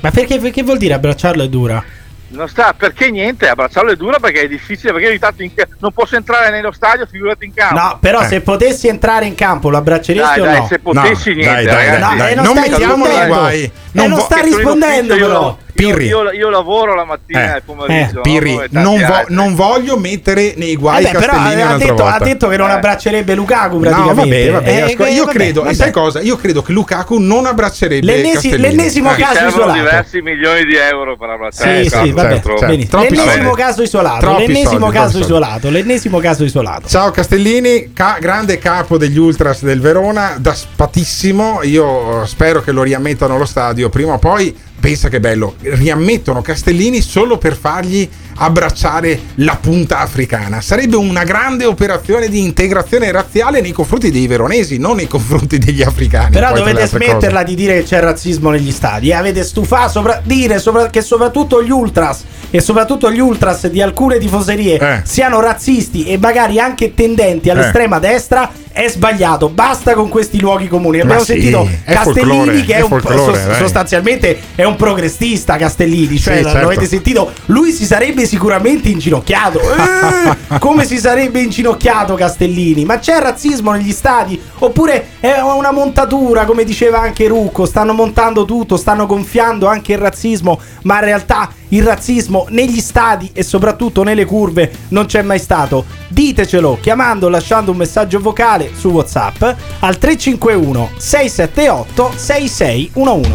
Ma perché, perché vuol dire abbracciarlo è dura? Non sta, perché niente, abbracciarlo è dura perché è difficile, perché ogni tanto in non posso entrare nello stadio, figurati in campo. No, però se potessi entrare in campo lo abbracceresti Dai, o dai, no? se potessi No, niente, dai, dai, dai, dai, eh, non non stai mettiamolo nei guai. Eh, Non non vo- sta rispondendo però. Io, Pirri. io, io lavoro la mattina e Eh, il pomeriggio. Pirri, no? Come tanti non, vo- non voglio mettere nei guai Eh beh, però Castellini ha un'altra detto, ha detto che non Eh. abbraccerebbe Lukaku No, praticamente. vabbè, vabbè, Eh, ascol- eh, io vabbè, credo, vabbè. sai cosa? Io credo che Lukaku non abbraccerebbe L'ennesi- Castellini. l'ennesimo Eh. Caso servono isolato. diversi milioni di euro per abbracciare Sì, sì, vabbè. Benissimo. Troppi L'ennesimo caso isolato. L'ennesimo caso isolato. L'ennesimo caso isolato. Ciao Castellini, ca- grande capo degli Ultras del Verona, da spatissimo. Io spero che lo riammettano allo stadio prima o poi. Pensa che bello, riammettono Castellini solo per fargli abbracciare la punta africana. Sarebbe una grande operazione di integrazione razziale nei confronti dei veronesi, non nei confronti degli africani. Però dovete smetterla cose. di dire che c'è razzismo negli stadi. eh. Avete stufato sopra- dire sopra- che soprattutto gli ultras e soprattutto gli ultras di alcune tifoserie Eh. siano razzisti e magari anche tendenti all'estrema destra. È sbagliato, basta con questi luoghi comuni. Abbiamo sì, sentito Castellini, folklore, che è, è un folklore, sostanzialmente è un progressista. Castellini, cioè Sì, lo certo. avete sentito? Lui si sarebbe sicuramente inginocchiato. Eh, come si sarebbe inginocchiato Castellini? Ma c'è razzismo negli stadi? Oppure è una montatura, come diceva anche Rucco? Stanno montando tutto, stanno gonfiando anche il razzismo, ma in realtà il razzismo negli stadi e soprattutto nelle curve non c'è mai stato. Ditecelo chiamando o lasciando un messaggio vocale su WhatsApp al 351 678 6611.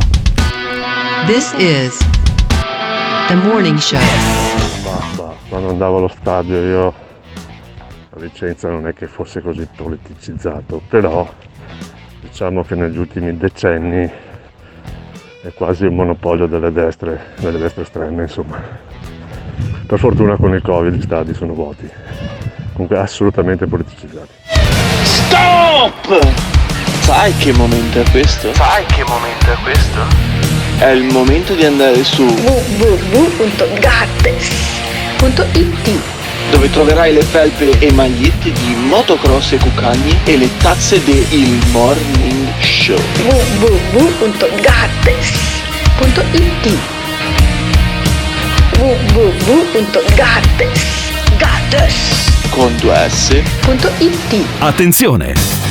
This is the morning show. Quando andavo allo stadio io a Vicenza non è che fosse così politicizzato, però diciamo che negli ultimi decenni è quasi un monopolio delle destre, delle destre estreme, insomma. Per fortuna con il Covid gli stadi sono vuoti. Comunque assolutamente politicizzati. Stop! Sai che momento è questo? Sai che momento è questo? È il momento di andare su www.gattes.it dove troverai le felpe e magliette di motocross e cucagni e le tazze del Morning Show. www.gattes.it www.gades con due s.it Attenzione!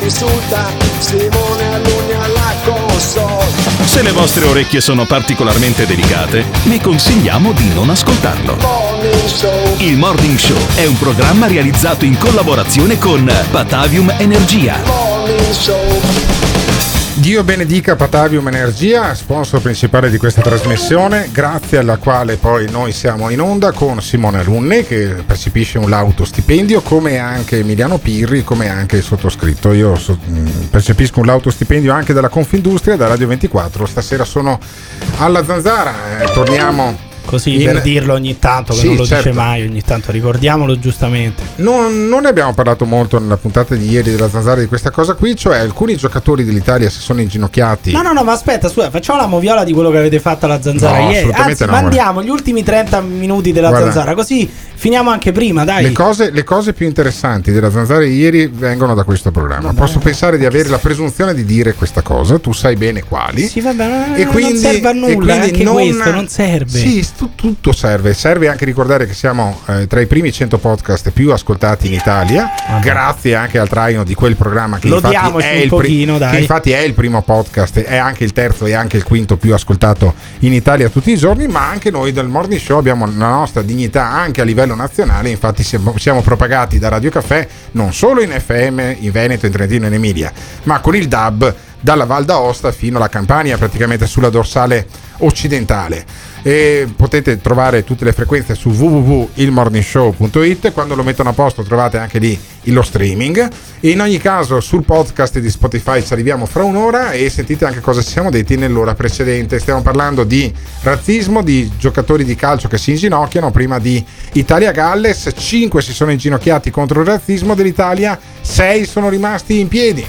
insulta, Simone Alunni alla console. Se le vostre orecchie sono particolarmente delicate, vi consigliamo di non ascoltarlo. Il Morning Show è un programma realizzato in collaborazione con Batavium Energia. Dio benedica Patavium Energia, sponsor principale di questa trasmissione, grazie alla quale poi noi siamo in onda con Simone Alunni che percepisce un lauto stipendio, come anche Emiliano Pirri, come anche il sottoscritto. Io so- percepisco un lauto stipendio anche dalla Confindustria, da Radio 24. Stasera sono alla Zanzara, eh, torniamo Così in- per dirlo ogni tanto, che Sì, non lo certo. dice mai, ogni tanto ricordiamolo giustamente. Non, non ne abbiamo parlato molto nella puntata di ieri della Zanzara di questa cosa qui, cioè alcuni giocatori dell'Italia si sono inginocchiati. No, no, no, ma aspetta, scusa, facciamo la moviola di quello che avete fatto alla zanzara No, ieri. Anzi, no, mandiamo gli ultimi 30 minuti della Guarda. zanzara, così finiamo anche prima, dai. Le cose, le cose più interessanti della Zanzara di ieri vengono da questo programma. Posso pensare di avere la presunzione di dire questa cosa, tu sai bene quali. Sì, vabbè, E quindi- non serve a nulla, anche non- questo non serve. Sì, tutto serve. Serve anche ricordare che siamo eh, tra i primi 100 podcast più ascoltati in Italia, grazie anche al traino di quel programma che infatti, è il, pochino, dai. che infatti è il primo podcast, è anche il terzo e anche il quinto più ascoltato in Italia tutti i giorni, ma anche noi del Morning Show abbiamo la nostra dignità anche a livello nazionale, infatti siamo, siamo propagati da Radio Caffè non solo in FM, in Veneto, in Trentino e in Emilia, ma con il DAB dalla Val d'Aosta fino alla Campania, praticamente sulla dorsale occidentale. E potete trovare tutte le frequenze su www.ilmorningshow.it quando lo mettono a posto trovate anche lì lo streaming. E in ogni caso sul podcast di Spotify ci arriviamo fra un'ora e sentite anche cosa ci siamo detti nell'ora precedente. Stiamo parlando di razzismo di giocatori di calcio che si inginocchiano prima di Italia-Galles 5 si sono inginocchiati contro il razzismo dell'Italia 6 sono rimasti in piedi.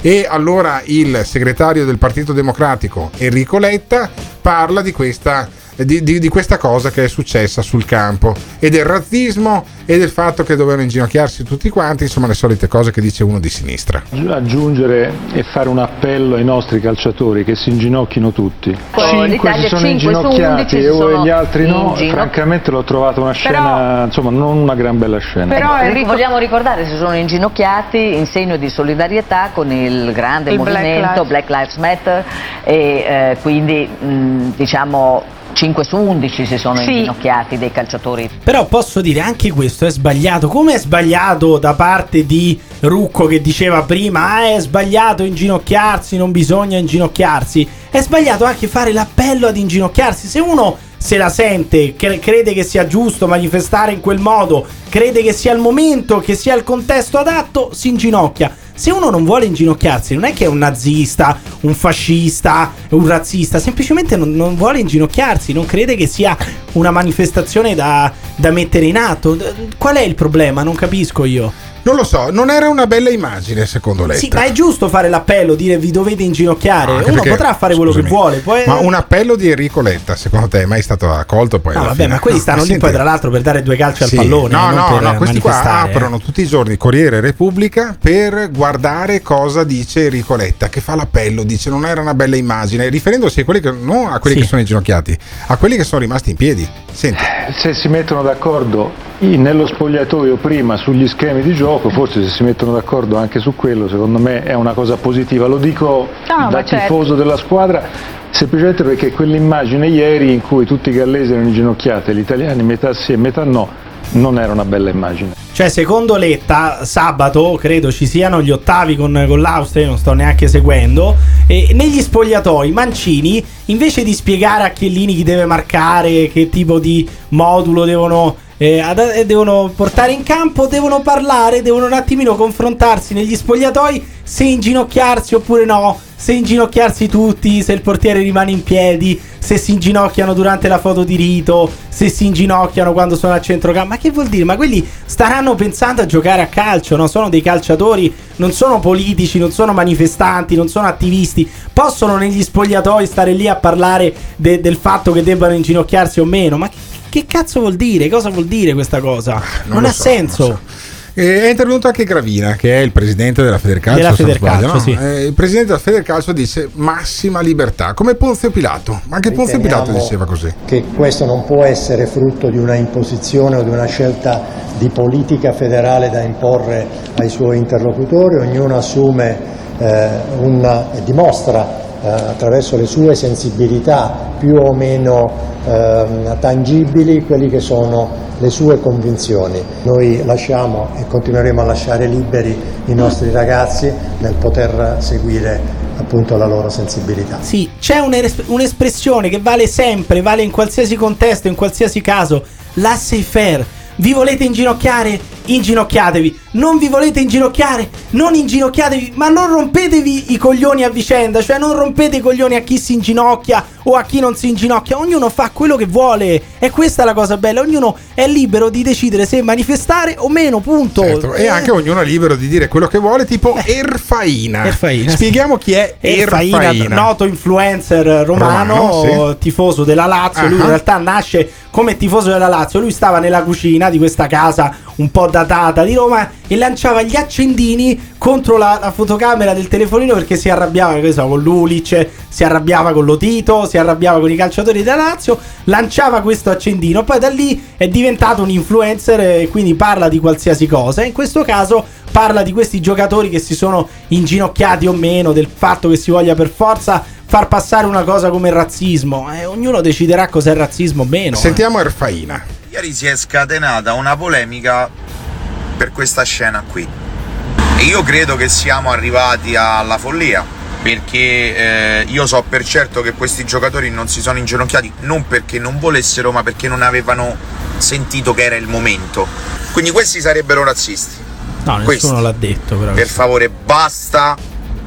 E allora il segretario del Partito Democratico Enrico Letta parla di questa, di, di- di questa cosa che è successa sul campo e del razzismo e del fatto che dovevano inginocchiarsi tutti quanti, insomma le solite cose che dice uno di sinistra. aggiungere e fare un appello ai nostri calciatori che si inginocchino tutti. Oh, Cinque si sono cinque su inginocchiati 11 e gli altri no, in giro. francamente l'ho trovata una scena, insomma non una gran bella scena. Ecco, vogliamo ricordare si sono inginocchiati in segno di solidarietà con il grande Il Black movimento Lives- Black Lives Matter e eh, quindi mh, diciamo 5 su 11 si sono Sì. inginocchiati dei calciatori. Però posso dire anche questo è sbagliato. Come è sbagliato da parte di Rucco che diceva prima: Ah, è sbagliato inginocchiarsi, non bisogna inginocchiarsi. È sbagliato anche fare l'appello ad inginocchiarsi. Se uno se la sente, cre- crede che sia giusto manifestare in quel modo, crede che sia il momento, che sia il contesto adatto, si inginocchia. Se uno non vuole inginocchiarsi, non è che è un nazista, un fascista, un razzista, semplicemente non, non vuole inginocchiarsi, non crede che sia una manifestazione da, da mettere in atto. Qual è il problema? Non capisco io. Non lo so, non era una bella immagine secondo lei. Sì, ma è giusto fare l'appello, dire vi dovete inginocchiare. Anche Uno perché, potrà fare quello scusami, che vuole. Poi... Ma un appello di Enrico Letta, secondo te, è mai stato accolto poi? No, vabbè, fine? ma quelli stanno Ma lì senti, poi, tra l'altro, per dare due calci Sì, al pallone. No, non no, no, questi qua eh. aprono tutti i giorni Corriere Repubblica per guardare cosa dice Enrico Letta, che fa l'appello, dice non era una bella immagine, riferendosi a quelli che, non a quelli Sì. che sono inginocchiati, a quelli che sono rimasti in piedi. Senti, Se si mettono d'accordo nello spogliatoio prima sugli schemi di gioco, forse se si mettono d'accordo anche su quello, secondo me è una cosa positiva. Lo dico No, da certo. tifoso della squadra, semplicemente perché quell'immagine ieri in cui tutti i gallesi erano inginocchiati e gli italiani metà sì e metà no, non era una bella immagine. Cioè, secondo Letta, sabato credo ci siano gli ottavi con, con l'Austria, non sto neanche seguendo. E negli spogliatoi, Mancini, invece di spiegare a Chiellini chi deve marcare, che tipo di modulo devono, eh, ad- eh, devono portare in campo, devono parlare, devono un attimino confrontarsi negli spogliatoi se inginocchiarsi oppure no. Se inginocchiarsi tutti, se il portiere rimane in piedi, se si inginocchiano durante la foto di rito, se si inginocchiano quando sono a centrocampo. Ma che vuol dire? Ma quelli staranno pensando a giocare a calcio, no? Sono dei calciatori, non sono politici, non sono manifestanti, non sono attivisti. Possono negli spogliatoi stare lì a parlare de- del fatto che debbano inginocchiarsi o meno. Ma che, che cazzo vuol dire? Cosa vuol dire questa cosa? Non, lo ha so, senso. E È intervenuto anche Gravina, che è il presidente della Federcalcio. Della se non Federcalcio, sbaglio, no? sì. Eh, il presidente della Federcalcio disse massima libertà, come Ponzio Pilato. Ma anche Ponzio Riteniamo Pilato diceva così. Che questo non può essere frutto di una imposizione o di una scelta di politica federale da imporre ai suoi interlocutori, ognuno assume eh, una, e dimostra eh, attraverso le sue sensibilità più o meno ehm, tangibili quelli che sono le sue convinzioni. Noi lasciamo e continueremo a lasciare liberi i nostri ragazzi nel poter seguire appunto la loro sensibilità. Sì, c'è un'es- un'espressione che vale sempre, vale in qualsiasi contesto, in qualsiasi caso. Laissez-faire. Vi volete inginocchiare? Inginocchiatevi. Non vi volete inginocchiare? Non inginocchiatevi. Ma non rompetevi i coglioni a vicenda. Cioè, non rompete i coglioni a chi si inginocchia o a chi non si inginocchia. Ognuno fa quello che vuole. E questa è la cosa bella. Ognuno è libero di decidere se manifestare o meno. Punto. Certo, E Eh. anche ognuno è libero di dire quello che vuole, tipo Erfaina. Erfaina, sì. Spieghiamo chi è Erfaina, Erfaina. noto influencer romano, Romano, sì. tifoso della Lazio. Lui Ah. in realtà nasce come tifoso della Lazio. Lui stava nella cucina di questa casa un po' datata di Roma e lanciava gli accendini contro la, la fotocamera del telefonino perché si arrabbiava che so, con Lulic, si arrabbiava con Lotito, si arrabbiava con i calciatori della Lazio. Lanciava questo accendino. Poi da lì è diventato un influencer e quindi parla di qualsiasi cosa. In questo caso parla di questi giocatori che si sono inginocchiati o meno, del fatto che si voglia per forza far passare una cosa come il razzismo. Eh, ognuno deciderà cos'è razzismo o meno. eh. Sentiamo Erfaina. Ieri si è scatenata una polemica per questa scena qui. E io credo che siamo arrivati alla follia. Perché eh, io so per certo che questi giocatori non si sono inginocchiati non perché non volessero, ma perché non avevano sentito che era il momento. Quindi questi sarebbero razzisti. No, nessuno Questi. l'ha detto, però. Per favore, basta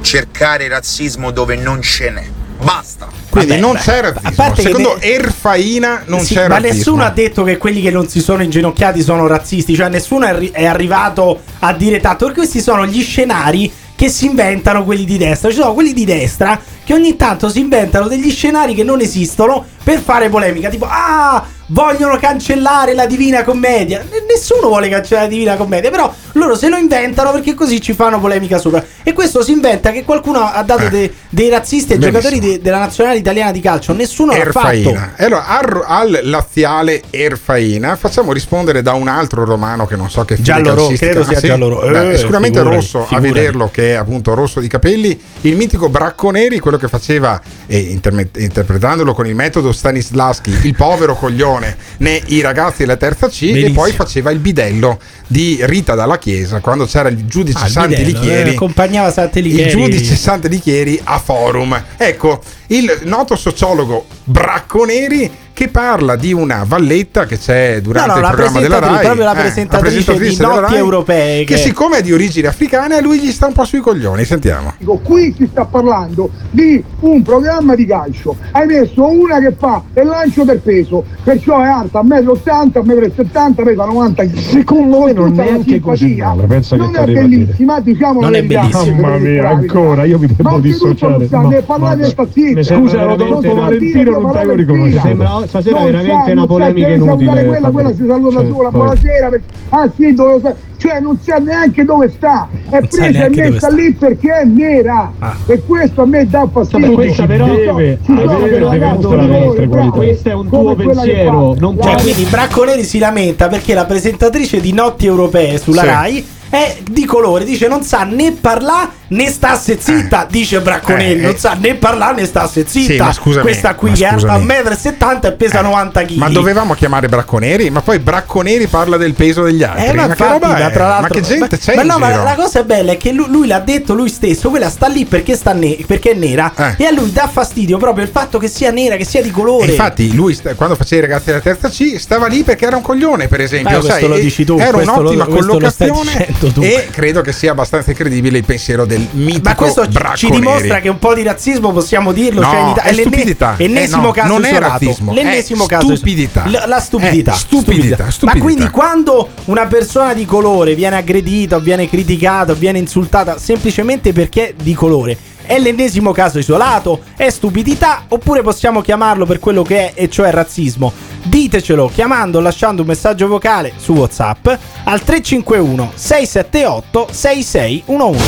cercare razzismo dove non ce n'è. Basta. Quindi Vabbè, non beh, c'è a razzismo. Secondo ne- Erfaina non Sì, c'è ma razzismo. nessuno ha detto che quelli che non si sono inginocchiati sono razzisti, cioè nessuno è, arri- è arrivato a dire tanto, perché questi sono gli scenari che si inventano quelli di destra. Ci sono quelli di destra che ogni tanto si inventano degli scenari che non esistono per fare polemica, tipo ah, vogliono cancellare la Divina Commedia. N- nessuno vuole cancellare la Divina Commedia, però loro se lo inventano perché così ci fanno polemica sopra. E questo si inventa che qualcuno ha dato de- dei razzisti ai Benissimo. giocatori de- della nazionale italiana di calcio. Nessuno l'ha fatto. Erfaina. E allora al, al laziale Erfaina facciamo rispondere da un altro romano che non so che fine Giallo ro- calcistica credo sia ha. giallo ro- Beh, eh, sicuramente figurati, rosso a figurati. vederlo che è appunto rosso di capelli il mitico Bracconeri quello che faceva e interme- interpretandolo con il metodo Stanislaschi il povero coglione né i ragazzi della terza C e Benissimo. poi faceva il bidello di Rita dalla Chiesa quando c'era il giudice Ah, il Santi bidello, Lichieri eh, accompagnava Santi Lichieri. il giudice Santi Lichieri a forum ecco il noto sociologo Bracconeri che parla di una valletta che c'è durante No, no, il programma della presentatrice, RAI proprio la eh, presentatrice di della Notti RAI, Europee, che, che- siccome è di origini africane a lui gli sta un po' sui coglioni sentiamo Qui si sta parlando di un programma di calcio. Hai messo una che fa il lancio del peso, perciò è alta 1,80 m, 1,70 m, pesa 90 kg. Secondo me non è neanche così male. non è a bellissima, diciamo Non è bellissima. Mamma mia, ancora, io mi devo Ma dissociare. Ma- ma- Rodolfo Valentino non parla t'avevo per riconosciuto. fila. Sembra stasera Non veramente una non polemica deve inutile, Quella, quella si saluta da Cioè, sola, poi- buonasera. per- Ah sì, dove sta? Cioè non sa neanche dove sta. È sa presa e messa sta. lì perché è nera. E questo a me dà fastidio. questa però deve Ci sono dei delle ragazzi bravo, Questo è un tuo pensiero, non Cioè, quindi Bracconeri si lamenta perché la presentatrice di Notti Europee sulla Sì. Rai è di colore, dice non sa né parlare né stasse zitta, dice Bracconeri, Eh, non eh. sa né parlare né stasse zitta. Sì, ma scusami, Questa qui ma che è alta scusami. 1,70 m e pesa 90 kg. ma dovevamo chiamare Bracconeri ma poi Bracconeri parla del peso degli altri Eh, ma ma che infatti, roba nera, tra ma che gente c'è Ma no, ma la cosa bella è che lui, lui l'ha detto lui stesso, quella sta lì perché, sta ne- perché è nera Eh. e a lui dà fastidio proprio il fatto che sia nera, che sia di E colore. infatti lui sta- quando faceva i ragazzi della terza C stava lì perché era un coglione per esempio Eh, questo sai, lo e- dici tu, era un'ottima lo collocazione e credo che sia abbastanza incredibile il pensiero del mitico Ma questo ci- Bracco ci dimostra Neri. che un po' di razzismo possiamo dirlo. No, cioè in Ita- è stupidità. L'ennesimo Eh, no, caso non è isolato. razzismo, L'ennesimo è caso stupidità. La, la stupidità. È stupidità, stupidità. Ma quindi quando una persona di colore viene aggredita, viene criticata, viene insultata semplicemente perché è di colore. È l'ennesimo caso isolato? È stupidità? Oppure possiamo chiamarlo per quello che è, e cioè razzismo? Ditecelo chiamando o lasciando un messaggio vocale su WhatsApp al 351 678 6611.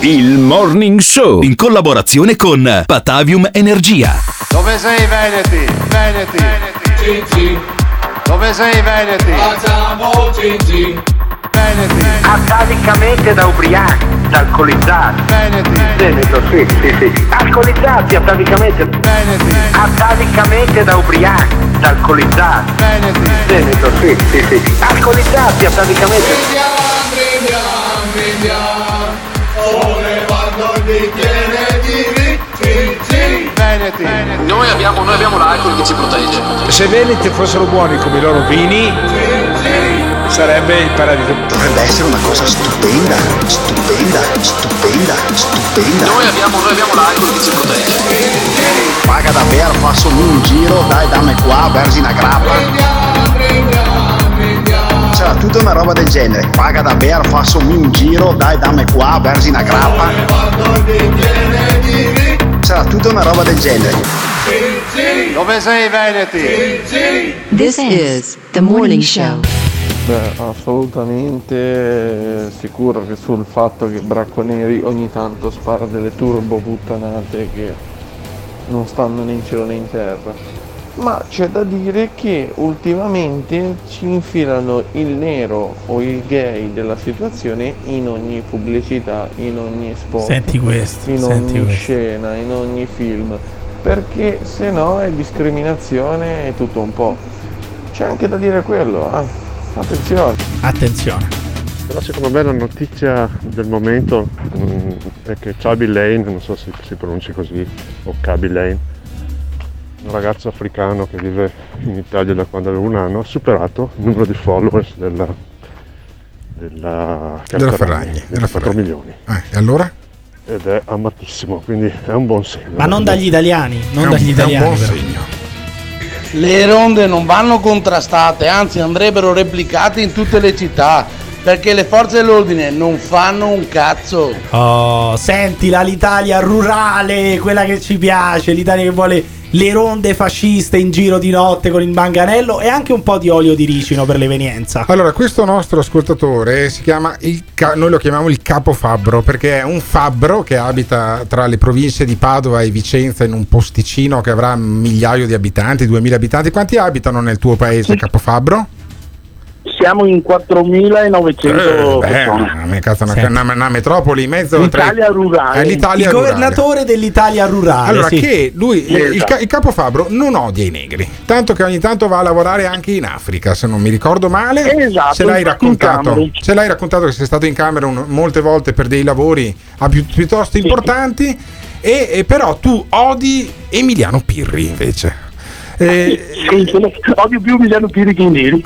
Il Morning Show in collaborazione con Patavium Energia. Dove sei Veneti? Veneti. Dove sei Veneti? Facciamo Veneti. Atavicamente da ubriachi, da alcolizzati. Veneti. Veneto, sì, sì, sì. Alcolizzati atavicamente. Veneti. Atavicamente da ubriachi, da alcolizzati. Veneti. Veneto, sì, sì, sì. Alcolizzati atavicamente. Veneti. Noi abbiamo, noi abbiamo l'alcol che ci protegge. Se Veneti fossero buoni come i loro vini, sarebbe il paradiso. Dovrebbe essere una cosa stupenda, stupenda, stupenda, stupenda. Noi abbiamo, noi abbiamo l'alcol che ci protegge. Paga davvero, fassami un giro, dai dammi qua, versi una grappa. C'era tutta una roba del genere. Paga davvero, fassami un giro, dai dammi qua, versi una grappa. C'era tutta una roba del genere. Dove sei Veneti? This is the morning show. Beh, assolutamente sicuro che sul fatto che Bracco Neri ogni tanto spara delle turbo puttanate che non stanno né in cielo né in terra. Ma c'è da dire che ultimamente ci infilano il nero o il gay della situazione in ogni pubblicità, in ogni spot, Senti questo, in senti ogni questo. scena, in ogni film. Perché se no è discriminazione e tutto un po'. C'è anche da dire quello, eh. Attenzione. Attenzione. Però secondo me la notizia del momento mm, è che Chubby Lane, non so se si pronunci così, o Chubby Lane, un ragazzo africano che vive in Italia da quando aveva un anno, ha superato il numero di followers della, della, Della Ferragni, della 4 Ferragni. milioni. Eh, e allora? Ed è amatissimo, quindi è un buon segno. Ma non dagli italiani, non È un- dagli è un italiani. buon però. segno. Le ronde non vanno contrastate, anzi andrebbero replicate in tutte le città, perché le forze dell'ordine non fanno un cazzo. Oh, sentila l'Italia rurale, quella che ci piace, l'Italia che vuole le ronde fasciste in giro di notte con il manganello e anche un po' di olio di ricino per l'evenienza. Allora, questo nostro ascoltatore si chiama il ca- noi lo chiamiamo il capo fabbro perché è un fabbro che abita tra le province di Padova e Vicenza in un posticino che avrà migliaio di abitanti, 2000 abitanti. Quanti abitano nel tuo paese, capo fabbro? Siamo in 4.900 Eh, beh, persone. una, cazzo, una, Senti. una- una metropoli in mezzo tra L'Italia rurale. È l'Italia il rurale. governatore dell'Italia rurale. Allora, sì. che lui, il, il Esatto. il capo Fabbro non odia i negri, tanto che ogni tanto va a lavorare anche in Africa, se non mi ricordo male. Esatto, ce l'hai raccontato. Ce l'hai raccontato che sei stato in Camerun molte volte per dei lavori a più- piuttosto importanti. E, e però tu odi Emiliano Pirri invece. Eh, odio più Emiliano Piri che i neri.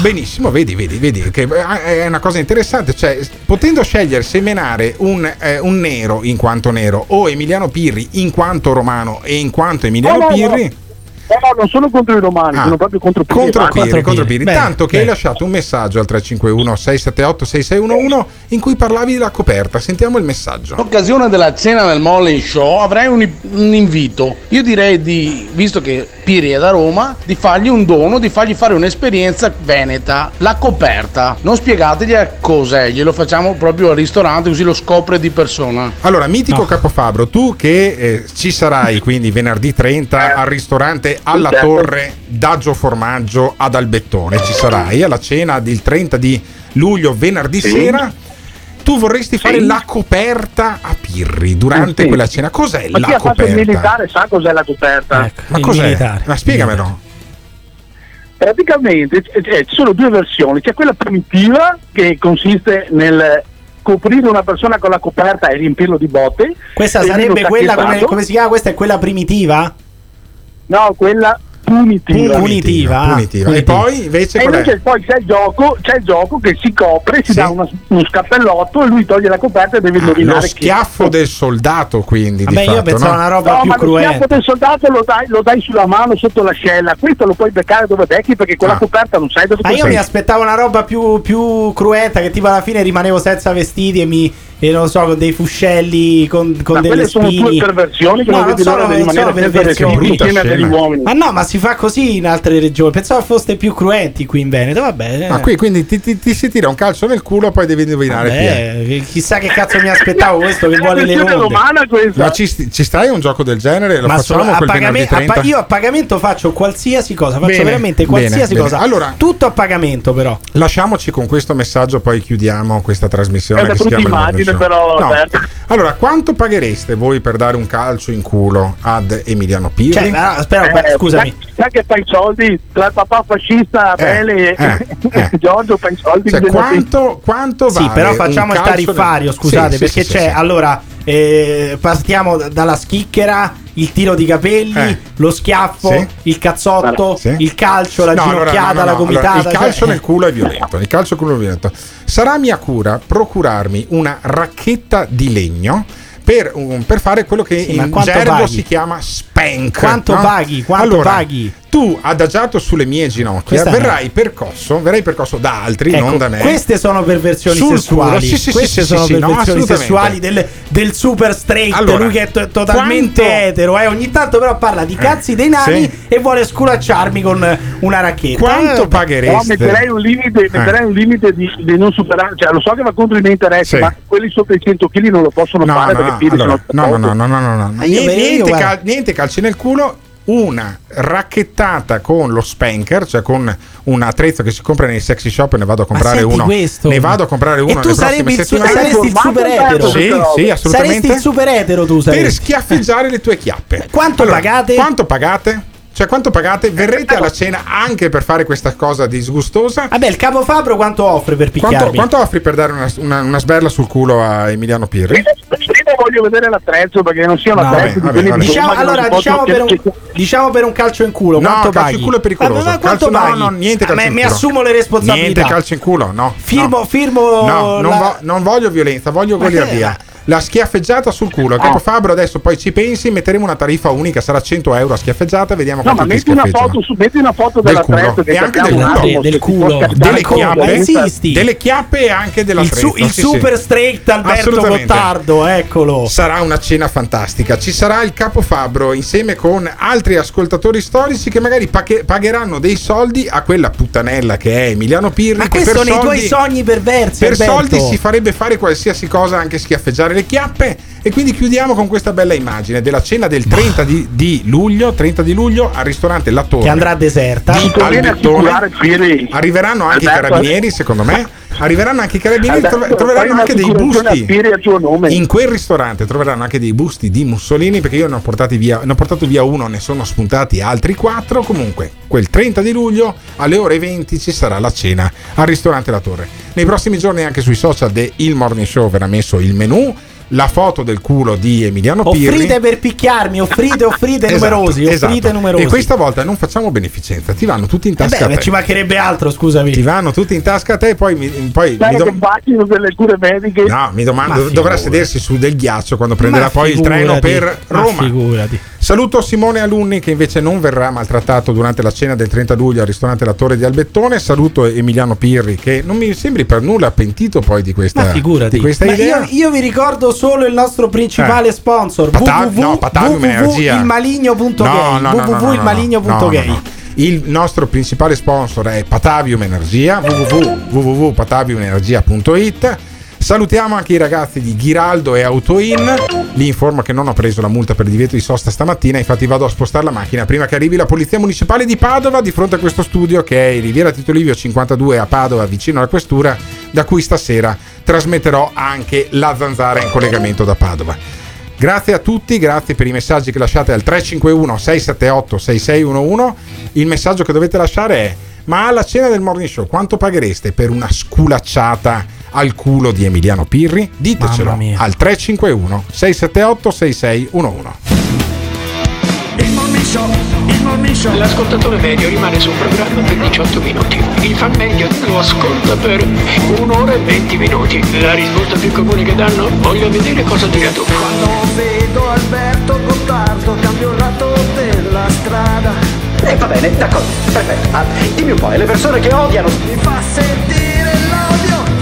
benissimo, vedi, vedi, vedi che è una cosa interessante. Cioè, potendo scegliere se menare un, eh, un nero in quanto nero o Emiliano Pirri in quanto romano e in quanto Emiliano No, no, no. Pirri. No, no, non sono contro i romani, Ah. sono proprio contro Piri. Contro Pirri, contro Pirri. Bene, Tanto che hai bene. lasciato un messaggio al 351 678 6611 in cui parlavi della coperta. Sentiamo il messaggio. In occasione della cena del Morning Show avrei un, un invito. Io direi di, visto che Piri è da Roma, di fargli un dono, di fargli fare un'esperienza veneta, la coperta. Non spiegategli a cos'è, glielo facciamo proprio al ristorante così lo scopre di persona. Allora, mitico Capofabro, tu che eh, ci sarai quindi venerdì 30 al ristorante Alla certo. Torre Daggio Formaggio ad Albettone, ci sarai alla cena del 30 di luglio, venerdì Sì. sera. Tu vorresti fare Sì. la coperta a Pirri durante Sì. quella cena. Cos'è Ma chi la ha fatto il coperta? militare sa cos'è la coperta. Ecco, Ma il cos'è? militare. Ma spiegamelo. praticamente eh, ci sono due versioni, c'è quella primitiva che consiste nel coprire una persona con la coperta e riempirlo di botte. Questa sarebbe quella, come, come si chiama? Questa è quella primitiva? No, quella punitiva. Punitiva. ah, Punitiva. E poi invece E invece poi c'è il gioco, c'è il gioco che si copre, si Sì. dà una- uno scappellotto e lui toglie la coperta e deve Ah, Lo indovinare chi. schiaffo del soldato, quindi. di fatto, no? no, ma lo schiaffo del soldato lo dai, lo dai sulla mano sotto l'ascella. Questo lo puoi beccare dove becchi perché con la coperta non sai dove Ma io sei. mi aspettavo una roba più, più cruenta, che tipo alla fine rimanevo senza vestiti e mi. E non so, con dei fuscelli, con, con Ma delle quelle sono spine. tue perversioni che no, non sono, di non rimanere sono senza perversioni. vestiti insieme a degli uomini. Ma no, ma si fa così in altre regioni. Pensavo foste più cruenti qui in Veneto. Vabbè. Ah, qui quindi ti, ti- ti si tira un calcio nel culo, poi devi indovinare chi. Vabbè, chissà che cazzo mi aspettavo questo che vuole le ronde. Ma ci, ci stai un gioco del genere? Lo Ma facciamo a quel pagamento, a 30? pa- io a pagamento faccio qualsiasi cosa, faccio Bene, veramente bene, qualsiasi bene. cosa. Allora- tutto a pagamento però. Lasciamoci con questo messaggio, poi chiudiamo questa trasmissione. Che si chiama però, No. Allora, quanto paghereste voi per dare un calcio in culo ad Emiliano Pirri? Cioè, ma- aspetta, Eh, scusami. Sai, che fai i soldi tra il papà fascista Pele e eh, Giorgio fai i soldi Cioè, quanto, quanto Sì, vale però un facciamo il tariffario, del- scusate, Sì, sì, perché sì, c'è sì, sì. allora eh, partiamo dalla schicchera, il tiro di capelli, Eh. lo schiaffo, Sì. il cazzotto, Sì. il calcio, la No, ginocchiata, no, no, la gomitata. Allora, il calcio cioè- nel culo è violento. Il calcio culo è violento. Sarà mia cura procurarmi una racchetta di legno. Per, un- per fare quello che Sì, in gergo paghi? si chiama spank. Quanto no? paghi? Quanto allora, paghi? Tu, adagiato sulle mie ginocchia, Questa no. verrai percosso, verrai percosso da altri, Ecco, non da me. Queste sono perversioni Sul sessuali. sì, sì, queste sì, sono sì, no, perversioni assolutamente. sessuali del, del super straight, Allora, lui che è to- totalmente quanto- etero. Eh. Ogni tanto però parla di cazzi dei nani sì. e vuole sculacciarmi con una racchetta. Quanto Eh, Però metterei un limite, metterei un limite di, di non superare, cioè lo so che va contro i miei interessi, Sì. ma quelli sotto i 100 kg non lo possono No, fare no, perché no, Piri allora, sono no, no, no, no, no, no, no. Niente, niente guarda- cal- niente calci nel culo. Una racchettata con lo spanker, cioè con un attrezzo che si compra nei sexy shop, e ne vado a comprare senti uno. questo? Ne vado a comprare uno E tu sarebbe il, su- saresti il super etero. Sì, sì, assolutamente. Saresti il super etero tu per saresti. schiaffeggiare le tue chiappe. Quanto pagate? Quanto pagate? Cioè, quanto pagate? Verrete alla cena anche per fare questa cosa disgustosa? Vabbè, il capo Fabro quanto offre per Quanto, picchiarmi? quanto offri per dare una, una- una sberla sul culo a Emiliano Pirri? Voglio vedere l'attrezzo perché non sia un No, attrezzo vabbè, di quelli vabbè, di Diciamo, non allora, diciamo per, un, diciamo per un calcio in culo. No, quanto calcio paghi? in culo è pericoloso. Ma, ma quanto Calcio- no, paghi? no, niente calcio Ah, in mi assumo le responsabilità. Niente calcio in culo, no. Firmo, no. firmo. No, non, la- vo- non voglio violenza, voglio Ma goliardia. La schiaffeggiata sul culo. Il capo Fabro adesso poi ci pensi, metteremo una tariffa unica, sarà 100 euro a schiaffeggiata, vediamo No, quanto ma ti metti una, schiaffeggiano. foto su, metti una foto Del culo. E anche del culo. attimo Del culo. delle il culo, chiappe, delle chiappe e anche Il, dell'attrezzo. su- il sì, sì. super straight Alberto. Gottardo, eccolo. Sarà una cena fantastica. Ci sarà il capo Fabbro insieme con altri ascoltatori storici che magari paghe- pagheranno dei soldi a quella puttanella che è Emiliano Pirri. Ma che questi per sono i soldi- tuoi sogni perversi. Per Alberto. soldi si farebbe fare qualsiasi cosa, anche schiaffeggiare le chiappe. E quindi chiudiamo con questa bella immagine della cena del 30 di, di luglio, 30 di luglio al ristorante La Torre. Che andrà deserta. Di Albertone. Arriveranno anche i carabinieri, secondo me. Arriveranno anche i carabinieri, trov- troveranno anche dei busti. In quel ristorante troveranno anche dei busti di Mussolini perché io ne ho, portati via, ne ho portato via uno, ne sono spuntati altri quattro. Comunque, quel 30 di luglio alle ore 20 ci sarà la cena al ristorante La Torre. Nei prossimi giorni anche sui social de Il Morning Show verrà messo il menù, la foto del culo di Emiliano Pirri. Offrite per picchiarmi, offrite, offrite Esatto, numerosi, offrite esatto. numerosi. E questa volta non facciamo beneficenza, ti vanno tutti in Eh tasca beh, a te. ci mancherebbe altro, scusami. Ti vanno tutti in tasca a te e poi mi, poi mi che dom- facciano delle cure mediche. No, mi domando, Ma dovrà sedersi su del ghiaccio quando prenderà Ma poi il treno per ma Roma. figurati. Saluto Simone Alunni che invece non verrà maltrattato durante la cena del 30 luglio al ristorante La Torre di Albettone. Saluto Emiliano Pirri che non mi sembri per nulla pentito poi di questa, Ma figurati. di questa Ma idea. io, io vi ricordo solo il nostro principale Eh. sponsor Pata- www, no, Patavium Energia. www.ilmaligno.gay No, no, no, no, no, no, no. www.ilmaligno.gay No, no, no. Il nostro principale sponsor è Patavium Energia, www- www.pataviumenergia.it. Salutiamo anche i ragazzi di Ghiraldo e Autoin. Li informo che non ho preso la multa per divieto di sosta stamattina, infatti vado a spostare la macchina prima che arrivi la Polizia Municipale di Padova di fronte a questo studio che è in Riviera Tito Livio 52 a Padova, vicino alla questura, da cui stasera trasmetterò anche la zanzara in collegamento da Padova. Grazie a tutti, grazie per i messaggi che lasciate al 351 678 6611. Il messaggio che dovete lasciare è Ma alla cena del morning show quanto paghereste per una sculacciata al culo di Emiliano Pirri? Ditecelo al 351 678 6611. Il morning show, il morning show. L'ascoltatore medio rimane sul programma per 18 minuti. Il fan medio lo ascolta per un'ora e 20 minuti. La risposta più comune che danno? Voglio vedere cosa dirà tu. Quando vedo Alberto Gottardo cambio il lato della strada. E va bene, d'accordo, perfetto. Ah, dimmi un po', le persone che odiano? Mi fa sentire.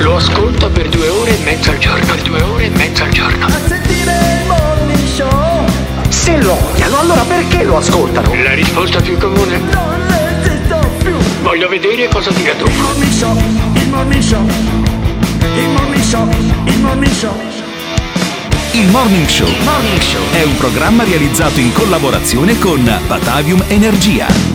Lo ascolta per due ore e mezza al giorno. Per due ore e mezza al giorno. A sentire il morning show. Se lo odiano, allora perché lo ascoltano? La risposta più comune? Non esisto più. Voglio vedere cosa dirà tu. Il morning show, il morning show. Il morning show, il morning show. Il Morning Show è un programma realizzato in collaborazione con Batavium Energia.